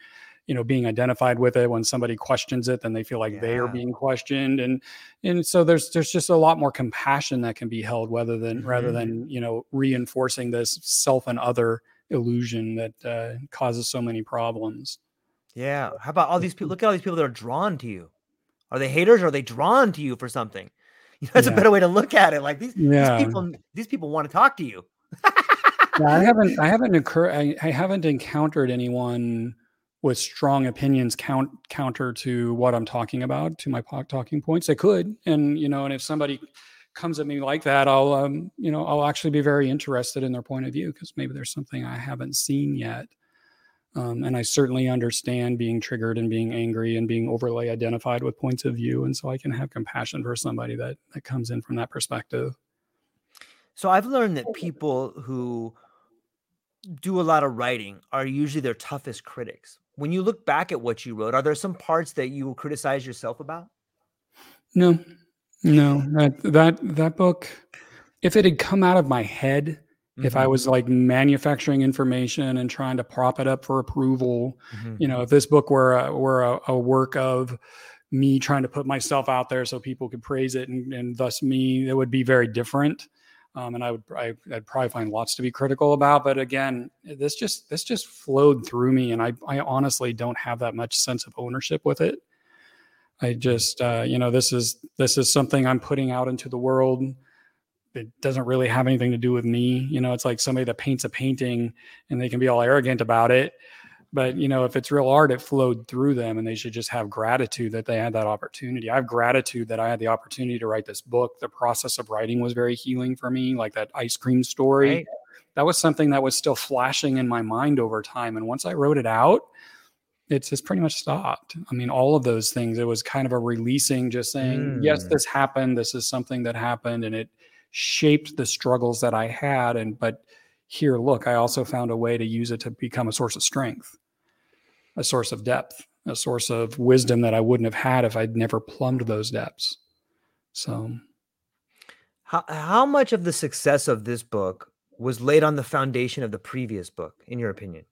you know being identified with it when somebody questions it then they feel like yeah. they are being questioned and and so there's there's just a lot more compassion that can be held rather than mm-hmm. rather than you know reinforcing this self and other illusion that uh, causes so many problems
yeah how about all these people look at all these people that are drawn to you are they haters or are they drawn to you for something? You know, that's yeah. a better way to look at it. Like these, yeah. these people, these people want to talk to you.
yeah, I haven't, I haven't occur, I, I, haven't encountered anyone with strong opinions count counter to what I'm talking about, to my talking points. They could, and you know, and if somebody comes at me like that, I'll, um, you know, I'll actually be very interested in their point of view because maybe there's something I haven't seen yet. Um, and I certainly understand being triggered and being angry and being overly identified with points of view. And so I can have compassion for somebody that, that comes in from that perspective.
So I've learned that people who do a lot of writing are usually their toughest critics. When you look back at what you wrote, are there some parts that you will criticize yourself about?
No, no, that, that, that book, if it had come out of my head, Mm-hmm. If I mm-hmm. was like manufacturing information and trying to prop it up for approval, mm-hmm. you know, if this book were a, were a, a, work of me trying to put myself out there so people could praise it and, and thus me, it would be very different. Um, and I would I, would probably find lots to be critical about. But again, this just this just flowed through me, and I I honestly don't have that much sense of ownership with it. I just uh, you know this is this is something I'm putting out into the world it doesn't really have anything to do with me. You know, it's like somebody that paints a painting and they can be all arrogant about it. But, you know, if it's real art, it flowed through them and they should just have gratitude that they had that opportunity. I have gratitude that I had the opportunity to write this book. The process of writing was very healing for me, like that ice cream story. Right. That was something that was still flashing in my mind over time. And once I wrote it out, it's just pretty much stopped. I mean, all of those things, it was kind of a releasing, just saying, mm. yes, this happened. This is something that happened. And it shaped the struggles that I had. And, but here, look, I also found a way to use it to become a source of strength, a source of depth, a source of wisdom that I wouldn't have had if I'd never plumbed those depths. So,
how, how much of the success of this book was laid on the foundation of the previous book, in your opinion?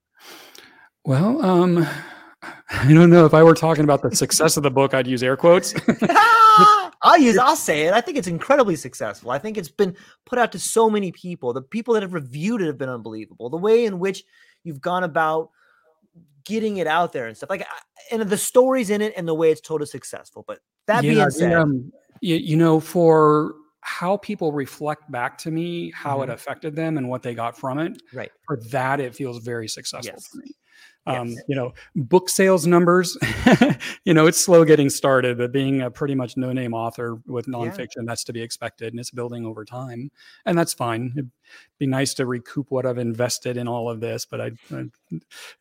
Well, um, I don't know if I were talking about the success of the book, I'd use air quotes.
I'll use, I'll say it. I think it's incredibly successful. I think it's been put out to so many people. The people that have reviewed it have been unbelievable. The way in which you've gone about getting it out there and stuff like, and the stories in it and the way it's told is successful. But that yeah, being said, um,
you, you know, for how people reflect back to me how mm-hmm. it affected them and what they got from it.
Right.
For that, it feels very successful
yes.
for me. Um, yes. You know, book sales numbers, you know, it's slow getting started, but being a pretty much no name author with nonfiction, yeah. that's to be expected and it's building over time. And that's fine. It'd be nice to recoup what I've invested in all of this, but I, I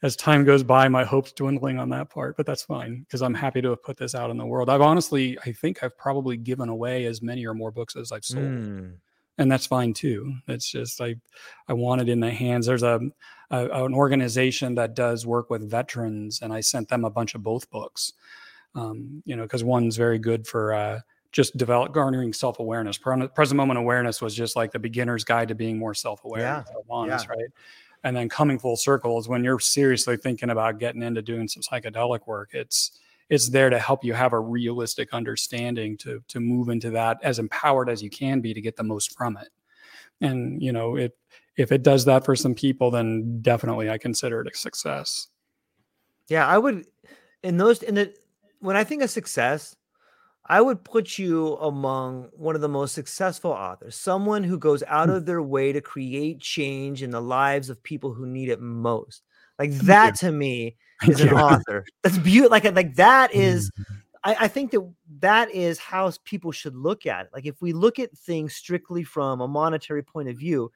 as time goes by, my hopes dwindling on that part, but that's fine because I'm happy to have put this out in the world. I've honestly, I think I've probably given away as many or more books as I've sold. Mm and that's fine too. It's just I I want it in the hands. There's a, a, an organization that does work with veterans, and I sent them a bunch of both books. Um, you know, because one's very good for uh, just develop garnering self awareness. Present moment awareness was just like the beginner's guide to being more self aware,
yeah.
honest, yeah. right? And then coming full circle is when you're seriously thinking about getting into doing some psychedelic work. It's it's there to help you have a realistic understanding to to move into that as empowered as you can be to get the most from it. And you know if if it does that for some people then definitely i consider it a success.
Yeah i would in those in the when i think of success i would put you among one of the most successful authors someone who goes out hmm. of their way to create change in the lives of people who need it most. Like that to me is an author. That's beautiful. Like like that is. Mm-hmm. I, I think that that is how people should look at it. Like if we look at things strictly from a monetary point of view,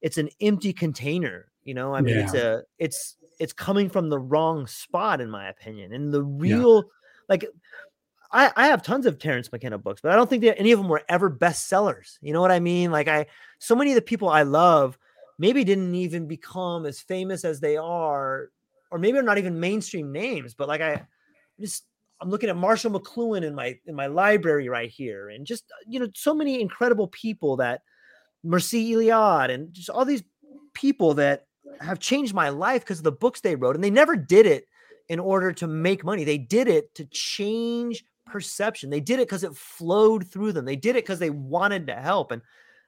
it's an empty container. You know, I mean, yeah. it's a it's it's coming from the wrong spot, in my opinion. And the real, yeah. like, I, I have tons of Terence McKenna books, but I don't think that any of them were ever bestsellers. You know what I mean? Like, I so many of the people I love maybe didn't even become as famous as they are or maybe they're not even mainstream names, but like I just I'm looking at Marshall McLuhan in my in my library right here, and just uh, you know so many incredible people that Mircea Eliade and just all these people that have changed my life because of the books they wrote, and they never did it in order to make money. They did it to change perception. They did it because it flowed through them. They did it because they wanted to help, and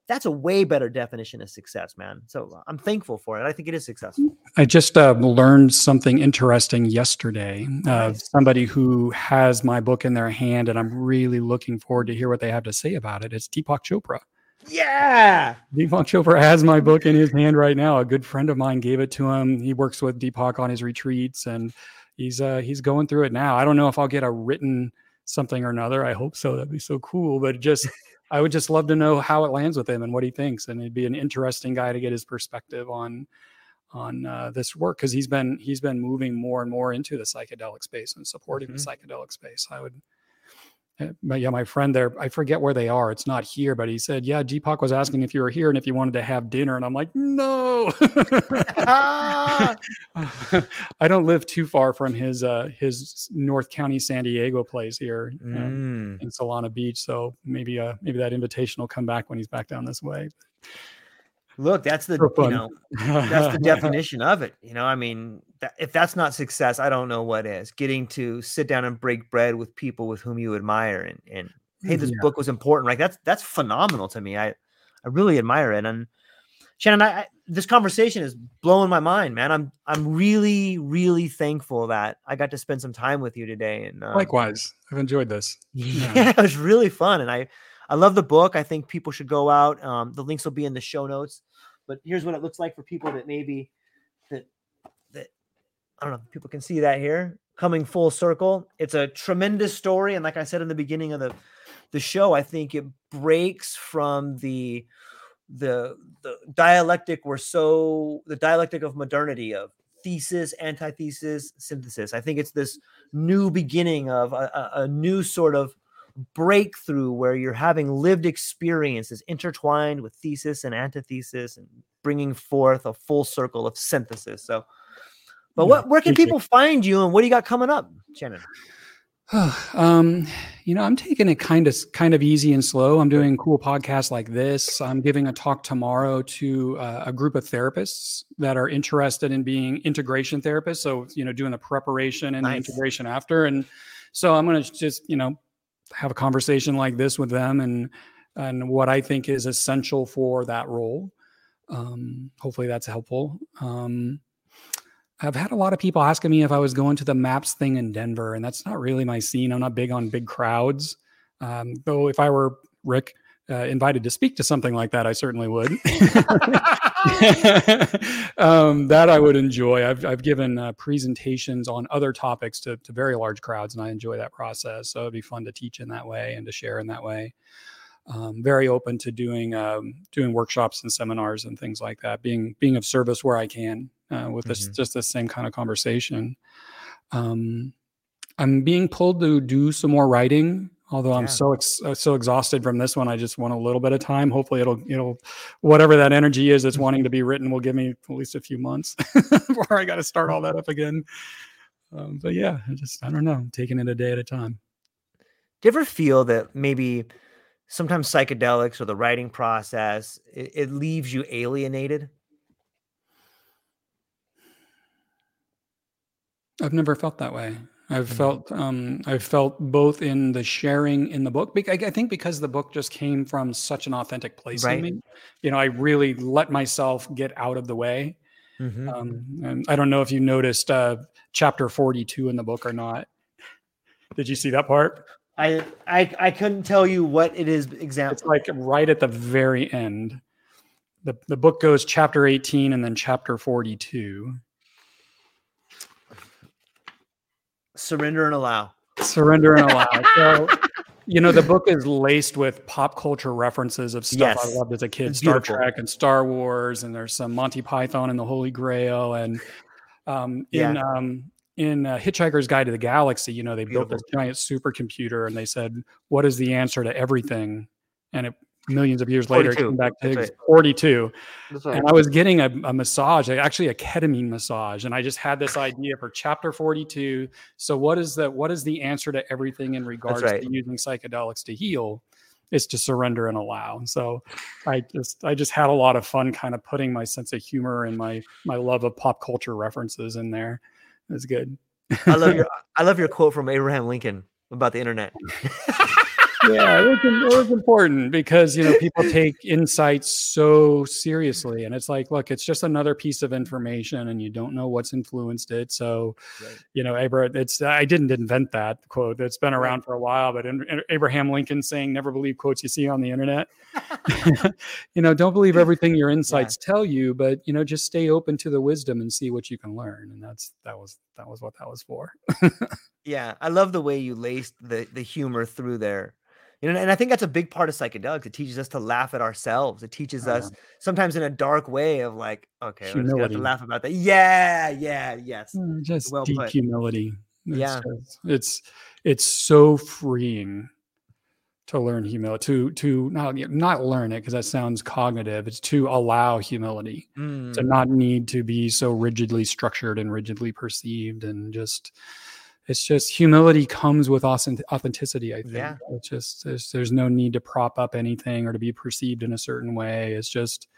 that's a way better definition of success, man. So uh, I'm thankful for it. I think it is successful.
I just uh, learned something interesting yesterday. Uh, somebody who has my book in their hand, and I'm really looking forward to hear what they have to say about it. It's Deepak Chopra.
Yeah.
Deepak Chopra has my book in his hand right now. A good friend of mine gave it to him. He works with Deepak on his retreats, and he's uh, he's going through it now. I don't know if I'll get a written something or another. I hope so. That'd be so cool. But just I would just love to know how it lands with him and what he thinks. And it'd be an interesting guy to get his perspective on on uh, this work because he's been he's been moving more and more into the psychedelic space and supporting mm-hmm. the psychedelic space. I would Eh, but yeah, my friend there, I forget where they are. It's not here, but he said, yeah, Deepak was asking if you were here and if you wanted to have dinner. And I'm like, no, I don't live too far from his, uh, his North County, San Diego place here mm. in Solana Beach. So maybe, uh, maybe that invitation will come back when he's back down this way.
Look, that's the you know that's the definition of it. You know, I mean, that, if that's not success, I don't know what is. Getting to sit down and break bread with people with whom you admire, and and hey, this yeah. book was important. Right? That's that's phenomenal to me. I I really admire it. And Shannon, I, I this conversation is blowing my mind, man. I'm I'm really really thankful that I got to spend some time with you today. And
uh, likewise, I've enjoyed this.
Yeah, yeah, it was really fun, and I I love the book. I think people should go out. Um, the links will be in the show notes. But here's what it looks like for people that maybe that that I don't know. People can see that here coming full circle. It's a tremendous story, and like I said in the beginning of the the show, I think it breaks from the the the dialectic we're so the dialectic of modernity of thesis, antithesis, synthesis. I think it's this new beginning of a, a, a new sort of breakthrough where you're having lived experiences intertwined with thesis and antithesis and bringing forth a full circle of synthesis. So, but what where can people find you and what do you got coming up, Shannon?
um, you know, I'm taking it kind of kind of easy and slow. I'm doing cool podcasts like this. I'm giving a talk tomorrow to uh, a group of therapists that are interested in being integration therapists. So, you know, doing the preparation and nice. the integration after. And so I'm going to just, you know, have a conversation like this with them and and what I think is essential for that role. Um, hopefully that's helpful. Um, I've had a lot of people asking me if I was going to the MAPS thing in Denver, and that's not really my scene. I'm not big on big crowds. Um, though if I were Rick uh, invited to speak to something like that, I certainly would. um, that I would enjoy. I've, I've given uh, presentations on other topics to, to very large crowds, and I enjoy that process. So it'd be fun to teach in that way and to share in that way. Um, very open to doing um, doing workshops and seminars and things like that. Being being of service where I can uh, with this mm-hmm. just the same kind of conversation. Um, I'm being pulled to do some more writing, although I'm so ex- uh, so exhausted from this one. I just want a little bit of time. Hopefully, it'll it'll whatever that energy is that's wanting to be written will give me at least a few months before I got to start all that up again. Um, but yeah, I just I don't know, taking it a day at a time.
Do you ever feel that maybe sometimes psychedelics or the writing process it, it leaves you alienated?
I've never felt that way. I've mm-hmm. felt um, I've felt both in the sharing in the book. I think because the book just came from such an authentic place right. in me. You know, I really let myself get out of the way. Mm-hmm. Um, and I don't know if you noticed uh, chapter forty-two in the book or not. Did you see that part?
I I I couldn't tell you what it is exactly.
It's like right at the very end. The the book goes chapter eighteen and then chapter forty-two.
Surrender and allow.
Surrender and allow. so, you know, the book is laced with pop culture references of stuff yes. I loved as a kid, it's Star beautiful. Trek and Star Wars, and there's some Monty Python and the Holy Grail, and um, in yeah. um, in uh, Hitchhiker's Guide to the Galaxy, you know, they beautiful. built this giant supercomputer, and they said, "What is the answer to everything?" And it millions of years later, came back to right. 42. Right. And I was getting a, a, massage, actually a ketamine massage. And I just had this idea for chapter 42. So what is the what is the answer to everything in regards right. to using psychedelics to heal? Is to surrender and allow. So I just I just had a lot of fun kind of putting my sense of humor and my my love of pop culture references in there. It was good.
I love your I love your quote from Abraham Lincoln about the internet.
yeah, it was, it was, important because you know people take insights so seriously, and it's like, look, it's just another piece of information, and you don't know what's influenced it. So, right. you know, Abraham, it's I didn't invent that quote; it's been around for a while. But Abraham Lincoln saying, "Never believe quotes you see on the internet." you know, don't believe everything your insights yeah. tell you, but you know, just stay open to the wisdom and see what you can learn. And that's that was that was what that was for.
yeah, I love the way you laced the the humor through there you know, and I think that's a big part of psychedelics. It teaches us to laugh at ourselves. It teaches us sometimes in a dark way of like, okay, we just have to laugh about that. Yeah, yeah, yes.
Mm, just well deep put. humility. It's yeah, just, it's it's so freeing to learn humility to to not not learn it because that sounds cognitive it's to allow humility mm. to not need to be so rigidly structured and rigidly perceived and just it's just humility comes with authenticity i think. Yeah. it's just there's, there's no need to prop up anything or to be perceived in a certain way. It's just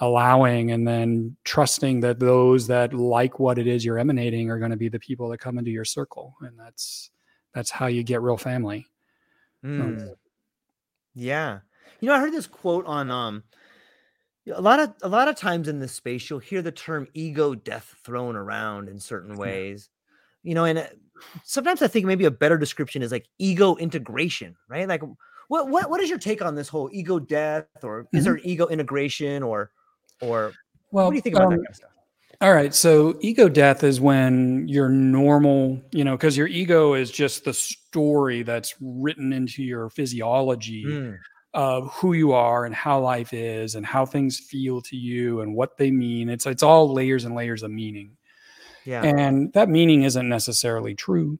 allowing and then trusting that those that like what it is you're emanating are going to be the people that come into your circle and that's that's how you get real family.
Mm. yeah. You know i heard this quote on um a lot of a lot of times in this space you'll hear the term ego death thrown around in certain ways. You know and uh, sometimes I think maybe a better description is like ego integration, right? Like what what what is your take on this whole ego death or mm-hmm. is there ego integration or or well, what do you think about um, that kind of stuff?
All right. So ego death is when your normal, you know, because your ego is just the story that's written into your physiology mm. of who you are and how life is and how things feel to you and what they mean. It's it's all layers and layers of meaning. Yeah. And that meaning isn't necessarily true.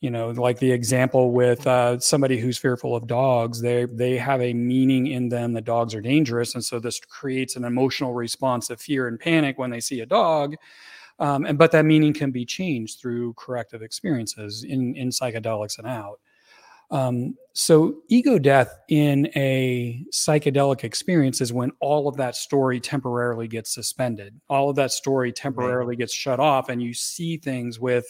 You know, like the example with uh, somebody who's fearful of dogs, they they have a meaning in them that dogs are dangerous, and so this creates an emotional response of fear and panic when they see a dog. Um, and but that meaning can be changed through corrective experiences in in psychedelics and out. Um, so ego death in a psychedelic experience is when all of that story temporarily gets suspended. All of that story temporarily right. gets shut off, and you see things with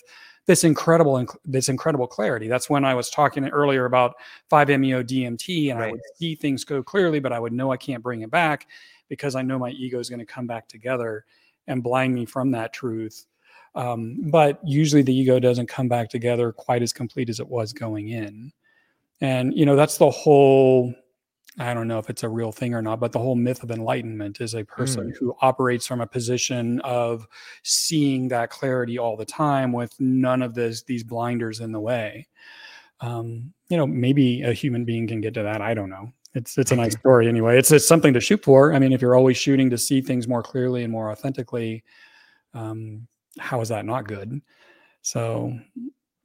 this incredible this incredible clarity. That's when I was talking earlier about 5-MeO DMT, and right. I would see things go clearly, but I would know I can't bring it back because I know my ego is going to come back together and blind me from that truth. Um, but usually the ego doesn't come back together quite as complete as it was going in. And, you know, that's the whole, I don't know if it's a real thing or not, but the whole myth of enlightenment is a person mm. who operates from a position of seeing that clarity all the time with none of this, these blinders in the way. Um, you know, maybe a human being can get to that. I don't know. It's it's a nice story anyway. It's it's something to shoot for. I mean, if you're always shooting to see things more clearly and more authentically, um, how is that not good? So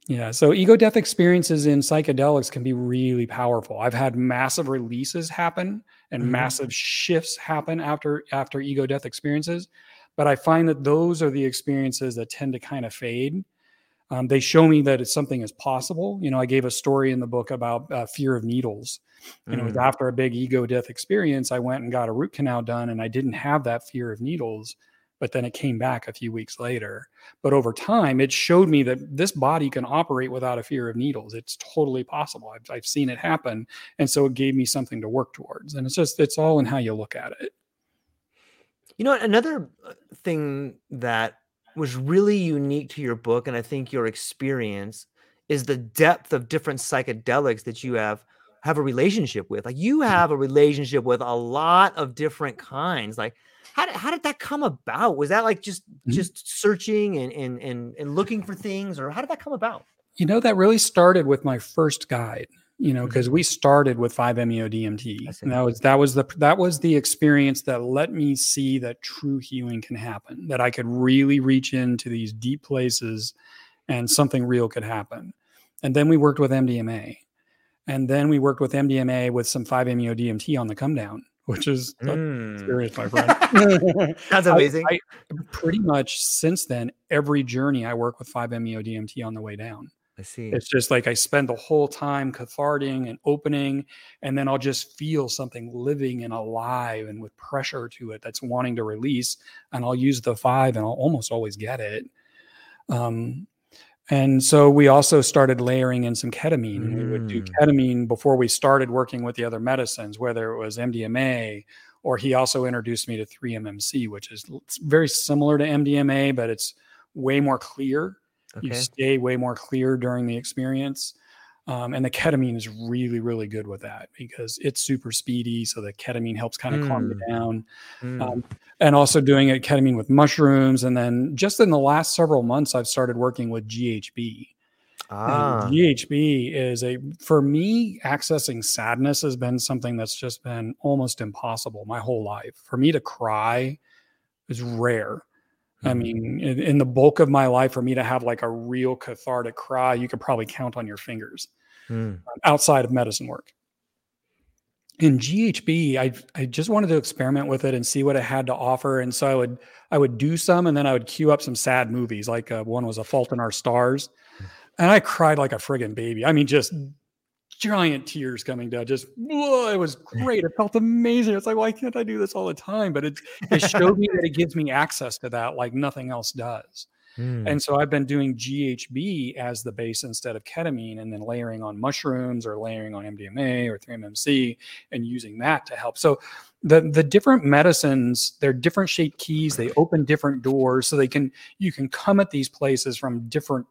yeah, so ego death experiences in psychedelics can be really powerful. I've had massive releases happen and mm-hmm. massive shifts happen after after ego death experiences, but I find that those are the experiences that tend to kind of fade. Um, they show me that it's something is possible. You know, I gave a story in the book about uh, fear of needles. You know, mm. after a big ego death experience, I went and got a root canal done, and I didn't have that fear of needles but then it came back a few weeks later. But over time, it showed me that this body can operate without a fear of needles. It's totally possible. I've, I've seen it happen. And so it gave me something to work towards. And it's just, it's all in how you look at it.
You know, another uh, thing that was really unique to your book, and I think your experience, is the depth of different psychedelics that you have have a relationship with. Like you mm-hmm. have a relationship with a lot of different kinds. Like how did, how did that come about? Was that like just mm-hmm. just searching and, and and and looking for things, or how did that come about?
You know, that really started with my first guide. You know, because mm-hmm. we started with 5-MeO DMT. And that was that was the that was the experience that let me see that true healing can happen. That I could really reach into these deep places, and something real could happen. And then we worked with MDMA, and then we worked with MDMA with some 5-MeO DMT on the come down which is mm. experience, my friend.
That's amazing. I,
I, pretty much since then, every journey I work with 5-MeO DMT on the way down.
I see.
It's just like I spend the whole time catharting and opening, and then I'll just feel something living and alive and with pressure to it that's wanting to release. And I'll use the five, and I'll almost always get it. Um, and so we also started layering in some ketamine. Mm. We would do mm. ketamine before we started working with the other medicines, whether it was MDMA or he also introduced me to 3MMC, which is very similar to MDMA, but it's way more clear. Okay. You stay way more clear during the experience. Um, and the ketamine is really, really good with that because it's super speedy. So the ketamine helps kind of mm. calm you mm. down. Mm. Um, and also doing it ketamine with mushrooms. And then just in the last several months, I've started working with GHB. Ah. And GHB is a, for me, accessing sadness has been something that's just been almost impossible my whole life. For me to cry is rare. I mm. mean, in, in, the bulk of my life, for me to have like a real cathartic cry, you could probably count on your fingers mm. outside of medicine work. In GHB, I I just wanted to experiment with it and see what it had to offer, and so I would I would do some, and then I would queue up some sad movies. Like uh, one was A Fault in Our Stars, mm. and I cried like a friggin' baby. I mean, just giant tears coming down. Just whoa, it was great. It felt amazing. It's like, why can't I do this all the time? But it it showed me that it gives me access to that like nothing else does. Mm. And so I've been doing GHB as the base instead of ketamine, and then layering on mushrooms or layering on MDMA or 3MMC and using that to help. So the the different medicines, they're different shaped keys. They open different doors, so they can you can come at these places from different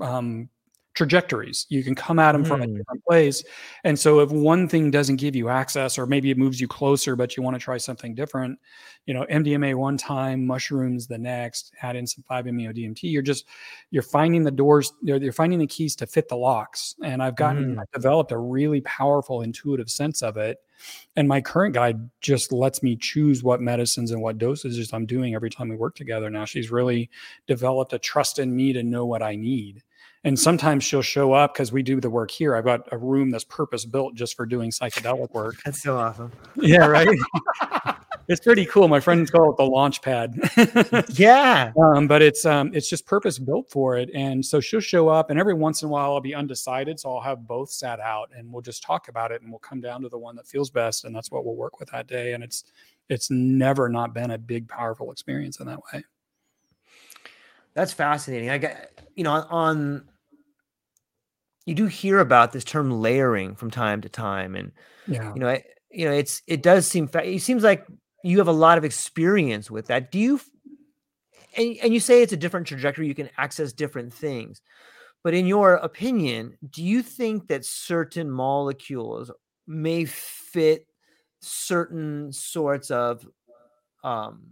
um, trajectories. You can come at them mm. from a hmm. different place. And so if one thing doesn't give you access or maybe it moves you closer but you want to try something different, you know, MDMA one time, mushrooms the next, add in some 5-MeO DMT, you're just you're finding the doors, you're, you're finding the keys to fit the locks. And I've gotten mm. I've developed a really powerful intuitive sense of it And my current guide just lets me choose what medicines and what dosages I'm doing every time we work together. Now she's really developed a trust in me to know what I need. And sometimes she'll show up because we do the work here. I've got a room that's purpose built just for doing psychedelic work.
That's so awesome.
Yeah, right. it's pretty cool. My friends call it the launch pad.
yeah.
Um, but it's um, it's just purpose built for it. And so she'll show up, and every once in a while I'll be undecided, so I'll have both sat out, and we'll just talk about it, and we'll come down to the one that feels best, and that's what we'll work with that day. And it's it's never not been a big, powerful experience in that way.
That's fascinating. I get you know on you do hear about this term layering from time to time, and
Yeah.
you know, I, you know, it's it does seem it seems like you have a lot of experience with that. Do you? And, and you say it's a different trajectory. You can access different things, but in your opinion, do you think that certain molecules may fit certain sorts of um,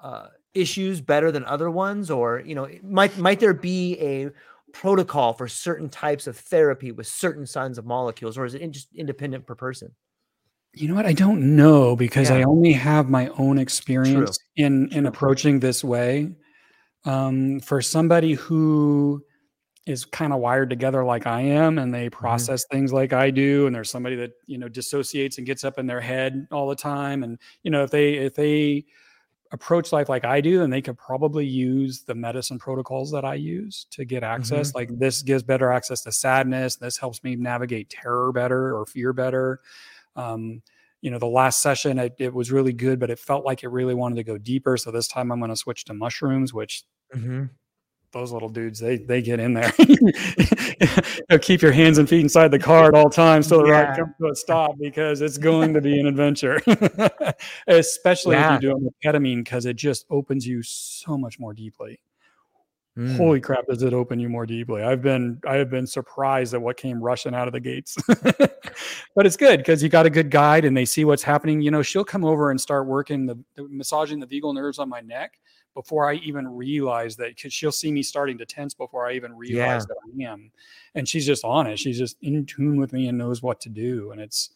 uh, issues better than other ones, or you know, might might there be a protocol for certain types of therapy with certain kinds of molecules, or is it in- just independent per person?
You know what? I don't know because I only have my own experience in in approaching this way. Um, for somebody who is kind of wired together like I am, and they process things like I do, and there's somebody that you know dissociates and gets up in their head all the time, and you know if they if they approach life like I do, then they could probably use the medicine protocols that I use to get access. Like this gives better access to sadness. This helps me navigate terror better or fear better. Um, you know, the last session it, it was really good, but it felt like it really wanted to go deeper. So this time I'm going to switch to mushrooms, which
Mm-hmm.
Those little dudes they they get in there. Keep your hands and feet inside the car at all times till the
Yeah.
ride comes to a stop because it's going to be an adventure. Especially
Yeah.
if you're doing ketamine because it just opens you so much more deeply.
Mm.
Holy crap, does it open you more deeply? I've been I have been surprised at what came rushing out of the gates. but it's good because you got a good guide and they see what's happening. You know, she'll come over and start working the, the massaging the vagal nerves on my neck before I even realize that because she'll see me starting to tense before I even realize
Yeah.
that I am. And she's just on it. She's just in tune with me and knows what to do. And it's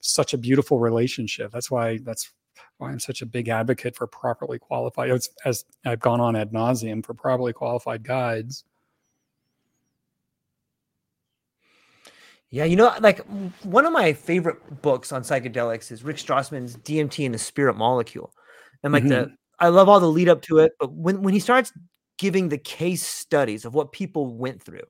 such a beautiful relationship. That's why that's why I'm such a big advocate for properly qualified. It's, as I've gone on ad nauseum for properly qualified guides.
Yeah, you know, like one of my favorite books on psychedelics is Rick Strassman's DMT and the Spirit Molecule, and like the mm-hmm. I love all the lead up to it, but when when he starts giving the case studies of what people went through,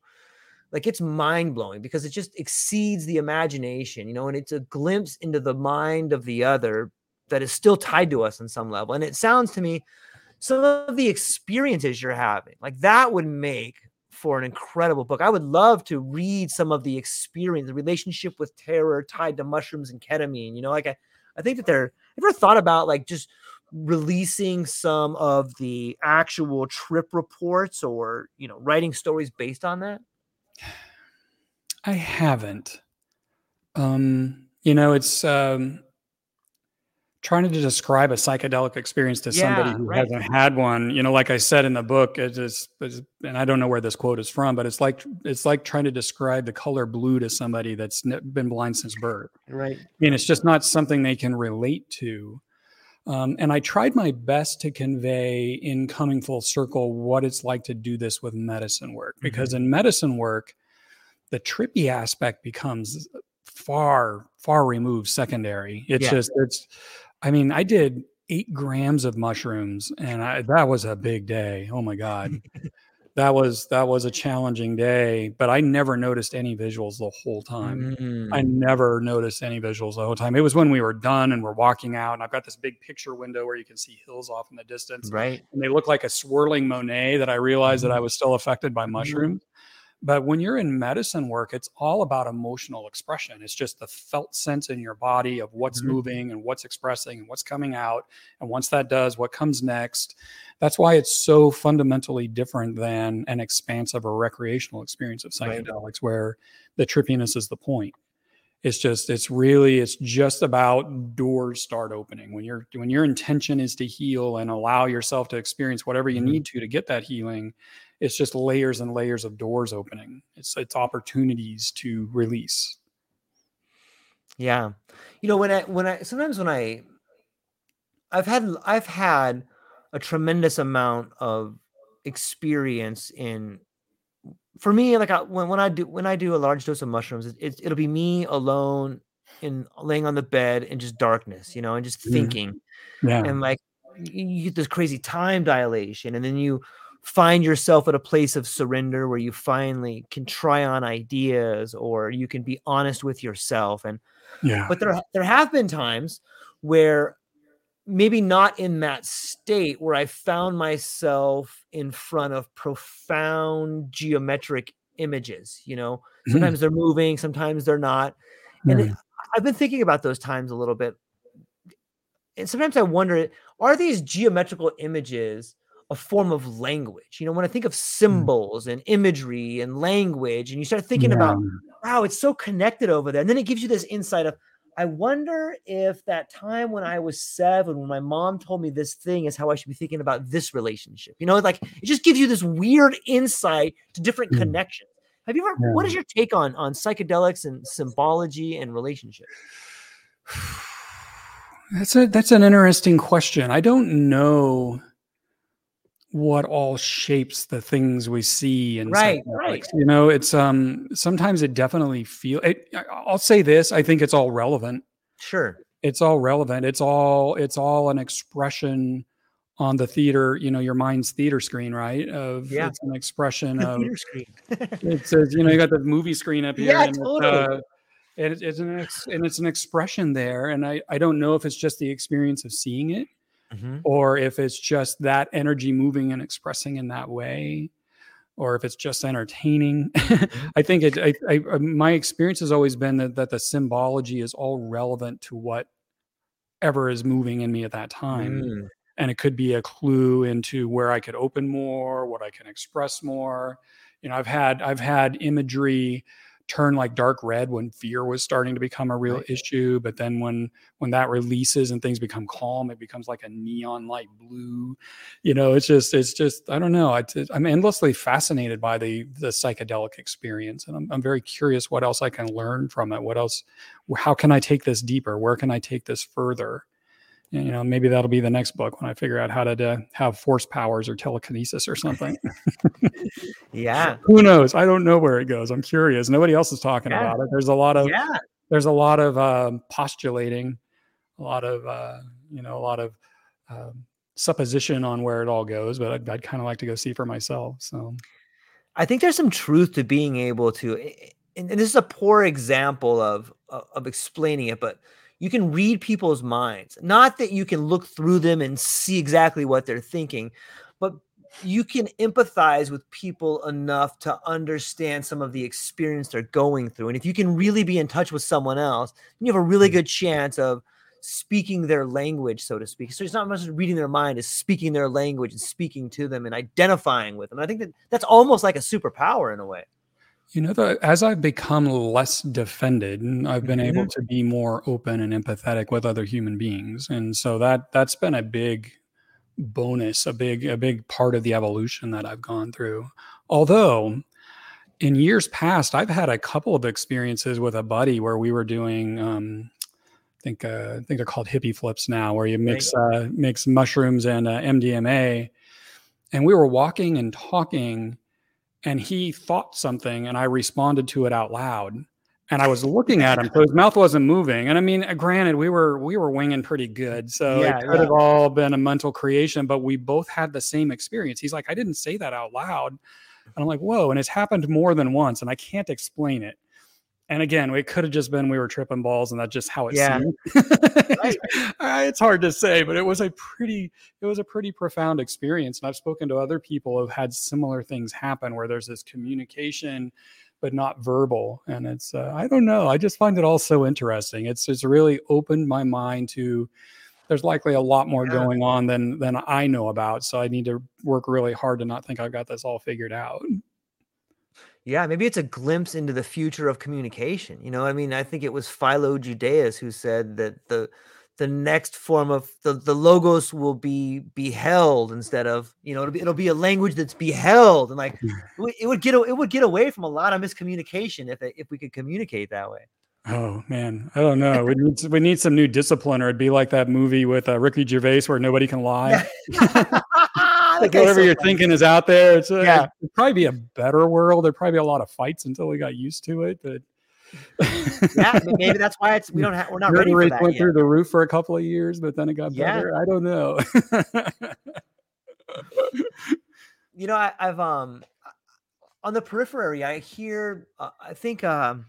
like it's mind blowing because it just exceeds the imagination, you know, and it's a glimpse into the mind of the other that is still tied to us on some level. And it sounds to me some of the experiences you're having, like that would make for an incredible book. I would love to read some of the experience, the relationship with terror tied to mushrooms and ketamine. You know, like I, I think that they're ever thought about like just releasing some of the actual trip reports or you know writing stories based on that.
I haven't. Um, you know, it's um, trying to describe a psychedelic experience to somebody who
right.
hasn't had one. You know, like I said in the book, it is, and I don't know where this quote is from, but it's like it's like trying to describe the color blue to somebody that's been blind since birth.
Right.
I mean, it's just not something they can relate to. Um, and I tried my best to convey in coming full circle what it's like to do this with medicine work, because in medicine work, the trippy aspect becomes far, far removed secondary. It's
Yeah.
just, it's, I mean, I did eight grams of mushrooms and I, that was a big day. Oh my God. that was, that was a challenging day, but I never noticed any visuals the whole time.
Mm.
I never noticed any visuals the whole time. It was when we were done and we're walking out, and I've got this big picture window where you can see hills off in the distance,
right.
and they look like a swirling Monet. That I realized that I was still affected by mushrooms. But when you're in medicine work, it's all about emotional expression. It's just the felt sense in your body of what's
Mhm.
moving and what's expressing and what's coming out. And once that does, what comes next. That's why it's so fundamentally different than an expansive or recreational experience of
Right.
psychedelics, where the trippiness is the point. It's just, it's really, it's just about doors start opening. When your when your intention is to heal and allow yourself to experience whatever you
Mhm.
need to to get that healing, it's just layers and layers of doors opening. It's it's opportunities to release.
Yeah. You know, when I when I sometimes when I I've had I've had a tremendous amount of experience in for me like I, when when I do when I do a large dose of mushrooms it, it, it'll be me alone in laying on the bed in just darkness, you know, and just
Mhm.
thinking
Yeah.
and like you get this crazy time dilation and then you find yourself at a place of surrender where you finally can try on ideas or you can be honest with yourself and
Yeah.
but there there have been times where maybe not in that state where I found myself in front of profound geometric images. You know,
Mhm.
sometimes they're moving, sometimes they're not. And
Mm.
I've been thinking about those times a little bit. And sometimes I wonder are these geometrical images a form of language? You know, when I think of symbols and imagery and language, and you start thinking about wow, it's so connected over there. And then it gives you this insight of, I wonder if that time when I was seven, when my mom told me this thing is how I should be thinking about this relationship. You know, like it just gives you this weird insight to different
Mm.
connections. Have you ever, what is your take on on psychedelics and symbology and relationships?
That's a that's an interesting question. I don't know what all shapes the things we see and
Right, right.
You know, it's um sometimes it definitely feel it, I'll say this, I think it's all relevant.
Sure.
It's all relevant. It's all it's all an expression on the theater, you know, your mind's theater screen, right? Of
Yeah.
it's an expression
The
of
theater screen.
it says, you know, you got the movie screen up here.
Yeah,
and it's,
totally.
uh, and it's, it's an ex, and it's an expression there, and I I don't know if it's just the experience of seeing it,
Mhm.
or if it's just that energy moving and expressing in that way, or if it's just entertaining. I think it. I, I, uh, my experience has always been that that the symbology is all relevant to what ever is moving in me at that time
Mm.
and it could be a clue into where I could open more, what I can express more. You know, I've had I've had imagery turn like dark red when fear was starting to become a real
Right.
issue, but then when when that releases and things become calm, it becomes like a neon light blue. You know, it's just it's just I don't know. It's- I'm endlessly fascinated by the the psychedelic experience, and I'm I'm very curious what else I can learn from it. What else? How can I take this deeper? Where can I take this further? You know maybe that'll be the next book when i figure out how to uh, have force powers or telekinesis or something
Yeah.
who knows i don't know where it goes i'm curious nobody else is talking
Yeah.
about it there's a lot of
Yeah.
there's a lot of um, postulating a lot of uh, you know a lot of um, supposition on where it all goes but i'd, I'd kind of like to go see for myself so
I think there's some truth to being able to, and and this is a poor example of of explaining it, but you can read people's minds. Not that you can look through them and see exactly what they're thinking, but you can empathize with people enough to understand some of the experience they're going through. And if you can really be in touch with someone else, you have a really mm. good chance of speaking their language, so to speak. So it's not much reading their mind, it's speaking their language and speaking to them and identifying with them. I think that that's almost like a superpower in a way.
You know, the, as I've become less defended, I've been able to be more open and empathetic with other human beings, and so that that's been a big bonus, a big a big part of the evolution that I've gone through. Although, in years past, I've had a couple of experiences with a buddy where we were doing. Um, I think uh, I think they're called hippie flips now, where you mix uh, mix mushrooms and uh, MDMA, and we were walking and talking and he thought something and I responded to it out loud. And I was looking at him, so his mouth wasn't moving. And I mean, granted, we were we were winging pretty good, so
Yeah,
it could have all been a mental creation. But we both had the same experience. He's like, I didn't say that out loud, and I'm like, whoa! And it's happened more than once, and I can't explain it. And again, it could have just been we were tripping balls, and that's just how it
Yeah.
seemed. Uh, it's hard to say, but it was a pretty it was a pretty profound experience. And I've spoken to other people who've had similar things happen where there's this communication, but not verbal. And it's uh, I don't know. I just find it all so interesting. It's it's really opened my mind to there's likely a lot more
Yeah.
going on than than I know about. So I need to work really hard to not think I've got this all figured out.
Yeah, maybe it's a glimpse into the future of communication. You know, I mean, I think it was Philo Judaeus who said that the the next form of the, the logos will be beheld instead of you know it'll be, it'll be a language that's beheld and like it would- get it would get away from a lot of miscommunication if it, if we could communicate that way.
Oh man, I don't know. We need we need some new discipline, or it'd be like that movie with uh, Ricky Gervais where nobody can lie. like whatever you're funny. thinking is out there. It's, uh, yeah. it'd probably be a better world. There'd probably be a lot of fights until we got used to it. But
yeah, maybe that's why it's we don't have we're not ready for that
went
yet.
through the roof for a couple of years, but then it got yeah. better. I don't know.
you know, I, have um on the periphery, I hear uh, I think um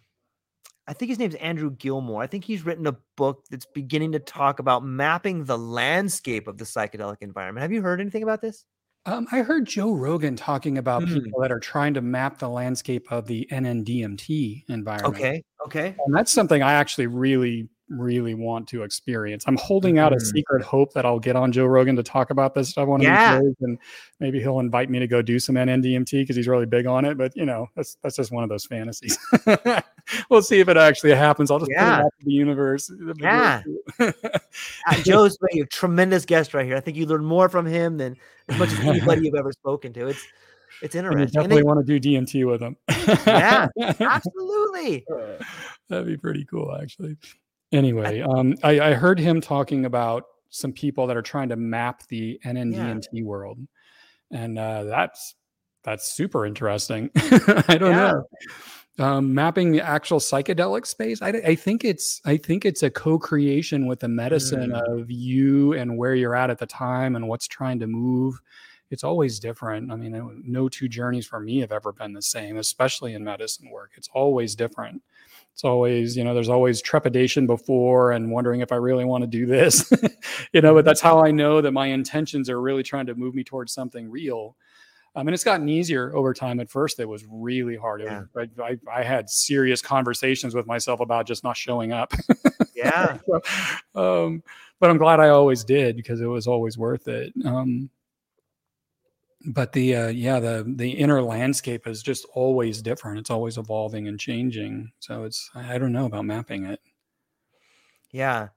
I think his name's Andrew Gallimore. I think he's written a book that's beginning to talk about mapping the landscape of the psychedelic environment. Have you heard anything about this?
Um, I heard Joe Rogan talking about mm. people that are trying to map the landscape of the NNDMT environment.
Okay. Okay.
And that's something I actually really really want to experience. I'm holding out a mm-hmm. secret hope that I'll get on Joe Rogan to talk about this stuff one yeah. of these days, and maybe he'll invite me to go do some NNDMT because he's really big on it. But you know, that's that's just one of those fantasies. we'll see if it actually happens. I'll just yeah. put it out to the universe.
Yeah, uh, Joe's a tremendous guest right here. I think you learn more from him than as much as anybody you've ever spoken to. It's it's interesting. And
you definitely and want to do DMT with him.
yeah, absolutely.
That'd be pretty cool, actually. Anyway, um, I, I, heard him talking about some people that are trying to map the NNDMT yeah. world, and uh, that's that's super interesting. I don't yeah. know. Um, mapping the actual psychedelic space, I, I, think it's I think it's a co-creation with the medicine mm. of you and where you're at at the time and what's trying to move. It's always different. I mean, no two journeys for me have ever been the same, especially in medicine work. It's always different it's always you know there's always trepidation before and wondering if i really want to do this. You know but that's how i know that my intentions are really trying to move me towards something real. Um, and it's gotten easier over time. At first it was really hard. Yeah. was, I, I, I, had serious conversations with myself about just not showing up.
Yeah.
So, um, but i'm glad i always did because it was always worth it. Um, but the uh, yeah the the inner landscape is just always different. It's always evolving and changing. So it's i don't know about mapping it.
Yeah.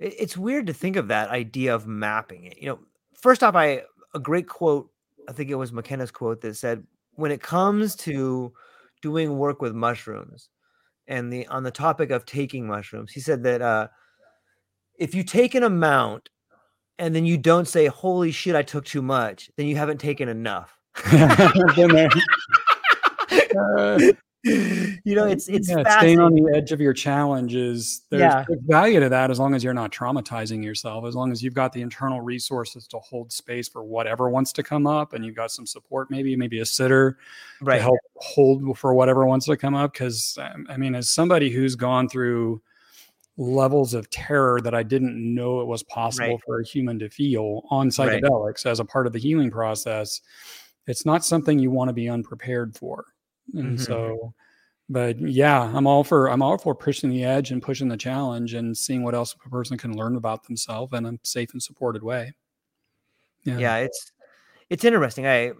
It's weird to think of that idea of mapping it. You know first off i a great quote i think it was mckenna's quote that said when it comes to doing work with mushrooms and the on the topic of taking mushrooms he said that uh if you take an amount and then you don't say, "Holy shit, I took too much," then you haven't taken enough. uh, you know, it's it's
yeah, staying on the edge of your challenges. there's, yeah. there's value to that as long as you're not traumatizing yourself, as long as you've got the internal resources to hold space for whatever wants to come up, and you've got some support, maybe maybe a sitter right. to help hold for whatever wants to come up. Because um, I mean, as somebody who's gone through levels of terror that I didn't know it was possible right. for a human to feel on psychedelics right. as a part of the healing process. It's not something you want to be unprepared for. And mm-hmm. so, but yeah, I'm all for I'm all for pushing the edge and pushing the challenge and seeing what else a person can learn about themselves in a safe and supported way.
Yeah. yeah, it's it's interesting. I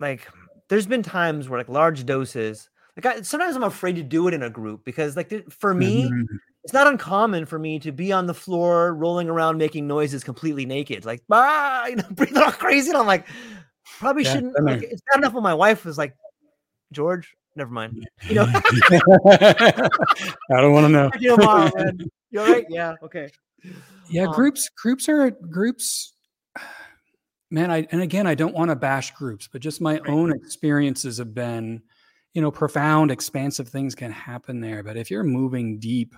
like there's been times where like large doses like I, sometimes I'm afraid to do it in a group because like for me, mm-hmm it's not uncommon for me to be on the floor rolling around making noises completely naked like ah you know breathing all crazy and i'm like probably yeah, shouldn't like, it's bad enough. When my wife was like george never mind you know?
I don't want to know
you know you all right yeah okay.
Yeah um, groups groups are groups man i and again i don't want to bash groups but just my right. own experiences have been you know profound expansive things can happen there but if you're moving deep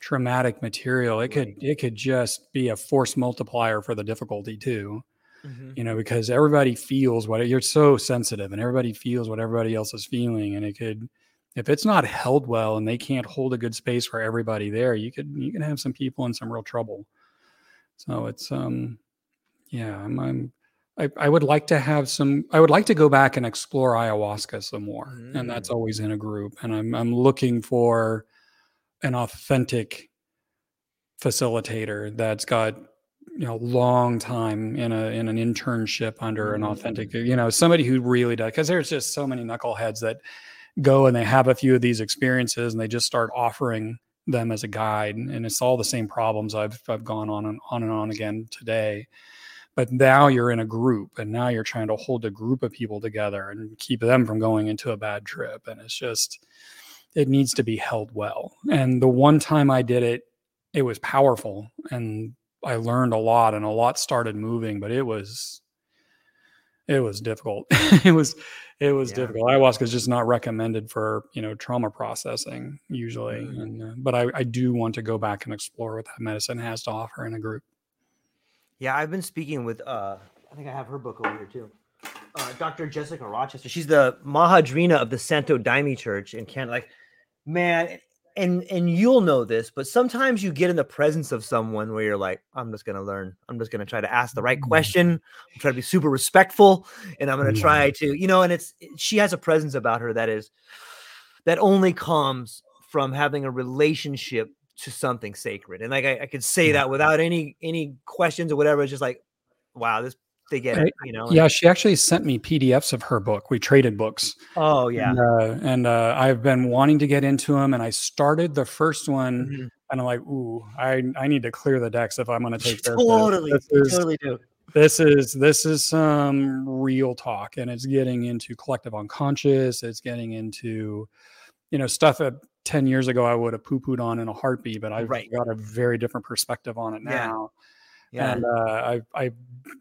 traumatic material, it could it could just be a force multiplier for the difficulty too. Mm-hmm. You know, because everybody feels what you're so sensitive and everybody feels what everybody else is feeling. And it could if it's not held well and they can't hold a good space for everybody there, you could you can have some people in some real trouble. So it's um yeah, I'm, I'm I, I would like to have some I would like to go back and explore ayahuasca some more. Mm. And that's mm. always in a group. And I'm I'm looking for an authentic facilitator that's got you know long time in a in an internship under an authentic mm. you know somebody who really does because there's just so many knuckleheads that go and they have a few of these experiences and they just start offering them as a guide. And it's all the same problems I've I've gone on and on and on again today. But now you're in a group and now you're trying to hold a group of people together and keep them from going into a bad trip. And it's just it needs to be held well. And the one time I did it, it was powerful and I learned a lot and a lot started moving, but it was it was difficult. it was it was yeah. difficult. Ayahuasca is just not recommended for you know trauma processing usually, mm-hmm. and uh, but I, I do want to go back and explore what that medicine has to offer in a group.
Yeah, I've been speaking with uh, I think I have her book over here too. Uh, Dr. Jessica Rochester. She's the Madrinha of the Santo Daime Church in Canada. Like, man, and and you'll know this, but sometimes you get in the presence of someone where you're like, I'm just gonna learn. I'm just gonna try to ask the right mm-hmm. question. I'm trying to be super respectful, and I'm gonna try to, you know. And it's she has a presence about her that is that only comes from having a relationship to something sacred. And like I, I could say that without any any questions or whatever. It's just like, wow, this they get it, you know.
Yeah, she actually sent me PDFs of her book. We traded books.
Oh yeah,
and, uh, and uh, I've been wanting to get into them, and I started the first one, mm-hmm. and I'm like, ooh, I I need to clear the decks if I'm going to take
this. Totally, this is, totally do.
This is this is some real talk, and it's getting into collective unconscious. It's getting into, you know, stuff that 10 years ago I would have poo pooed on in a heartbeat, but I've right. got a very different perspective on it now. Yeah. Yeah. And uh, I, I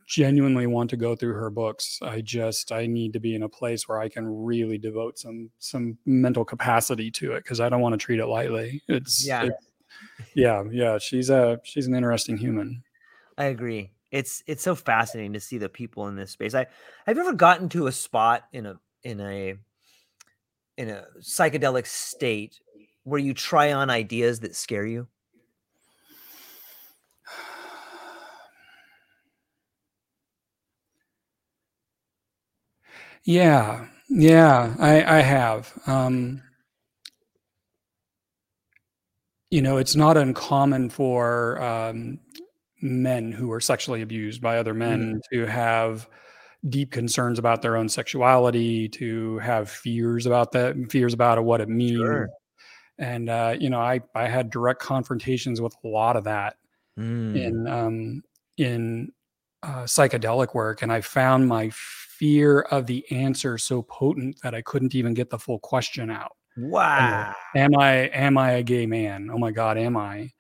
genuinely want to go through her books. I just I need to be in a place where I can really devote some some mental capacity to it because I don't want to treat it lightly. It's yeah, it, yeah, yeah. She's a she's an interesting human.
I agree. It's it's so fascinating to see the people in this space. I have you ever gotten to a spot in a in a in a psychedelic state where you try on ideas that scare you?
Yeah, yeah, I, I have. Um, you know, it's not uncommon for um, men who are sexually abused by other men mm. to have deep concerns about their own sexuality, to have fears about that, fears about what it means. Sure. And uh, you know, I I had direct confrontations with a lot of that mm. in um, in uh, psychedelic work, and I found my fear of the answer so potent that I couldn't even get the full question out.
Wow.
Am I am I a gay man? Oh my god, am I?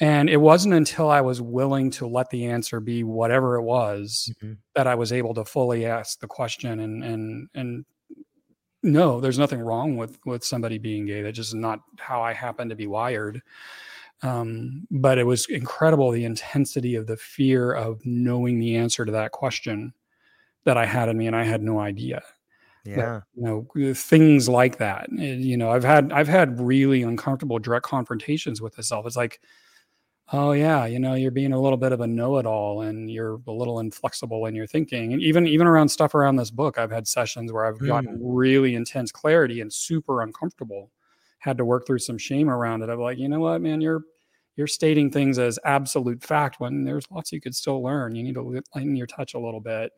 And it wasn't until I was willing to let the answer be whatever it was mm-hmm. that I was able to fully ask the question and and and no, there's nothing wrong with with somebody being gay. That's just not how I happen to be wired. Um, but it was incredible the intensity of the fear of knowing the answer to that question that I had in me and I had no idea.
Yeah.
But, you know, things like that. You know, I've had I've had really uncomfortable direct confrontations with myself. It's like, oh yeah, you know, you're being a little bit of a know-it-all and you're a little inflexible in your thinking. And even even around stuff around this book, I've had sessions where I've gotten mm. really intense clarity and super uncomfortable. Had to work through some shame around it. I'm like, you know what, man, you're you're stating things as absolute fact when there's lots you could still learn. You need to lighten your touch a little bit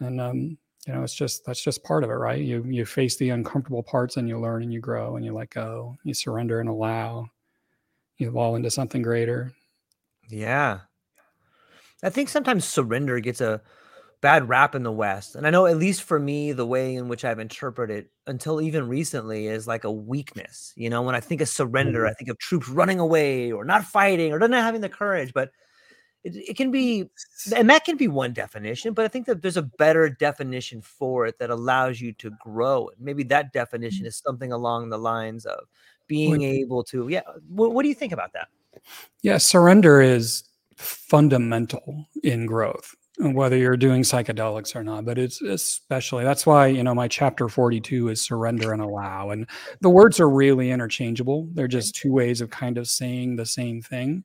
and um, you know it's just that's just part of it right? You you face the uncomfortable parts and you learn and you grow and you let go. You surrender and allow. You evolve into something greater.
Yeah. I think sometimes surrender gets a bad rap in the west. And i know at least for me the way in which i've interpreted until even recently is like a weakness. You know when i think of surrender mm-hmm. i think of troops running away or not fighting or not having the courage but it, it can be and that can be one definition but i think that there's a better definition for it that allows you to grow and maybe that definition mm. is something along the lines of being able to yeah what, what do you think about that?
Yeah surrender is fundamental in growth whether you're doing psychedelics or not but it's especially that's why you know my chapter 42 is surrender and allow and the words are really interchangeable. They're just two ways of kind of saying the same thing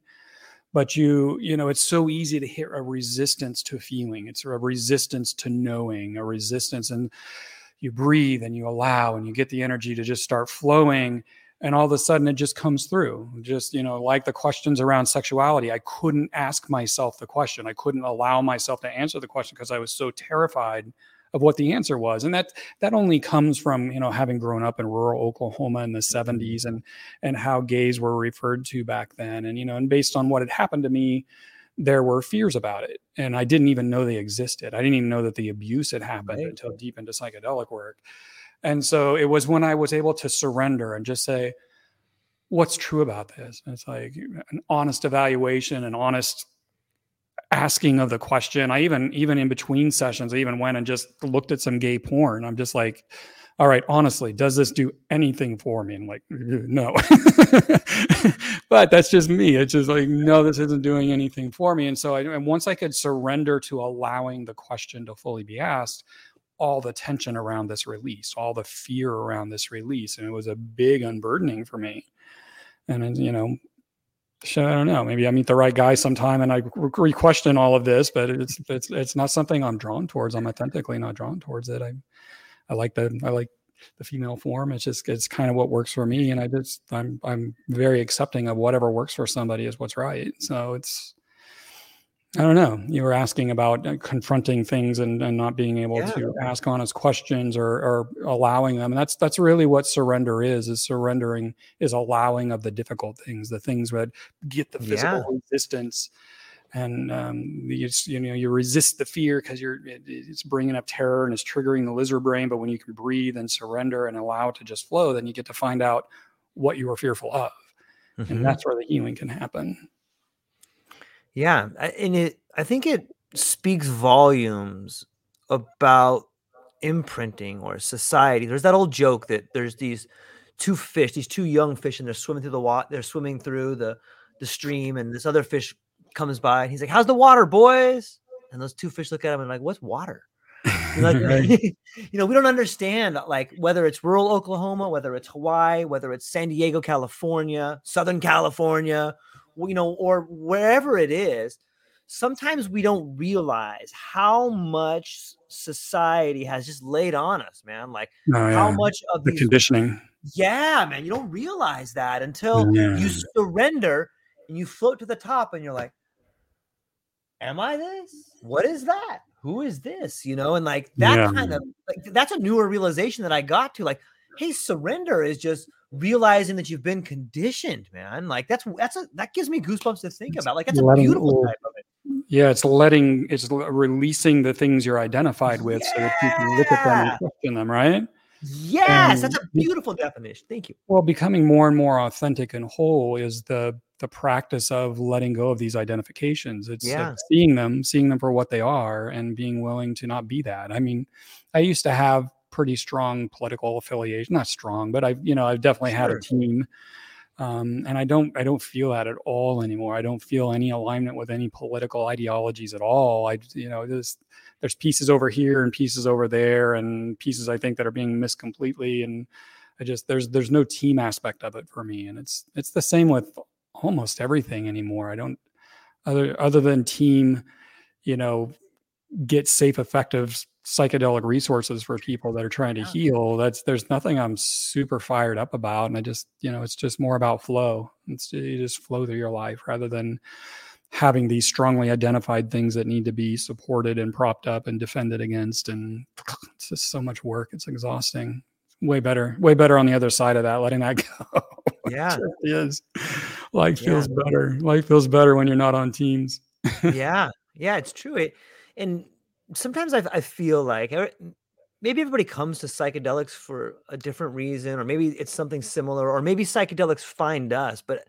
but you you know it's so easy to hit a resistance to feeling. It's a resistance to knowing a resistance and you breathe and you allow and you get the energy to just start flowing and all of a sudden it just comes through. Just you know like the questions around sexuality i couldn't ask myself the question. I couldn't allow myself to answer the question because i was so terrified of what the answer was and that that only comes from you know having grown up in rural oklahoma in the 70s mm-hmm. and and how gays were referred to back then and you know and based on what had happened to me there were fears about it and i didn't even know they existed i didn't even know that the abuse had happened right. until deep into psychedelic work And so it was when I was able to surrender and just say, what's true about this? And it's like an honest evaluation, an honest asking of the question. I even even in between sessions, I even went and just looked at some gay porn. I'm just like, all right, honestly, does this do anything for me? And like, no. but that's just me. It's just like, no, this isn't doing anything for me. And so I and once I could surrender to allowing the question to fully be asked, all the tension around this release, all the fear around this release. And it was a big unburdening for me. And you know, I don't know. Maybe I meet the right guy sometime, and I re-question all of this. But it's it's it's not something I'm drawn towards. I'm authentically not drawn towards it. I I like the I like the female form. It's just it's kind of what works for me, and I just I'm I'm very accepting of whatever works for somebody is what's right. So it's I don't know. You were asking about uh, confronting things and, and not being able yeah. to ask honest questions or, or allowing them. And that's that's really what surrender is. Is surrendering is allowing of the difficult things, the things that get the physical yeah. resistance, and um, you just, you know you resist the fear because you're it, it's bringing up terror and it's triggering the lizard brain. But when you can breathe and surrender and allow it to just flow, then you get to find out what you were fearful of, mm-hmm. and that's where the healing can happen.
Yeah, and it I think it speaks volumes about imprinting or society. There's that old joke that there's these two fish, these two young fish, and they're swimming through the water. They're swimming through the the stream, and this other fish comes by, and he's like, "How's the water, boys?" And those two fish look at him and like, "What's water?" like, you know, we don't understand like whether it's rural Oklahoma, whether it's Hawaii, whether it's San Diego, California, Southern California, you know, or wherever it is, sometimes we don't realize how much society has just laid on us, man. Like oh, yeah. how much of
the these, conditioning.
Yeah, man. You don't realize that until yeah. you surrender and you float to the top and you're like, Am I this? What is that? Who is this? You know, and like that yeah. kind of like that's a newer realization that I got to like, hey, surrender is just realizing that you've been conditioned, man. Like that's that's a that gives me goosebumps to think about. Like that's a beautiful type of it.
Yeah, it's letting it's releasing the things you're identified with yeah. so that you can look at them and question them, right?
Yes, and that's a beautiful definition. Thank you.
Well, becoming more and more authentic and whole is the the practice of letting go of these identifications. It's yeah. like seeing them, seeing them for what they are, and being willing to not be that. I mean, I used to have pretty strong political affiliation. Not strong, but I've you know I've definitely sure. had a team, um, and I don't I don't feel that at all anymore. I don't feel any alignment with any political ideologies at all. I you know there's there's pieces over here and pieces over there, and pieces I think that are being missed completely, and I just there's there's no team aspect of it for me, and it's it's the same with almost everything anymore. I don't other other than team, you know, get safe, effective psychedelic resources for people that are trying to yeah. heal that's there's nothing i'm super fired up about and i just you know it's just more about flow. It's you just flow through your life rather than having these strongly identified things that need to be supported and propped up and defended against and it's just so much work. It's exhausting. Way better way better on the other side of that letting that go.
Yeah.
It is. Life yeah. feels better. Life feels better when you're not on teams.
Yeah. Yeah it's true. It and sometimes I, I feel like maybe everybody comes to psychedelics for a different reason, or maybe it's something similar, or maybe psychedelics find us. But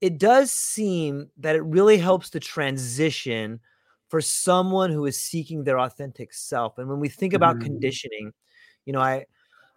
it does seem that it really helps to transition for someone who is seeking their authentic self. And when we think about mm. conditioning, you know, I,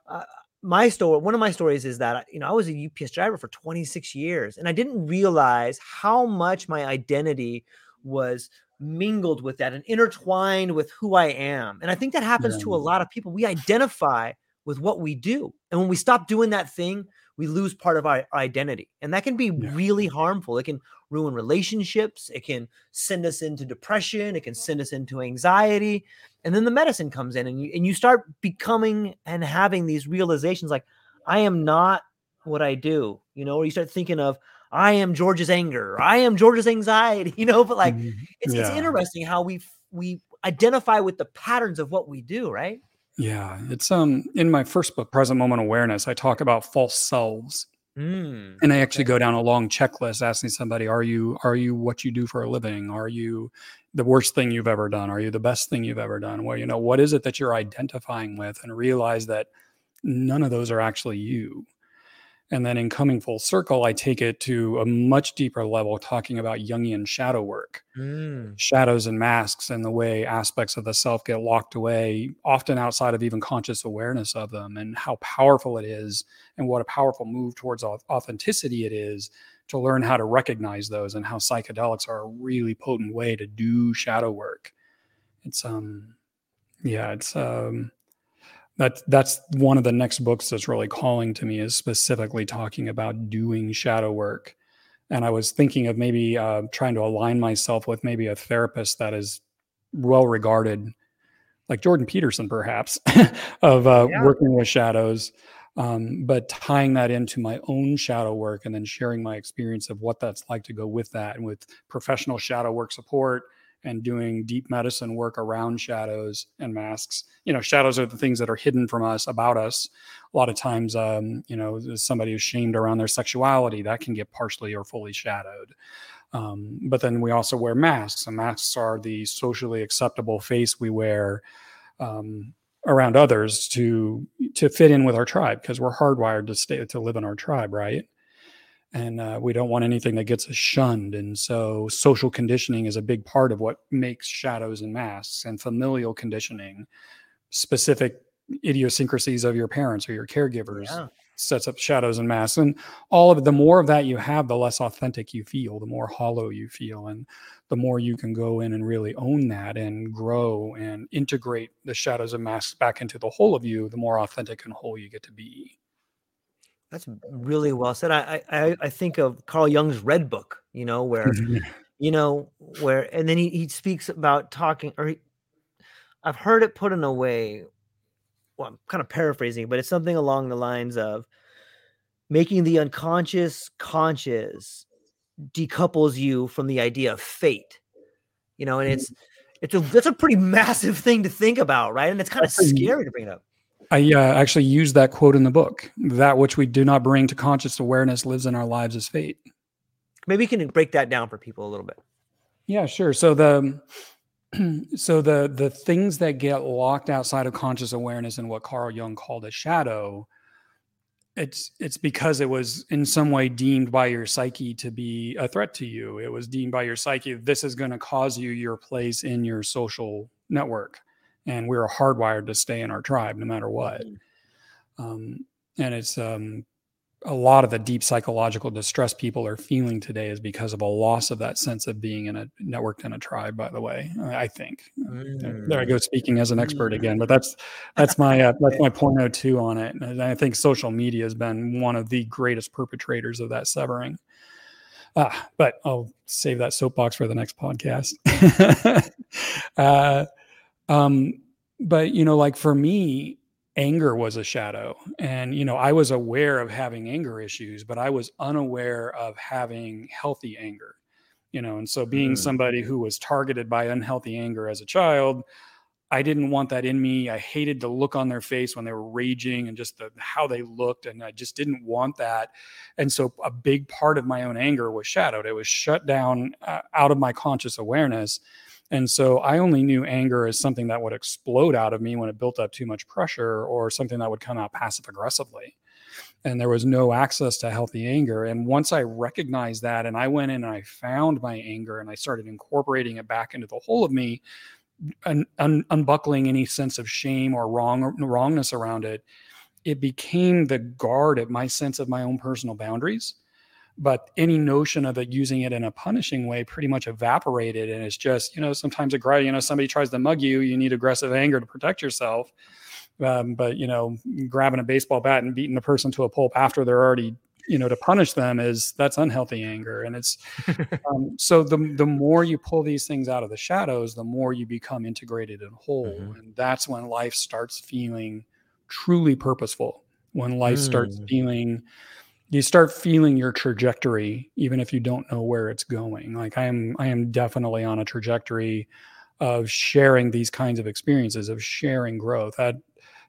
uh, my story, one of my stories is that, you know, I was a UPS driver for 26 years and I didn't realize how much my identity was mingled with that and intertwined with who I am. And I think that happens yeah. to a lot of people. We identify with what we do. And when we stop doing that thing, we lose part of our identity. And that can be yeah. really harmful. It can ruin relationships, it can send us into depression, it can send us into anxiety. And then the medicine comes in and you and you start becoming and having these realizations like I am not what I do, you know, or you start thinking of I am George's anger, I am George's anxiety, you know, but like mm-hmm. it's, yeah. it's interesting how we we identify with the patterns of what we do, right?
Yeah, it's um in my first book, Present Moment Awareness, I talk about false selves. Mm, and I actually okay. go down a long checklist asking somebody, are you are you what you do for a living? Are you the worst thing you've ever done? Are you the best thing you've ever done? Well, you know, what is it that you're identifying with? And realize that none of those are actually you. And then in coming full circle, I take it to a much deeper level, talking about Jungian shadow work, mm. shadows and masks, and the way aspects of the self get locked away, often outside of even conscious awareness of them, and how powerful it is, and what a powerful move towards authenticity it is to learn how to recognize those, and how psychedelics are a really potent way to do shadow work. It's um, yeah, it's um, that that's one of the next books that's really calling to me is specifically talking about doing shadow work and i was thinking of maybe uh, trying to align myself with maybe a therapist that is well regarded like jordan peterson perhaps of uh, yeah. working with shadows um, but tying that into my own shadow work and then sharing my experience of what that's like to go with that and with professional shadow work support and doing deep medicine work around shadows and masks. You know, shadows are the things that are hidden from us about us. A lot of times, um, you know, somebody who's shamed around their sexuality that can get partially or fully shadowed. Um, but then we also wear masks, and masks are the socially acceptable face we wear um, around others to to fit in with our tribe because we're hardwired to stay to live in our tribe, right? And uh, we don't want anything that gets us shunned. And so, social conditioning is a big part of what makes shadows and masks, and familial conditioning, specific idiosyncrasies of your parents or your caregivers. Yeah. Sets up shadows and masks, and all of it. The more of that you have, the less authentic you feel, the more hollow you feel, and the more you can go in and really own that and grow and integrate the shadows and masks back into the whole of you, the more authentic and whole you get to be.
That's really well said. I I I think of Carl Jung's Red Book, you know, where you know where, and then he he speaks about talking, or he, I've heard it put in a way. Well, I'm kind of paraphrasing, but it's something along the lines of making the unconscious conscious decouples you from the idea of fate. You know, and mm-hmm. it's it's a that's a pretty massive thing to think about, right? And it's kind of scary to bring it up.
I uh, actually use that quote in the book. That which we do not bring to conscious awareness lives in our lives as fate.
Maybe you can break that down for people a little bit.
Yeah, sure. So the so the the things that get locked outside of conscious awareness and what Carl Jung called a shadow, it's it's because it was in some way deemed by your psyche to be a threat to you. It was deemed by your psyche this is going to cause you your place in your social network and we are hardwired to stay in our tribe no matter what. Mm-hmm. Um, and it's um, a lot of the deep psychological distress people are feeling today is because of a loss of that sense of being in a networked in a tribe. By the way, I think mm. there I go speaking as an expert again, but that's that's my uh, that's my point out two on it. And I think social media has been one of the greatest perpetrators of that severing. Uh, but I'll save that soapbox for the next podcast. uh, um, but you know, like for me, anger was a shadow, and you know, I was aware of having anger issues, but I was unaware of having healthy anger. You know, and so being mm. somebody who was targeted by unhealthy anger as a child, I didn't want that in me. I hated the look on their face when they were raging and just the, how they looked. And I just didn't want that. And so a big part of my own anger was shadowed. It was shut down uh, out of my conscious awareness. And so I only knew anger as something that would explode out of me when it built up too much pressure or something that would come out passive aggressively. And there was no access to healthy anger. And once I recognized that and I went in and I found my anger and I started incorporating it back into the whole of me, un- un- unbuckling any sense of shame or wrong wrongness around it, it became the guard at my sense of my own personal boundaries but any notion of it using it in a punishing way pretty much evaporated and it's just you know sometimes aggressive you know somebody tries to mug you you need aggressive anger to protect yourself um, but you know grabbing a baseball bat and beating the person to a pulp after they're already you know to punish them is that's unhealthy anger and it's um, so the the more you pull these things out of the shadows the more you become integrated and whole mm-hmm. and that's when life starts feeling truly purposeful when life mm. starts feeling you start feeling your trajectory even if you don't know where it's going. Like i am i am definitely on a trajectory of sharing these kinds of experiences of sharing growth. That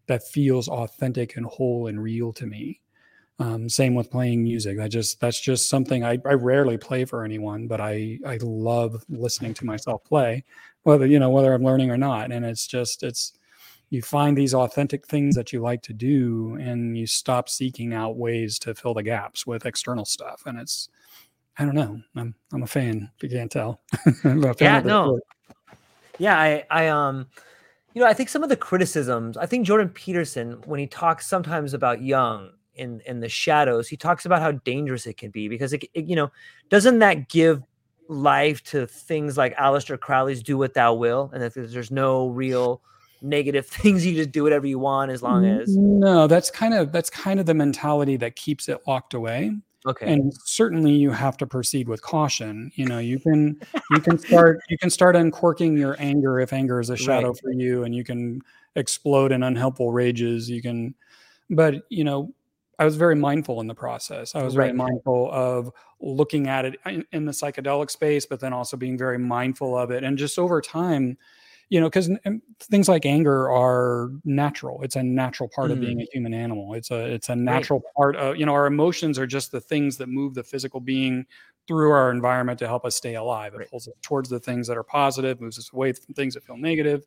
that feels authentic and whole and real to me. Um, same with playing music. I just that's just something I, I rarely play for anyone but i i love listening to myself play whether you know whether i'm learning or not. And it's just it's you find these authentic things that you like to do and you stop seeking out ways to fill the gaps with external stuff and it's i don't know i'm i'm a fan if you can't tell.
Yeah no. yeah i i um you know i think some of the criticisms i think jordan peterson when he talks sometimes about Jung in in the shadows he talks about how dangerous it can be because it, it you know doesn't that give life to things like Aleister Crowley's "Do What Thou Will," and that there's no real negative things. You just do whatever you want as long as.
No, that's kind of that's kind of the mentality that keeps it locked away.
Okay.
And certainly you have to proceed with caution. You know, you can you can start you can start uncorking your anger if anger is a shadow right. for you, and you can explode in unhelpful rages. You can, but you know, I was very mindful in the process. I was right. very mindful of looking at it in, in, the psychedelic space, but then also being very mindful of it. And just over time, you know, because things like anger are natural. It's a natural part mm. of being mm. a human animal. It's a it's a natural right. part of you know our emotions are just the things that move the physical being through our environment to help us stay alive. It right. pulls us towards the things that are positive, moves us away from things that feel negative.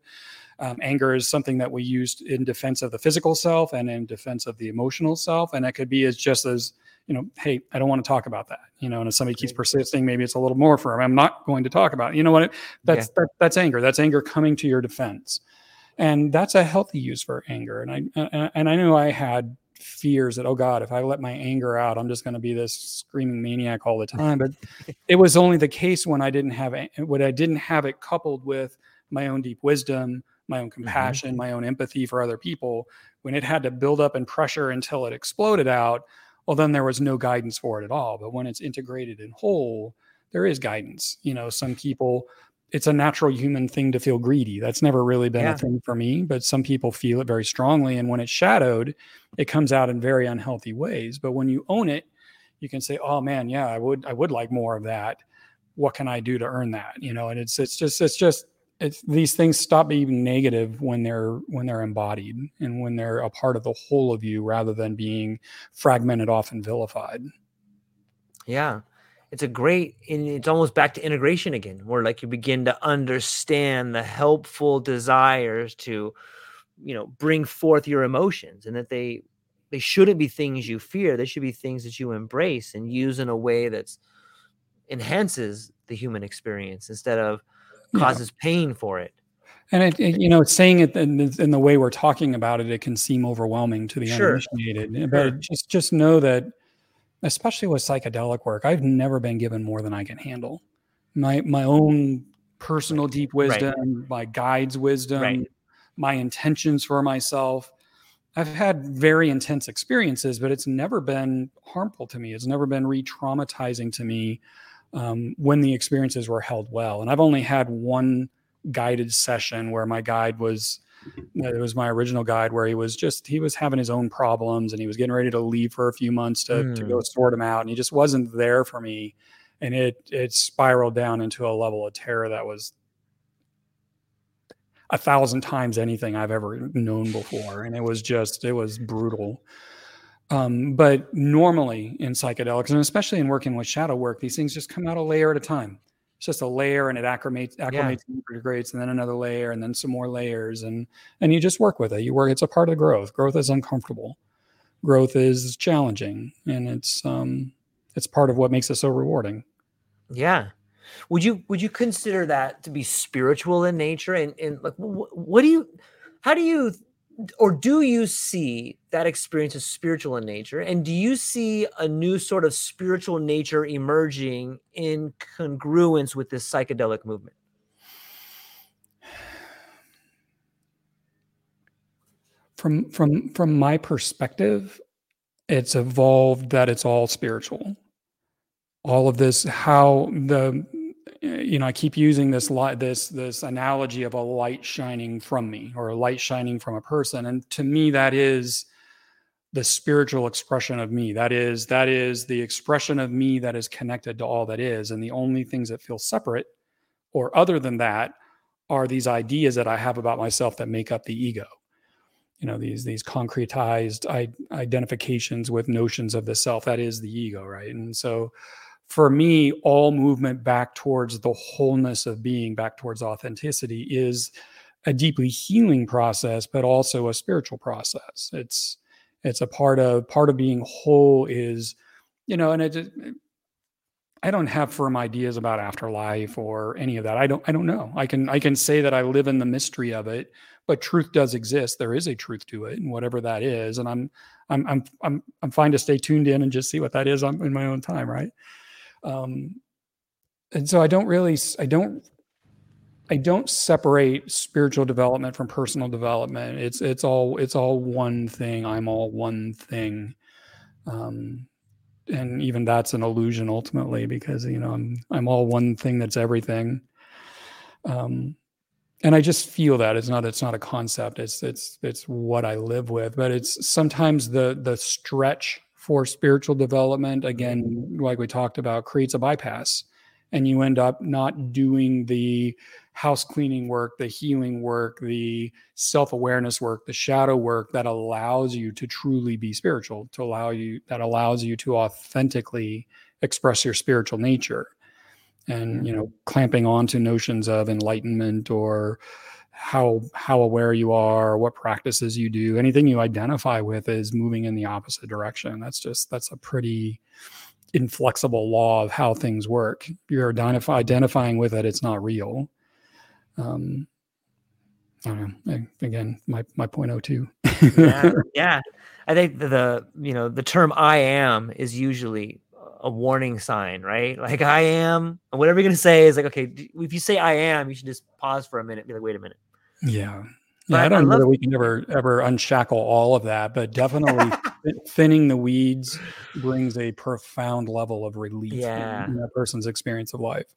Um, anger is something that we use in defense of the physical self and in defense of the emotional self. And it could be as just as, you know, hey, I don't want to talk about that. You know, and if somebody keeps persisting, maybe it's a little more for firm. I'm not going to talk about it. You know what? That's yeah. that, that's anger. That's anger coming to your defense. And that's a healthy use for anger. And I and I knew I had fears that oh god if i let my anger out i'm just going to be this screaming maniac all the time but it was only the case when i didn't have when i didn't have it coupled with my own deep wisdom my own mm-hmm. compassion, mm-hmm. my own empathy for other people, when it had to build up and pressure until it exploded out, well, then there was no guidance for it at all. But when it's integrated in whole, there is guidance. You know, some people, it's a natural human thing to feel greedy. That's never really been yeah. a thing for me, but some people feel it very strongly. And when it's shadowed, it comes out in very unhealthy ways. But when you own it, you can say, "Oh man, yeah, I would, I would like more of that. What can I do to earn that?" You know, and it's, it's just, it's just it's these things stop being negative when they're when they're embodied and when they're a part of the whole of you rather than being fragmented off and vilified.
Yeah. It's a great and it's almost back to integration again where like you begin to understand the helpful desires to you know bring forth your emotions and that they they shouldn't be things you fear. They should be things that you embrace and use in a way that's enhances the human experience instead of causes yeah. pain for it.
And it, it, you know, saying it in the, in the, way we're talking about it, it can seem overwhelming to the sure. uninitiated. Eh, sure. But just just know that, especially with psychedelic work, I've never been given more than I can handle. My my own personal deep wisdom, right. my guide's wisdom, right. my intentions for myself. I've had very intense experiences, but it's never been harmful to me. It's never been re-traumatizing to me um, when the experiences were held well. And I've only had one guided session where my guide was it was my original guide where he was just he was having his own problems and he was getting ready to leave for a few months to, mm. to go hmm. sort him out and he just wasn't there for me and it it spiraled down into a level of terror that was a thousand times anything I've ever known before and it was just it was brutal um, but normally in psychedelics, and especially in working with shadow work, these things just come out a layer at a time. It's just a layer, and it acclimates, acclimates, yeah. integrates, and then another layer, and then some more layers, and and you just work with it. You work. It's a part of growth. Growth is uncomfortable. Growth is challenging, and it's um, it's part of what makes it so rewarding.
Yeah. Would you would you consider that to be spiritual in nature? And and like, what do you? How do you or do you see that experience as spiritual in nature? And do you see a new sort of spiritual nature emerging in congruence with this psychedelic movement?
From from from my perspective it's evolved that it's all spiritual. All of this how the you know, I keep using this light, this this analogy of a light shining from me or a light shining from a person, and to me, that is the spiritual expression of me. That is that is the expression of me that is connected to all that is, and the only things that feel separate or other than that are these ideas that I have about myself that make up the ego. You know, these these concretized I- identifications with notions of the self. That is the ego, right? And so for me, all movement back towards the wholeness of being, back towards authenticity, is a deeply healing process, but also a spiritual process. It's it's a part of part of being whole is, you know, and it. I don't have firm ideas about afterlife or any of that. I don't. I don't know. I can. I can say that I live in the mystery of it, but truth does exist. There is a truth to it, and whatever that is, and I'm. I'm. I'm. I'm. I'm fine to stay tuned in and just see what that is I'm in my own time, right? Um, and so I don't really. I don't I don't separate spiritual development from personal development. It's it's all it's all one thing. I'm all one thing, um, and even that's an illusion ultimately because you know I'm I'm all one thing that's everything. Um, and I just feel that it's not it's not a concept. It's it's it's what I live with. But it's sometimes the the stretch for spiritual development again, like we talked about, creates a bypass, and you end up not doing the house cleaning work, the healing work, the self awareness work, the shadow work that allows you to truly be spiritual, to allow you, that allows you to authentically express your spiritual nature. And, you know, clamping on to notions of enlightenment or how how aware you are, what practices you do, anything you identify with is moving in the opposite direction. That's just that's a pretty inflexible law of how things work. You're identify, identifying with it, it's not real um, I don't know. Again, my my point oh two.
yeah, yeah. I think the, the you know the term "I am" is usually a warning sign, right? Like I am, and whatever you're gonna say is like, okay, if you say I am, you should just pause for a minute, be like, wait a minute.
Yeah. Yeah, I don't I know that we can ever ever unshackle all of that, but definitely thinning the weeds brings a profound level of relief yeah. in, in that person's experience of life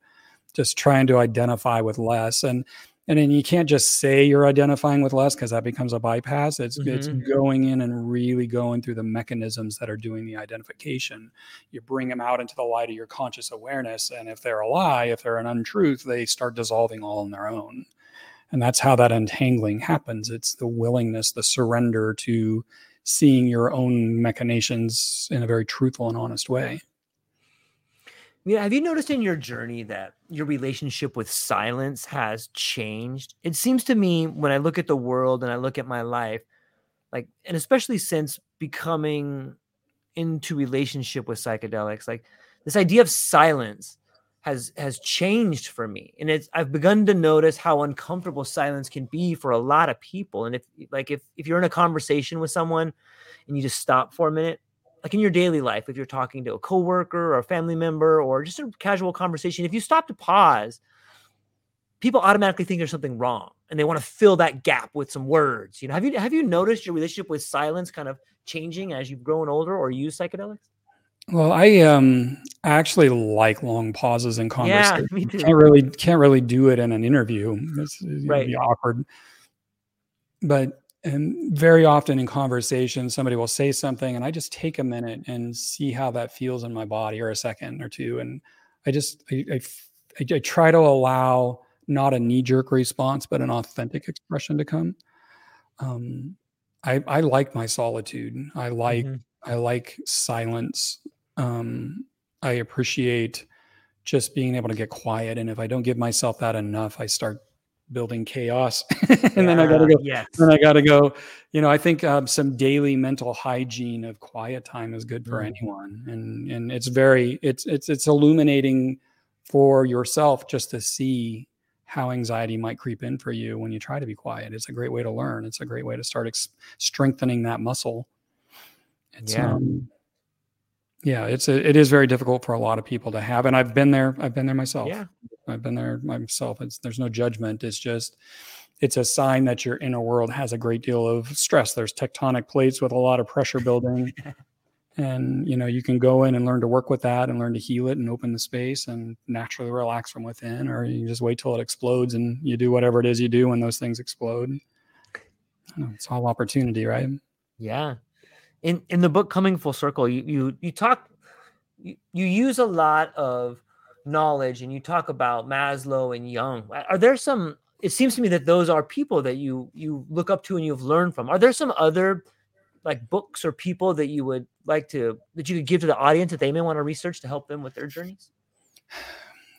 just trying to identify with less and and then you can't just say you're identifying with less because that becomes a bypass it's mm-hmm. it's going in and really going through the mechanisms that are doing the identification you bring them out into the light of your conscious awareness and if they're a lie if they're an untruth they start dissolving all on their own and that's how that untangling happens it's the willingness the surrender to seeing your own machinations in a very truthful and honest way
yeah, have you noticed in your journey that your relationship with silence has changed? It seems to me when I look at the world and I look at my life, like, and especially since becoming into relationship with psychedelics, like this idea of silence has has changed for me and it's i've begun to notice how uncomfortable silence can be for a lot of people and if like if if you're in a conversation with someone and you just stop for a minute like in your daily life, if you're talking to a coworker or a family member or just a casual conversation, if you stop to pause, people automatically think there's something wrong and they want to fill that gap with some words. You know, have you have you noticed your relationship with silence kind of changing as you've grown older or use psychedelics?
Well, I um I actually like long pauses in conversation. Yeah, me too. Can't really can't really do it in an interview. It's, right. be awkward. But and very often in conversation somebody will say something and i just take a minute and see how that feels in my body or a second or two and i just i, I, I try to allow not a knee-jerk response but an authentic expression to come um, I, I like my solitude i like mm-hmm. i like silence um, i appreciate just being able to get quiet and if i don't give myself that enough i start building chaos and yeah, then i gotta go yes. then i gotta go you know i think um, some daily mental hygiene of quiet time is good for mm. anyone and and it's very it's it's it's illuminating for yourself just to see how anxiety might creep in for you when you try to be quiet it's a great way to learn it's a great way to start ex- strengthening that muscle it's yeah. um yeah it's a, it is very difficult for a lot of people to have and i've been there i've been there myself.
Yeah.
I've been there myself it's there's no judgment it's just it's a sign that your inner world has a great deal of stress. There's tectonic plates with a lot of pressure building and you know you can go in and learn to work with that and learn to heal it and open the space and naturally relax from within or you just wait till it explodes and you do whatever it is you do when those things explode. Know, it's all opportunity right?
Yeah in in the book coming full circle you you you talk you, you use a lot of knowledge and you talk about maslow and jung are there some it seems to me that those are people that you you look up to and you've learned from are there some other like books or people that you would like to that you could give to the audience that they may want to research to help them with their journeys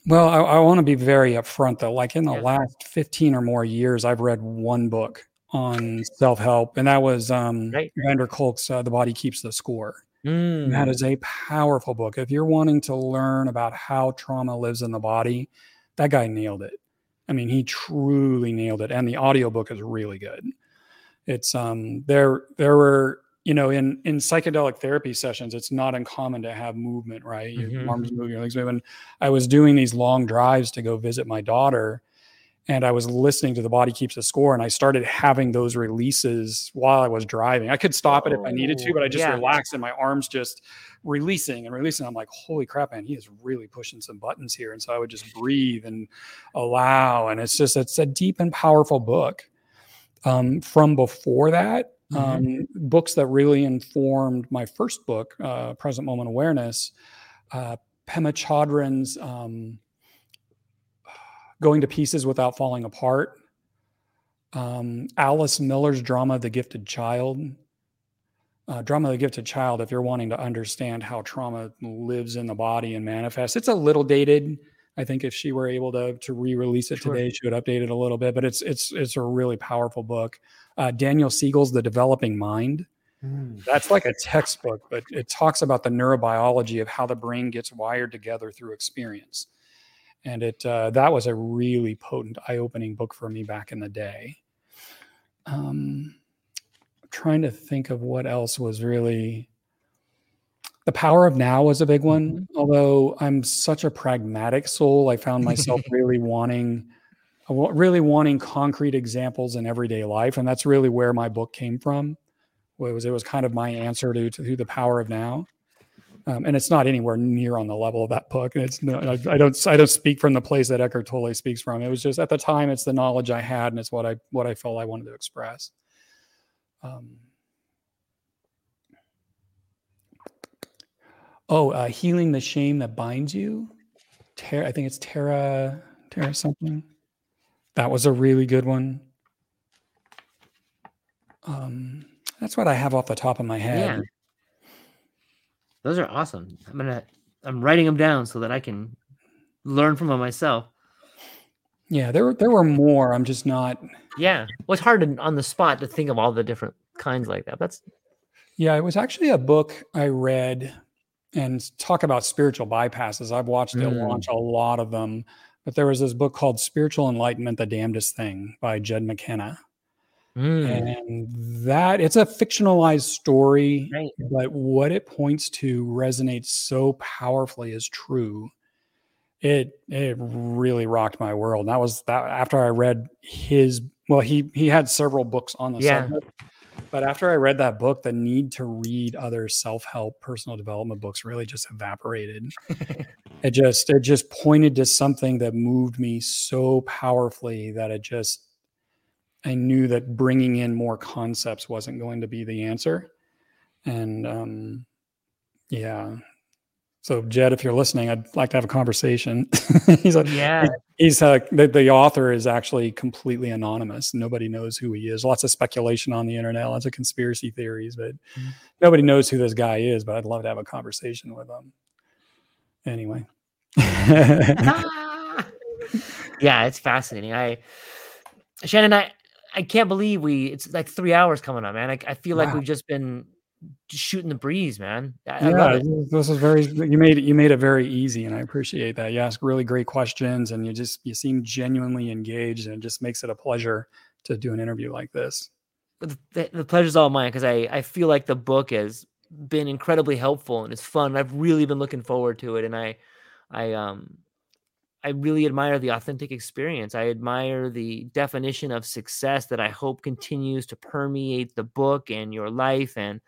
Well, I, I want to be very upfront though. Like in the yeah. last 15 or more years, I've read one book on self help, and that was um, right. van der Kolk's uh, The Body Keeps the Score. Mm. That is a powerful book. If you're wanting to learn about how trauma lives in the body, that guy nailed it. I mean, he truly nailed it. And the audiobook is really good. It's um there there were you know in in psychedelic therapy sessions it's not uncommon to have movement right your mm-hmm. arms moving your legs moving i was doing these long drives to go visit my daughter and I was listening to the body keeps the score and I started having those releases while I was driving. I could stop it if I needed to, but I just yeah. relaxed and my arms just releasing and releasing. I'm like, holy crap, man, he is really pushing some buttons here. And so I would just breathe and allow. And it's just, it's a deep and powerful book. Um, from before that, mm-hmm. um, books that really informed my first book, uh, Present Moment Awareness, uh, Pema Chodron's, um, Going to Pieces Without Falling Apart, um, Alice Miller's drama, The Gifted Child. Uh, drama, The Gifted Child, if you're wanting to understand how trauma lives in the body and manifests, it's a little dated. I think if she were able to to re-release it sure. today, she would update it a little bit. But it's it's it's a really powerful book. Uh, Daniel Siegel's The Developing Mind. Mm. That's like a textbook, but it talks about the neurobiology of how the brain gets wired together through experience and it uh, that was a really potent eye-opening book for me back in the day. Um, trying to think of what else was really the power of now was a big one mm-hmm. although i'm such a pragmatic soul i found myself really wanting really wanting concrete examples in everyday life and that's really where my book came from. It was it was kind of my answer to, to the power of now um, and it's not anywhere near on the level of that book. And It's no, I, I, don't I don't speak from the place that Eckhart Tolle speaks from. It was just at the time, it's the knowledge I had, and it's what I what I felt I wanted to express. Um, oh, uh, healing the shame that binds you. I think it's Tara Tara something. That was a really good one. Um, that's what I have off the top of my head. Yeah.
Those are awesome. I'm gonna I'm writing them down so that I can learn from them myself.
Yeah, there were there were more. I'm just not.
Yeah, well, it's hard to, on the spot to think of all the different kinds like that. That's.
Yeah, it was actually a book I read, and talk about spiritual bypasses. I've watched mm. it launch a lot of them, but there was this book called "Spiritual Enlightenment: The Damnedest Thing" by Jed McKenna, Mm. And that it's a fictionalized story, right. but what it points to resonates so powerfully as true. It it really rocked my world. And that was that after I read his well, he he had several books on the yeah. subject. But after I read that book, the need to read other self-help personal development books really just evaporated. it just it just pointed to something that moved me so powerfully that it just I knew that bringing in more concepts wasn't going to be the answer. And um, yeah. So Jed, if you're listening, I'd like to have a conversation. he's like, yeah, he's uh, the, the author is actually completely anonymous. Nobody knows who he is. Lots of speculation on the internet, lots of conspiracy theories, but mm-hmm. nobody knows who this guy is. But I'd love to have a conversation with him. Anyway.
yeah, it's fascinating. I Shannon, I I can't believe we. It's like three hours coming up, man. I, I feel wow. like we've just been shooting the breeze, man.
I, yeah, I this is very. You made it. You made it very easy, and I appreciate that. You ask really great questions, and you just you seem genuinely engaged, and it just makes it a pleasure to do an interview like this.
The, the, the pleasure's all mine because I I feel like the book has been incredibly helpful and it's fun. I've really been looking forward to it, and I I um I really admire the authentic experience. I admire the definition of success that I hope continues to permeate the book and your life and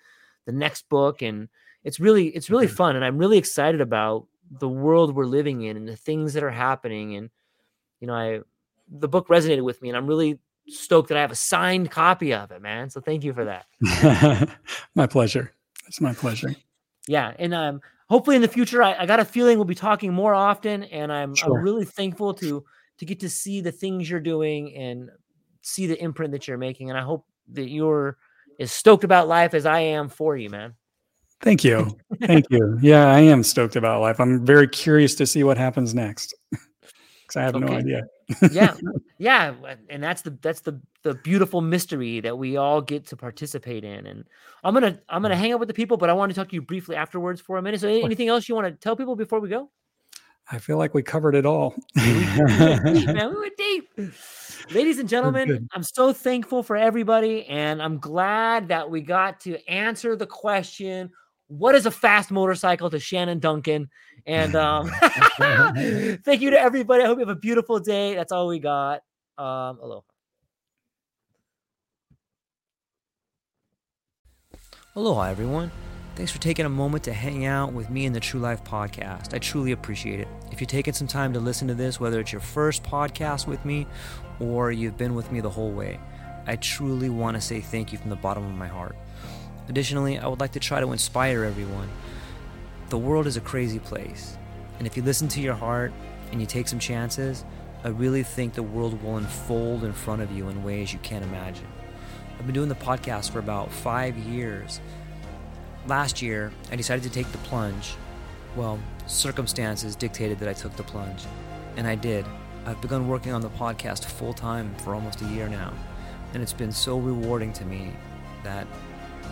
the next book. And it's really, it's really mm-hmm. fun. And I'm really excited about the world we're living in and the things that are happening. And, you know, I, the book resonated with me and I'm really stoked that I have a signed copy of it, man. So thank you for that.
my pleasure. It's my pleasure.
Yeah. And, um, hopefully in the future, I, I, got a feeling we'll be talking more often, and I'm, sure. I'm really thankful to to get to see the things you're doing and see the imprint that you're making. And I hope that you're as stoked about life as I am for you, man.
Thank you. Thank you. Yeah, I am stoked about life. I'm very curious to see what happens next. Cuz I have okay. no idea.
Yeah. Yeah, and that's the that's the the beautiful mystery that we all get to participate in. And I'm going to I'm to hang out with the people, but I want to talk to you briefly afterwards for a minute. So anything else you want to tell people before we go?
I feel like we covered it all.
we, man. We went deep. Ladies and gentlemen, I'm so thankful for everybody, and I'm glad that we got to answer the question what is a fast motorcycle to Shannon Duncan? And um, thank you to everybody. I hope you have a beautiful day. That's all we got. Um, aloha. Aloha, everyone. Thanks for taking a moment to hang out with me in the True Life podcast. I truly appreciate it. If you're taking some time to listen to this, whether it's your first podcast with me or you've been with me the whole way, I truly want to say thank you from the bottom of my heart. Additionally, I would like to try to inspire everyone. The world is a crazy place, and if you listen to your heart and you take some chances, I really think the world will unfold in front of you in ways you can't imagine. I've been doing the podcast for about five years last year, I decided to take the plunge. Well, circumstances dictated that I took the plunge, and I did. I've begun working on the podcast full time for almost a year now, and it's been so rewarding to me that